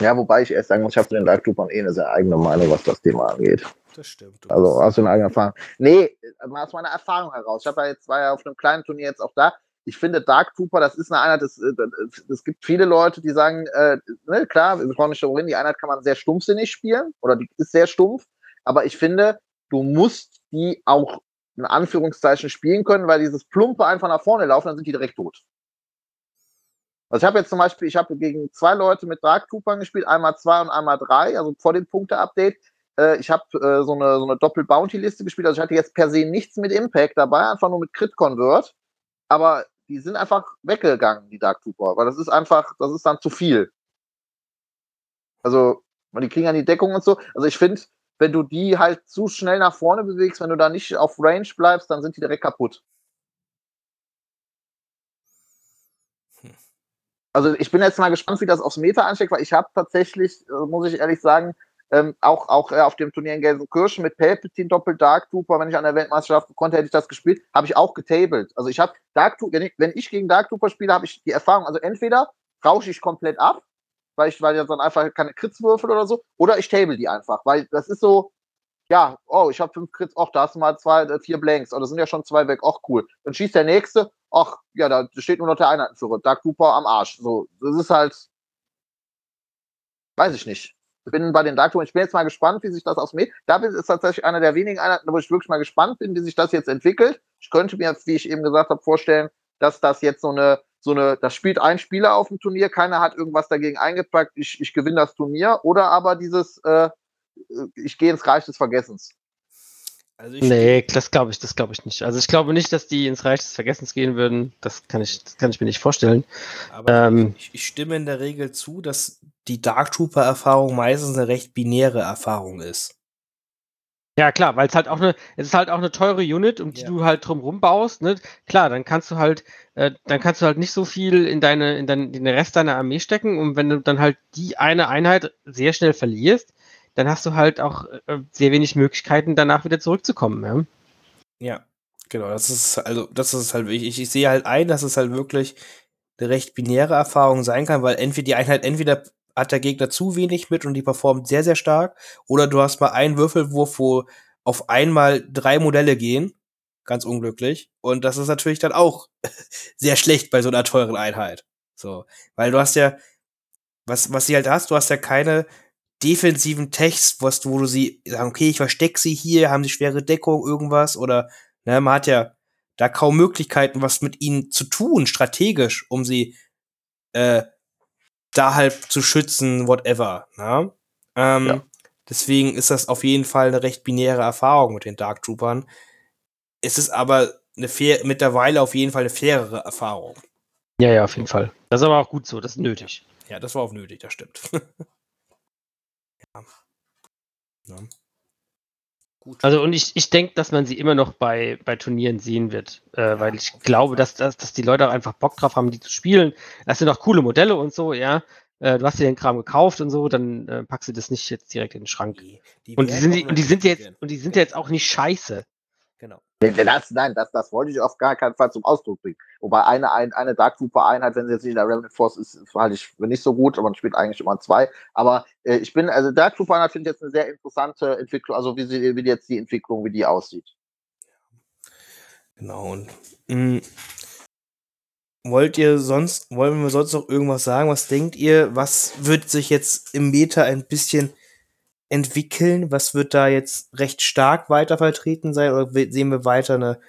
S3: Ja, wobei ich erst sagen muss, ich habe zu den Dark Troopern eh eine sehr eigene Meinung, was das Thema angeht.
S1: das stimmt. Du
S3: Also
S1: bist-
S3: aus den eigenen Erfahrungen. Nee, mal aus meiner Erfahrung heraus. Ich habe ja jetzt war ja auf einem kleinen Turnier jetzt auch da. Ich finde Dark Trooper, das ist eine Einheit, das, äh, das- es gibt viele Leute, die sagen, äh, ne, klar, wir brauchen nicht reden, die Einheit kann man sehr stumpfsinnig spielen oder die ist sehr stumpf, aber ich finde, du musst die auch in Anführungszeichen spielen können, weil dieses Plumpe einfach nach vorne laufen, dann sind die direkt tot. Also ich habe jetzt zum Beispiel, ich habe gegen zwei Leute mit Dark Troopern gespielt, einmal zwei und einmal drei, also vor dem Punkte-Update. Äh, ich habe äh, so eine, so eine Doppel-Bounty-Liste gespielt, also ich hatte jetzt per se nichts mit Impact dabei, einfach nur mit Crit-Convert. Aber die sind einfach weggegangen, die Dark Trooper, weil das ist einfach, das ist dann zu viel. Also, weil die kriegen ja die Deckung und so. Also ich finde, wenn du die halt zu schnell nach vorne bewegst, wenn du da nicht auf Range bleibst, dann sind die direkt kaputt.
S1: Hm.
S3: Also ich bin jetzt mal gespannt, wie das aufs Meta ansteckt, weil ich habe tatsächlich, äh, muss ich ehrlich sagen, ähm, auch, auch äh, auf dem Turnier in Gelsenkirchen mit Palpatine Doppel Dark Trooper, wenn ich an der Weltmeisterschaft konnte, hätte ich das gespielt, habe ich auch getabled. Also ich habe Dark Trooper, wenn ich, wenn ich gegen Dark Trooper spiele, habe ich die Erfahrung, also entweder rausche ich komplett ab, weil ich, weil ja dann einfach keine Crits würfel oder so, oder ich table die einfach, weil das ist so, ja, oh, ich habe fünf Crits, ach, da hast du mal zwei, äh, vier Blanks, oder sind ja schon zwei weg, ach cool. Dann schießt der nächste, ach, ja, da steht nur noch der Einheitenführer, Dark Trooper am Arsch. So, das ist halt, weiß ich nicht. Ich bin bei den Dark ich bin jetzt mal gespannt, wie sich das ausmäht. Da ist tatsächlich einer der wenigen Einheiten, wo ich wirklich mal gespannt bin, wie sich das jetzt entwickelt. Ich könnte mir, wie ich eben gesagt habe, vorstellen, dass das jetzt so eine, so eine, das spielt ein Spieler auf dem Turnier, keiner hat irgendwas dagegen eingepackt, ich, ich gewinne das Turnier, oder aber dieses, äh, ich gehe ins Reich des Vergessens.
S1: Also
S2: Nee, das glaube ich, das glaube ich nicht. Also ich glaube nicht, dass die ins Reich des Vergessens gehen würden. Das kann ich, das kann ich mir nicht vorstellen.
S1: Aber
S2: Ähm.
S1: ich, ich stimme in der Regel zu, dass die Dark Trooper-Erfahrung meistens eine recht binäre Erfahrung ist.
S2: Ja, klar, weil es halt auch eine, es ist halt auch eine teure Unit, um die
S1: Ja.
S2: du halt drumrum baust, ne? Klar, dann kannst du halt, äh, dann kannst du halt nicht so viel in deine, in, dein, in den Rest deiner Armee stecken und wenn du dann halt die eine Einheit sehr schnell verlierst, dann hast du halt auch äh, sehr wenig Möglichkeiten, danach wieder zurückzukommen, ja?
S1: Ja, genau. Das ist also, das ist halt wichtig. Ich, ich sehe halt ein, dass es halt wirklich eine recht binäre Erfahrung sein kann, weil entweder die Einheit entweder hat der Gegner zu wenig mit und die performt sehr, sehr stark, oder du hast mal einen Würfelwurf, wo auf einmal drei Modelle gehen, ganz unglücklich, und das ist natürlich dann auch sehr schlecht bei so einer teuren Einheit. So, weil du hast ja, was, was sie halt hast, du hast ja keine defensiven du, wo du sie sagen, okay, ich versteck sie hier, haben sie schwere Deckung, irgendwas, oder, ne, man hat ja da kaum Möglichkeiten, was mit ihnen zu tun, strategisch, um sie äh, da halt zu schützen, whatever. Ne? Ähm,
S3: Ja.
S1: Deswegen ist das auf jeden Fall eine recht binäre Erfahrung mit den Dark Troopern. Es ist aber eine fair, mittlerweile auf jeden Fall eine fairere Erfahrung.
S2: Ja, ja, auf jeden Fall. Das ist aber auch gut so, das ist nötig.
S1: Ja, das war auch nötig, das stimmt. ja. Gut.
S2: Also und ich, ich denke, dass man sie immer noch bei, bei Turnieren sehen wird, äh, weil ich glaube, dass, dass, dass die Leute auch einfach Bock drauf haben, die zu spielen. Das sind auch coole Modelle und so, ja. Äh, du hast dir den Kram gekauft und so, dann äh, packst du das nicht jetzt direkt in den Schrank.
S1: die,
S2: Und die sind,
S1: auch
S2: die-
S1: noch
S2: und die sind jetzt, und die sind jetzt auch nicht scheiße.
S3: Das, nein, das, das wollte ich auf gar keinen Fall zum Ausdruck bringen. Wobei eine, ein, eine Dark Trooper Einheit, wenn sie jetzt nicht in der Remnant Force ist, halte ich nicht so gut, aber man spielt eigentlich immer zwei. Aber äh, ich bin, also Dark Trooper Einheit finde ich jetzt eine sehr interessante Entwicklung, also wie sie, wie jetzt die Entwicklung, wie die aussieht.
S1: Genau. Und mh, wollt ihr sonst, wollen wir sonst noch irgendwas sagen? Was denkt ihr? Was wird sich jetzt im Meta ein bisschen entwickeln? Was wird da jetzt recht stark weiter vertreten sein? Oder sehen wir weiter eine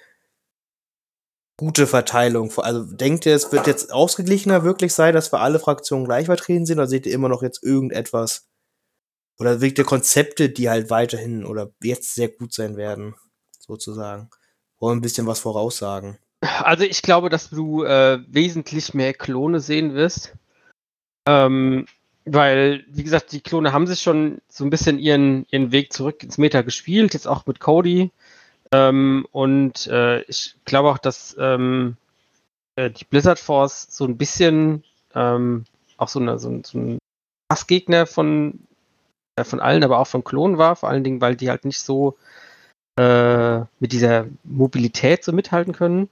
S1: gute Verteilung? Also denkt ihr, es wird jetzt ausgeglichener wirklich sein, dass wir alle Fraktionen gleich vertreten sind? Oder seht ihr immer noch jetzt irgendetwas, oder wirkliche Konzepte, die halt weiterhin oder jetzt sehr gut sein werden, sozusagen. Wollen ein bisschen was voraussagen?
S2: Also ich glaube, dass du äh, wesentlich mehr Klone sehen wirst. Ähm, weil, wie gesagt, die Klone haben sich schon so ein bisschen ihren, ihren Weg zurück ins Meta gespielt, jetzt auch mit Cody. Ähm, und äh, ich glaube auch, dass ähm, äh, die Blizzard Force so ein bisschen ähm, auch so, eine, so, so ein Hassgegner von, äh, von allen, aber auch von Klonen war, vor allen Dingen, weil die halt nicht so äh, mit dieser Mobilität so mithalten können.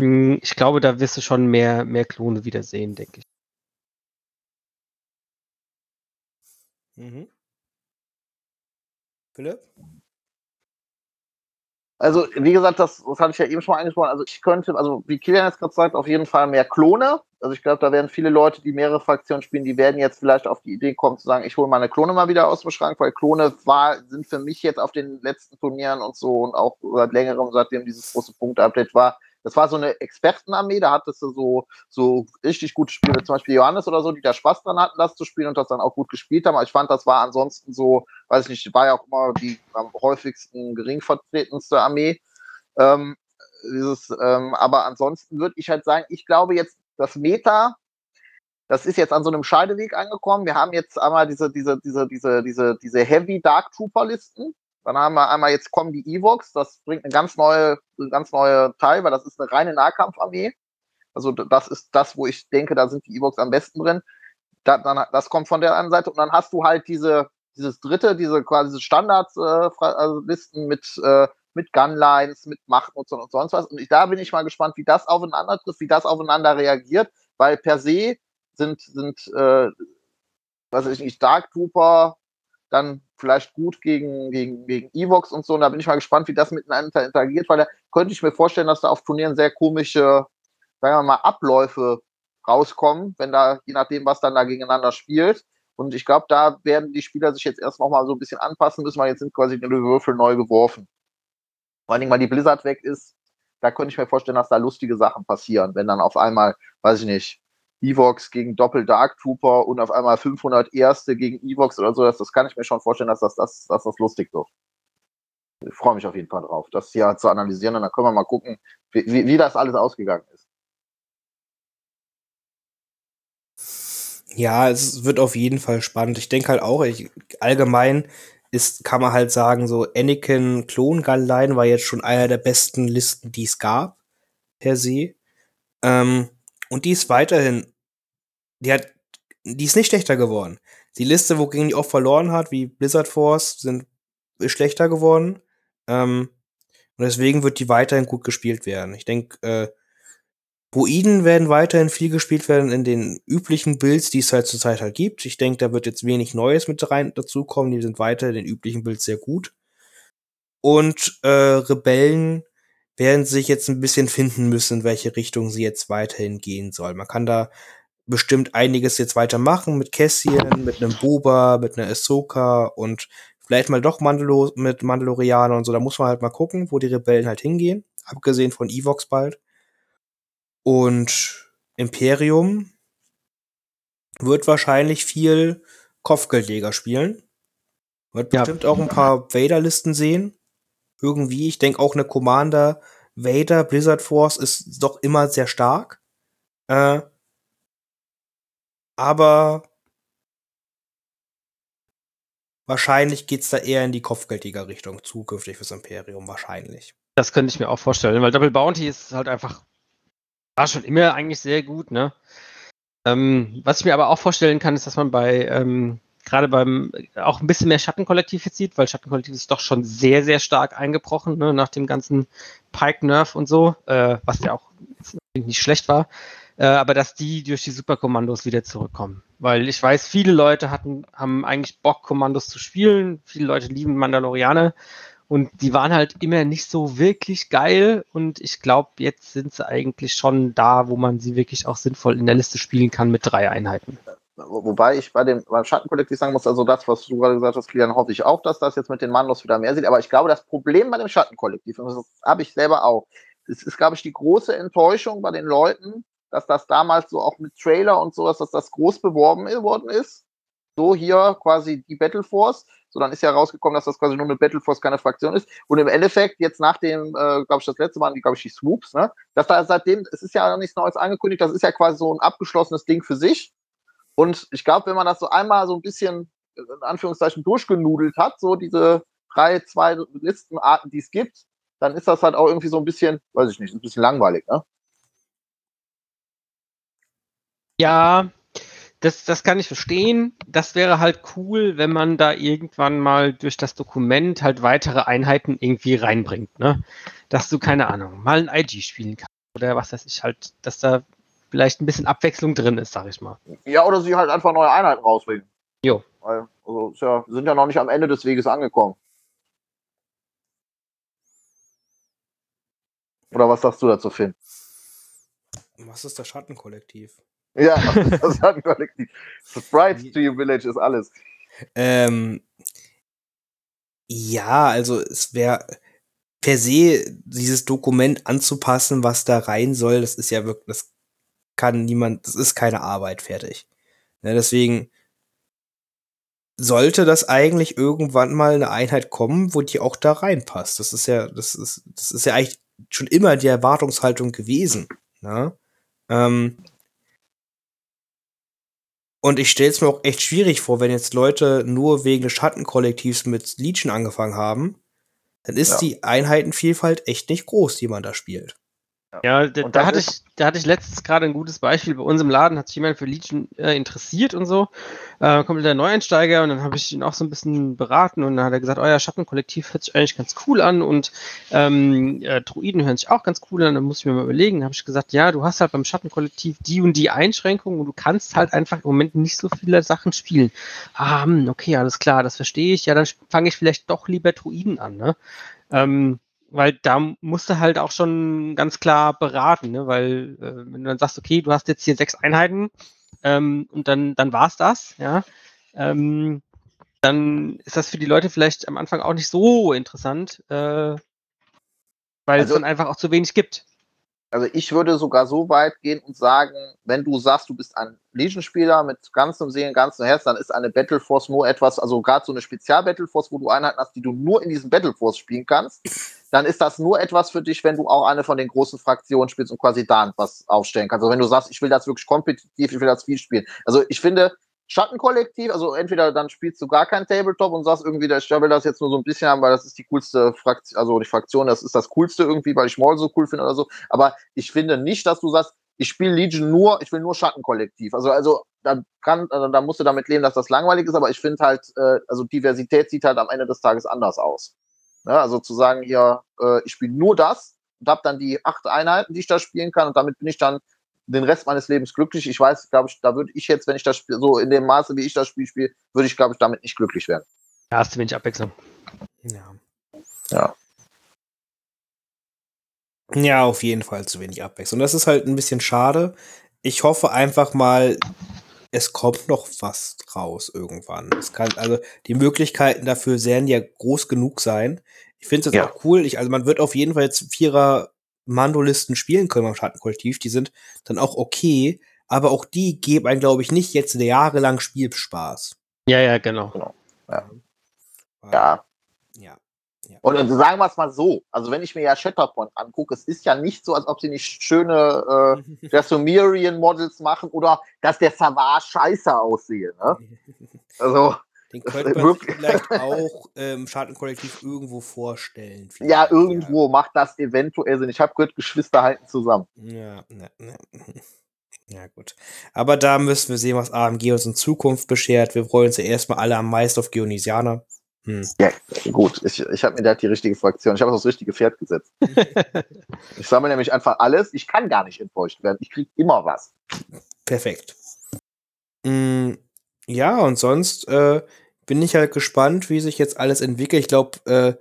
S2: Hm, ich glaube, da wirst du schon mehr, mehr Klone wiedersehen, denke ich.
S1: Mhm. Philipp?
S3: Also, wie gesagt, das, das hatte ich ja eben schon mal angesprochen. Also, ich könnte, also, wie Kilian jetzt gerade sagt, auf jeden Fall mehr Klone. Also, ich glaube, da werden viele Leute, die mehrere Fraktionen spielen, die werden jetzt vielleicht auf die Idee kommen, zu sagen, ich hole meine Klone mal wieder aus dem Schrank, weil Klone war, sind für mich jetzt auf den letzten Turnieren und so und auch seit längerem, seitdem dieses große Punkt-Update war, das war so eine Expertenarmee, da hattest du so, so richtig gute Spieler, zum Beispiel Johannes oder so, die da Spaß dran hatten, das zu spielen und das dann auch gut gespielt haben. Aber ich fand, das war ansonsten so, weiß ich nicht, war ja auch immer die am häufigsten gering vertretenste Armee. Ähm, dieses, ähm, aber ansonsten würde ich halt sagen, ich glaube jetzt, das Meta, das ist jetzt an so einem Scheideweg angekommen. Wir haben jetzt einmal diese, diese, diese, diese, diese, diese Heavy Dark Trooper Listen. Dann haben wir einmal jetzt kommen die Evox, das bringt eine ganz neue, eine ganz neue Teil, weil das ist eine reine Nahkampfarmee. Also das ist das, wo ich denke, da sind die Evox am besten drin. Da, dann, das kommt von der anderen Seite und dann hast du halt diese, dieses dritte, diese quasi diese Standardlisten äh, mit, äh, mit Gunlines, mit Macht und sonst was. Und ich, da bin ich mal gespannt, wie das aufeinander trifft, wie das aufeinander reagiert, weil per se sind, sind äh, weiß ich nicht, Dark Trooper dann vielleicht gut gegen, gegen, gegen Evox und so. Und da bin ich mal gespannt, wie das miteinander interagiert, weil da könnte ich mir vorstellen, dass da auf Turnieren sehr komische, sagen wir mal, Abläufe rauskommen, wenn da, je nachdem, was dann da gegeneinander spielt. Und ich glaube, da werden die Spieler sich jetzt erst nochmal so ein bisschen anpassen müssen, weil jetzt sind quasi die Würfel neu geworfen. Vor allen Dingen, weil die Blizzard weg ist, da könnte ich mir vorstellen, dass da lustige Sachen passieren, wenn dann auf einmal, weiß ich nicht, Evox gegen Doppel Dark Trooper und auf einmal 500 Erste gegen Evox oder so. Das, das kann ich mir schon vorstellen, dass das, das, dass das lustig wird. Ich freue mich auf jeden Fall drauf, das hier zu analysieren und dann können wir mal gucken, wie, wie, wie das alles ausgegangen ist.
S1: Ja, es wird auf jeden Fall spannend. Ich denke halt auch, ich, allgemein ist, kann man halt sagen, so Anakin Klon Gallein war jetzt schon einer der besten Listen, die es gab, per se. Ähm, und die ist weiterhin, die hat, die ist nicht schlechter geworden. Die Liste, wogegen die oft verloren hat, wie Blizzard Force, sind ist schlechter geworden. Ähm, und deswegen wird die weiterhin gut gespielt werden. Ich denke, äh, Druiden werden weiterhin viel gespielt werden in den üblichen Builds, die es halt zurzeit halt gibt. Ich denke, da wird jetzt wenig Neues mit rein dazukommen. Die sind weiter in den üblichen Builds sehr gut. Und äh, Rebellen werden sich jetzt ein bisschen finden müssen, in welche Richtung sie jetzt weiterhin gehen soll. Man kann da bestimmt einiges jetzt weitermachen mit Cassian, mit einem Boba, mit einer Ahsoka und vielleicht mal doch Mandalo mit Mandalorianer und so. Da muss man halt mal gucken, wo die Rebellen halt hingehen. Abgesehen von Evox bald. Und Imperium wird wahrscheinlich viel Kopfgeldjäger spielen. Wird ja. bestimmt auch ein paar Vader-Listen sehen irgendwie. Ich denke auch eine Commander Vader Blizzard Force ist doch immer sehr stark. Äh, aber wahrscheinlich geht's da eher in die Kopfgeldjäger-Richtung zukünftig fürs Imperium, wahrscheinlich.
S2: Das könnte ich mir auch vorstellen, weil Double Bounty ist halt einfach, war schon immer eigentlich sehr gut, ne? Ähm, was ich mir aber auch vorstellen kann, ist, dass man bei ähm, gerade beim auch ein bisschen mehr Schattenkollektiv jetzt sieht, weil Schattenkollektiv ist doch schon sehr, sehr stark eingebrochen, ne, nach dem ganzen Pike-Nerf und so, äh, was ja auch nicht schlecht war. Äh, aber dass die durch die Superkommandos wieder zurückkommen. Weil ich weiß, viele Leute hatten, haben eigentlich Bock, Kommandos zu spielen. Viele Leute lieben Mandalorianer. Und die waren halt immer nicht so wirklich geil. Und ich glaube, jetzt sind sie eigentlich schon da, wo man sie wirklich auch sinnvoll in der Liste spielen kann mit drei Einheiten.
S3: Wobei ich bei dem beim Schattenkollektiv sagen muss, also das, was du gerade gesagt hast, Kilian, hoffe ich auch, dass das jetzt mit den Mandos wieder mehr sieht. Aber ich glaube, das Problem bei dem Schattenkollektiv, und das habe ich selber auch, das ist, glaube ich, die große Enttäuschung bei den Leuten, dass das damals so auch mit Trailer und sowas, dass das groß beworben worden ist. so hier quasi die Battle Force. So, dann ist ja rausgekommen, dass das quasi nur eine Battle Force, keine Fraktion ist. Und im Endeffekt, jetzt nach dem, äh, glaube ich, das letzte Mal, glaube ich, die Swoops, ne? Dass da seitdem, es ist ja nichts Neues angekündigt, das ist ja quasi so ein abgeschlossenes Ding für sich. Und ich glaube, wenn man das so einmal so ein bisschen, in Anführungszeichen, durchgenudelt hat, so diese drei, zwei Listenarten, die es gibt, dann ist das halt auch irgendwie so ein bisschen, weiß ich nicht, ein bisschen langweilig, ne?
S2: Ja, das, das kann ich verstehen. Das wäre halt cool, wenn man da irgendwann mal durch das Dokument halt weitere Einheiten irgendwie reinbringt, ne? Dass du, keine Ahnung, mal ein IG spielen kannst oder was weiß ich halt, dass da vielleicht ein bisschen Abwechslung drin ist, sag ich mal.
S3: Ja, oder sie halt einfach neue Einheiten rausbringen.
S2: Jo.
S3: Weil, also, ja, wir sind ja noch nicht am Ende des Weges angekommen. Oder was sagst du dazu, Finn?
S1: Was ist das Schattenkollektiv?
S3: Ja, das hat ein Kollektiv. Sprites to your village ist alles.
S1: Ähm, ja, also es wäre per se dieses Dokument anzupassen, was da rein soll, das ist ja wirklich, das kann niemand, das ist keine Arbeit fertig. Ja, deswegen sollte das eigentlich irgendwann mal eine Einheit kommen, wo die auch da reinpasst. Das ist ja, das ist, das ist ja eigentlich schon immer die Erwartungshaltung gewesen. Ne? Ähm, und ich stelle es mir auch echt schwierig vor, wenn jetzt Leute nur wegen des Schattenkollektivs mit Legion angefangen haben, dann ist
S3: Ja.
S1: die Einheitenvielfalt echt nicht groß, die man da spielt.
S2: Ja, da, da hatte ich, da hatte ich letztens gerade ein gutes Beispiel. Bei uns im Laden hat sich jemand für Legion äh, interessiert und so. Äh, kommt der Neueinsteiger und dann habe ich ihn auch so ein bisschen beraten und dann hat er gesagt, euer Schattenkollektiv hört sich eigentlich ganz cool an und ähm, äh, Druiden hören sich auch ganz cool an. Dann muss ich mir mal überlegen. Dann habe ich gesagt, ja, du hast halt beim Schattenkollektiv die und die Einschränkungen und du kannst halt einfach im Moment nicht so viele Sachen spielen. Ah, hm, okay, alles klar, das verstehe ich. Ja, dann fange ich vielleicht doch lieber Druiden an, ne? Ähm, weil da musst du halt auch schon ganz klar beraten, ne? weil äh, wenn du dann sagst, okay, du hast jetzt hier sechs Einheiten ähm, und dann, dann war's das, ja, ähm, dann ist das für die Leute vielleicht am Anfang auch nicht so interessant, äh, weil es
S3: Also-
S2: dann einfach auch zu wenig gibt.
S3: Also ich würde sogar so weit gehen und sagen, wenn du sagst, du bist ein Legion-Spieler mit ganzem Seelen, ganzem Herz, dann ist eine Battle Force nur etwas, also gerade so eine Spezial-Battle Force, wo du Einheiten hast, die du nur in diesem Battle Force spielen kannst, dann ist das nur etwas für dich, wenn du auch eine von den großen Fraktionen spielst und quasi da was aufstellen kannst. Also wenn du sagst, ich will das wirklich kompetitiv, ich will das viel spielen. Also ich finde, Schattenkollektiv, also entweder dann spielst du gar kein Tabletop und sagst irgendwie, ich will das jetzt nur so ein bisschen haben, weil das ist die coolste Fraktion, also die Fraktion, das ist das coolste irgendwie, weil ich Maul so cool finde oder so. Aber ich finde nicht, dass du sagst, ich spiele Legion nur, ich will nur Schattenkollektiv. Also, also da kann, also, da musst du damit leben, dass das langweilig ist, aber ich finde halt, äh, also Diversität sieht halt am Ende des Tages anders aus. Ne? Also zu sagen hier, äh, ich spiele nur das und habe dann die acht Einheiten, die ich da spielen kann und damit bin ich dann den Rest meines Lebens glücklich. Ich weiß, glaube ich, da würde ich jetzt, wenn ich das Spiel so in dem Maße, wie ich das Spiel spiele, würde ich, glaube ich, damit nicht glücklich werden.
S2: Da hast du wenig Abwechslung.
S1: Ja.
S3: Ja.
S1: Ja, auf jeden Fall zu wenig Abwechslung. Das ist halt ein bisschen schade. Ich hoffe einfach mal, es kommt noch was raus irgendwann. Es kann, also die Möglichkeiten dafür werden ja groß genug sein. Ich finde es jetzt
S3: Ja.
S1: auch cool. Ich, also man wird auf jeden Fall jetzt Vierer Mandolisten spielen können beim Schattenkollektiv. Die sind dann auch okay, aber auch die geben einem, glaube ich, nicht jetzt jahrelang Spielspaß.
S2: Ja, ja, genau.
S3: Ja.
S1: Ja.
S3: Ja.
S1: ja.
S3: Und äh, sagen wir es mal so, also wenn ich mir ja Shatterpoint angucke, es ist ja nicht so, als ob sie nicht schöne äh, der Sumerian-Models machen oder dass der Savage scheiße aussehe. Ne? Also,
S1: Den könnte man sich vielleicht auch ähm, Schattenkollektiv irgendwo vorstellen.
S3: ja,
S1: vielleicht,
S3: irgendwo macht das eventuell Sinn. Ich habe gehört, Geschwister halten zusammen.
S1: Ja, ne, ne. Ja, gut. Aber da müssen wir sehen, was AMG uns in Zukunft beschert. Wir freuen uns ja erstmal alle am meisten auf Geonisianer. Hm.
S3: Ja, gut, ich, ich habe mir da die richtige Fraktion. Ich habe das richtige Pferd gesetzt. Ich sammle nämlich einfach alles. Ich kann gar nicht enttäuscht werden. Ich krieg immer was.
S1: Perfekt. Mm, ja, und sonst äh, bin ich halt gespannt, wie sich jetzt alles entwickelt. Ich glaube, äh,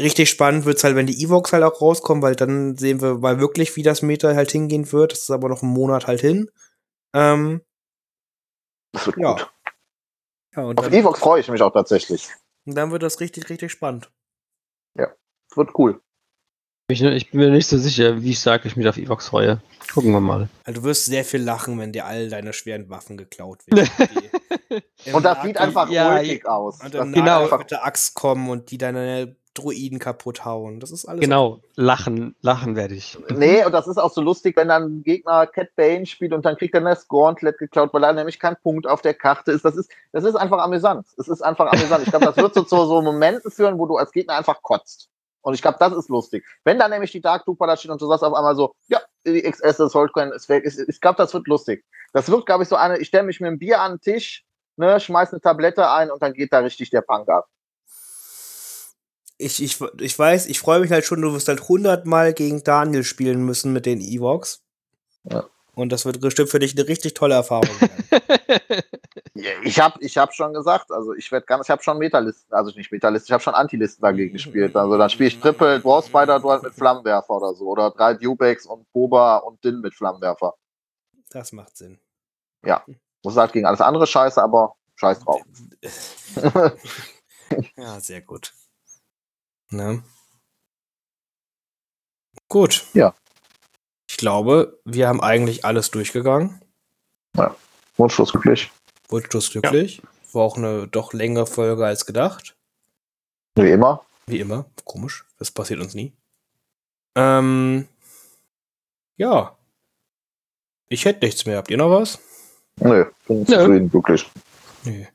S1: richtig spannend wird's halt, wenn die Evox halt auch rauskommen, weil dann sehen wir mal wirklich, wie das Meta halt hingehen wird. Das ist aber noch ein Monat halt hin. Ähm,
S3: Das wird
S1: Ja.
S3: gut.
S1: ja, und
S3: Auf
S1: dann,
S3: Evox freue ich mich auch tatsächlich.
S1: dann wird das richtig, richtig spannend.
S3: Das wird cool.
S2: Ich, ich bin mir nicht so sicher, wie stark ich mich auf Evox freue. Gucken wir mal.
S1: Also du wirst sehr viel lachen, wenn dir all deine schweren Waffen geklaut werden.
S3: Und das sieht einfach
S2: Ja,
S3: ulkig aus.
S1: Und
S3: Das
S2: Genau.
S3: einfach
S1: mit der Axt kommen und die deine Druiden kaputt hauen. Das ist alles.
S2: Genau, lachen, lachen werde ich.
S3: Nee, und das ist auch so lustig, wenn dann ein Gegner Cat Bane spielt und dann kriegt er das Gauntlet geklaut, weil er nämlich kein Punkt auf der Karte ist. Das ist, das ist einfach amüsant. Es ist einfach amüsant. Ich glaube, das wird so zu so Momenten führen, wo du als Gegner einfach kotzt. Und ich glaube, das ist lustig. Wenn dann nämlich die Dark Trooper da steht und du sagst auf einmal so, ja, die XS, das Holdcoin ist weg. Ich, ich glaube, das wird lustig. Das wird, glaube ich, so eine, ich stelle mich mit einem Bier an den Tisch, ne, schmeiß eine Tablette ein und dann geht da richtig der Punk ab.
S1: Ich, ich, ich weiß, ich freue mich halt schon, du wirst halt hundertmal gegen Daniel spielen müssen mit den Evox.
S3: Ja.
S1: Und das wird bestimmt für dich eine richtig tolle Erfahrung werden.
S3: Ja, Ich habe ich hab schon gesagt, also ich werde ganz, ich habe schon Metalisten, also nicht Metalisten, ich habe schon Antilisten dagegen gespielt. Also dann spiele ich Triple Dwarf Spider Dual mit Flammenwerfer oder so. Oder drei Dubex und Boba und Din mit Flammenwerfer.
S1: Das macht Sinn.
S3: Das ist halt gegen alles andere scheiße, aber scheiß drauf.
S1: ja, sehr gut. Ne? Gut.
S3: Ja.
S1: Ich glaube, wir haben eigentlich alles durchgegangen.
S3: Wunschlos glücklich.
S1: Wunschlos glücklich. War auch eine doch längere Folge als gedacht.
S3: Wie immer.
S1: Wie immer. Komisch. Das passiert uns nie. Ähm. Ja. Ich hätte nichts mehr. Habt ihr noch was?
S3: Nö, bin
S2: Nö.
S3: zufrieden, glücklich.
S1: Nee.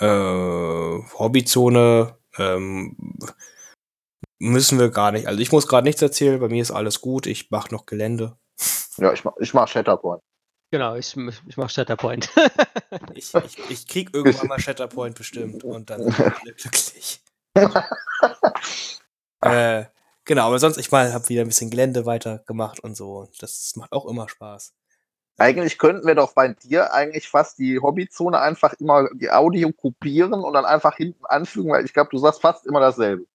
S1: Äh, Hobbyzone. Ähm, müssen wir gar nicht. Also ich muss gerade nichts erzählen. Bei mir ist alles gut. Ich mache noch Gelände.
S3: Ja, ich mach, ich mach Shatterpoint.
S2: Genau, ich, ich mache Shatterpoint.
S1: Ich, ich, ich krieg irgendwann mal Shatterpoint bestimmt und dann wir alle glücklich. äh, genau, aber sonst, ich mal, habe wieder ein bisschen Gelände weitergemacht und so. Das macht auch immer Spaß.
S3: Eigentlich könnten wir doch bei dir eigentlich fast die Hobbyzone einfach immer die Audio kopieren und dann einfach hinten anfügen, weil ich glaube, du sagst fast immer dasselbe.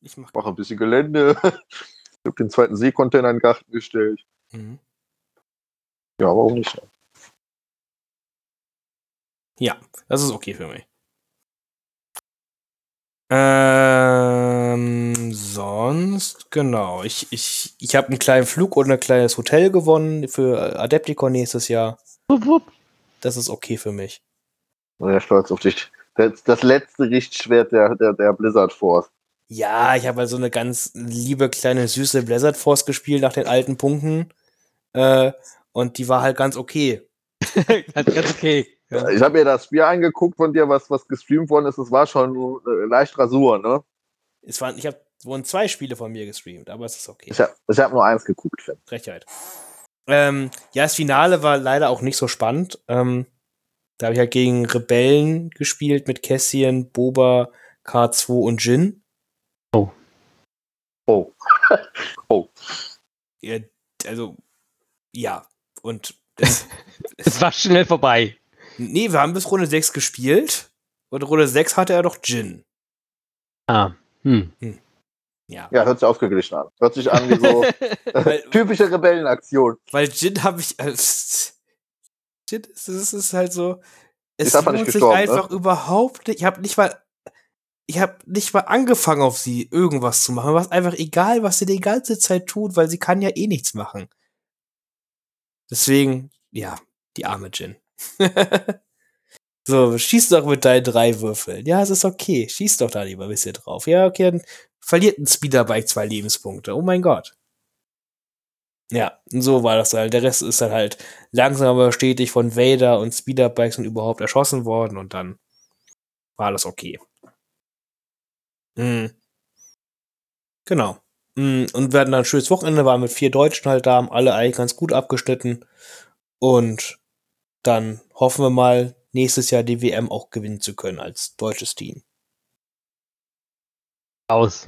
S1: Ich mach.
S3: Mach ein bisschen Gelände. Ich habe den zweiten Seekontainer in den Garten gestellt.
S1: Mhm.
S3: Ja, warum nicht?
S1: Ja, das ist okay für mich. Ähm, sonst, genau. Ich, ich, ich habe einen kleinen Flug und ein kleines Hotel gewonnen für Adepticon nächstes Jahr.
S2: wupp, wupp.
S1: Das ist okay für mich.
S3: Sehr stolz auf dich. Das, das letzte Richtschwert der, der, der Blizzard Force.
S1: Ja, ich habe halt so eine ganz liebe kleine süße Blizzard Force gespielt nach den alten Punkten. Äh, und die war halt ganz okay.
S2: ganz, ganz okay. Ja.
S3: Ich habe mir das Spiel angeguckt von dir, was, was gestreamt worden ist. Es war schon äh, leicht Rasur, ne?
S1: Es waren, ich habe wurden zwei Spiele von mir gestreamt, aber es ist okay.
S3: Ich habe ich hab nur eins geguckt.
S1: Frechheit. Ähm, ja, das Finale war leider auch nicht so spannend. Ähm, da habe ich halt gegen Rebellen gespielt mit Cassian, Boba, K2 und Jin.
S3: Oh.
S1: Ja, also, ja. Und es,
S2: Es war schnell vorbei.
S1: nee, wir haben bis Runde 6 gespielt. Und Runde 6 hatte er doch Jin.
S2: Ah. Hm.
S1: Ja.
S3: Ja, hört sich ausgeglichen an. Hört sich an wie so
S1: Weil,
S3: typische Rebellenaktion.
S1: weil Jin habe ich. Als, Jin, das ist, ist halt so. Es
S3: Ist einfach nicht
S1: lohnt sich
S3: ne?
S1: einfach überhaupt nicht. Ich habe nicht mal. Ich habe nicht mal angefangen, auf sie irgendwas zu machen. Es einfach egal, was sie die ganze Zeit tut, weil sie kann ja eh nichts machen. Deswegen, ja, die arme Jin. so, schieß doch mit deinen drei Würfeln. Ja, es ist okay. Schieß doch da lieber ein bisschen drauf. Ja, okay, dann verliert ein Speederbike zwei Lebenspunkte. Oh mein Gott. Ja, so war das halt. Der Rest ist dann halt langsam aber stetig von Vader und Speederbikes und überhaupt erschossen worden und dann war das okay. Mhm. Genau. Mhm, Und wir hatten dann ein schönes Wochenende, waren mit vier Deutschen halt da, haben alle eigentlich ganz gut abgeschnitten. Und dann hoffen wir mal, nächstes Jahr die WM auch gewinnen zu können als deutsches Team.
S2: Aus.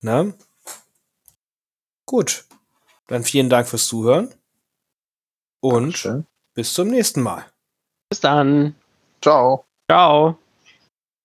S1: Ne? Gut. Dann vielen Dank fürs Zuhören. Und
S3: Schön.
S1: bis zum nächsten Mal.
S2: Bis dann.
S3: Ciao.
S2: Ciao.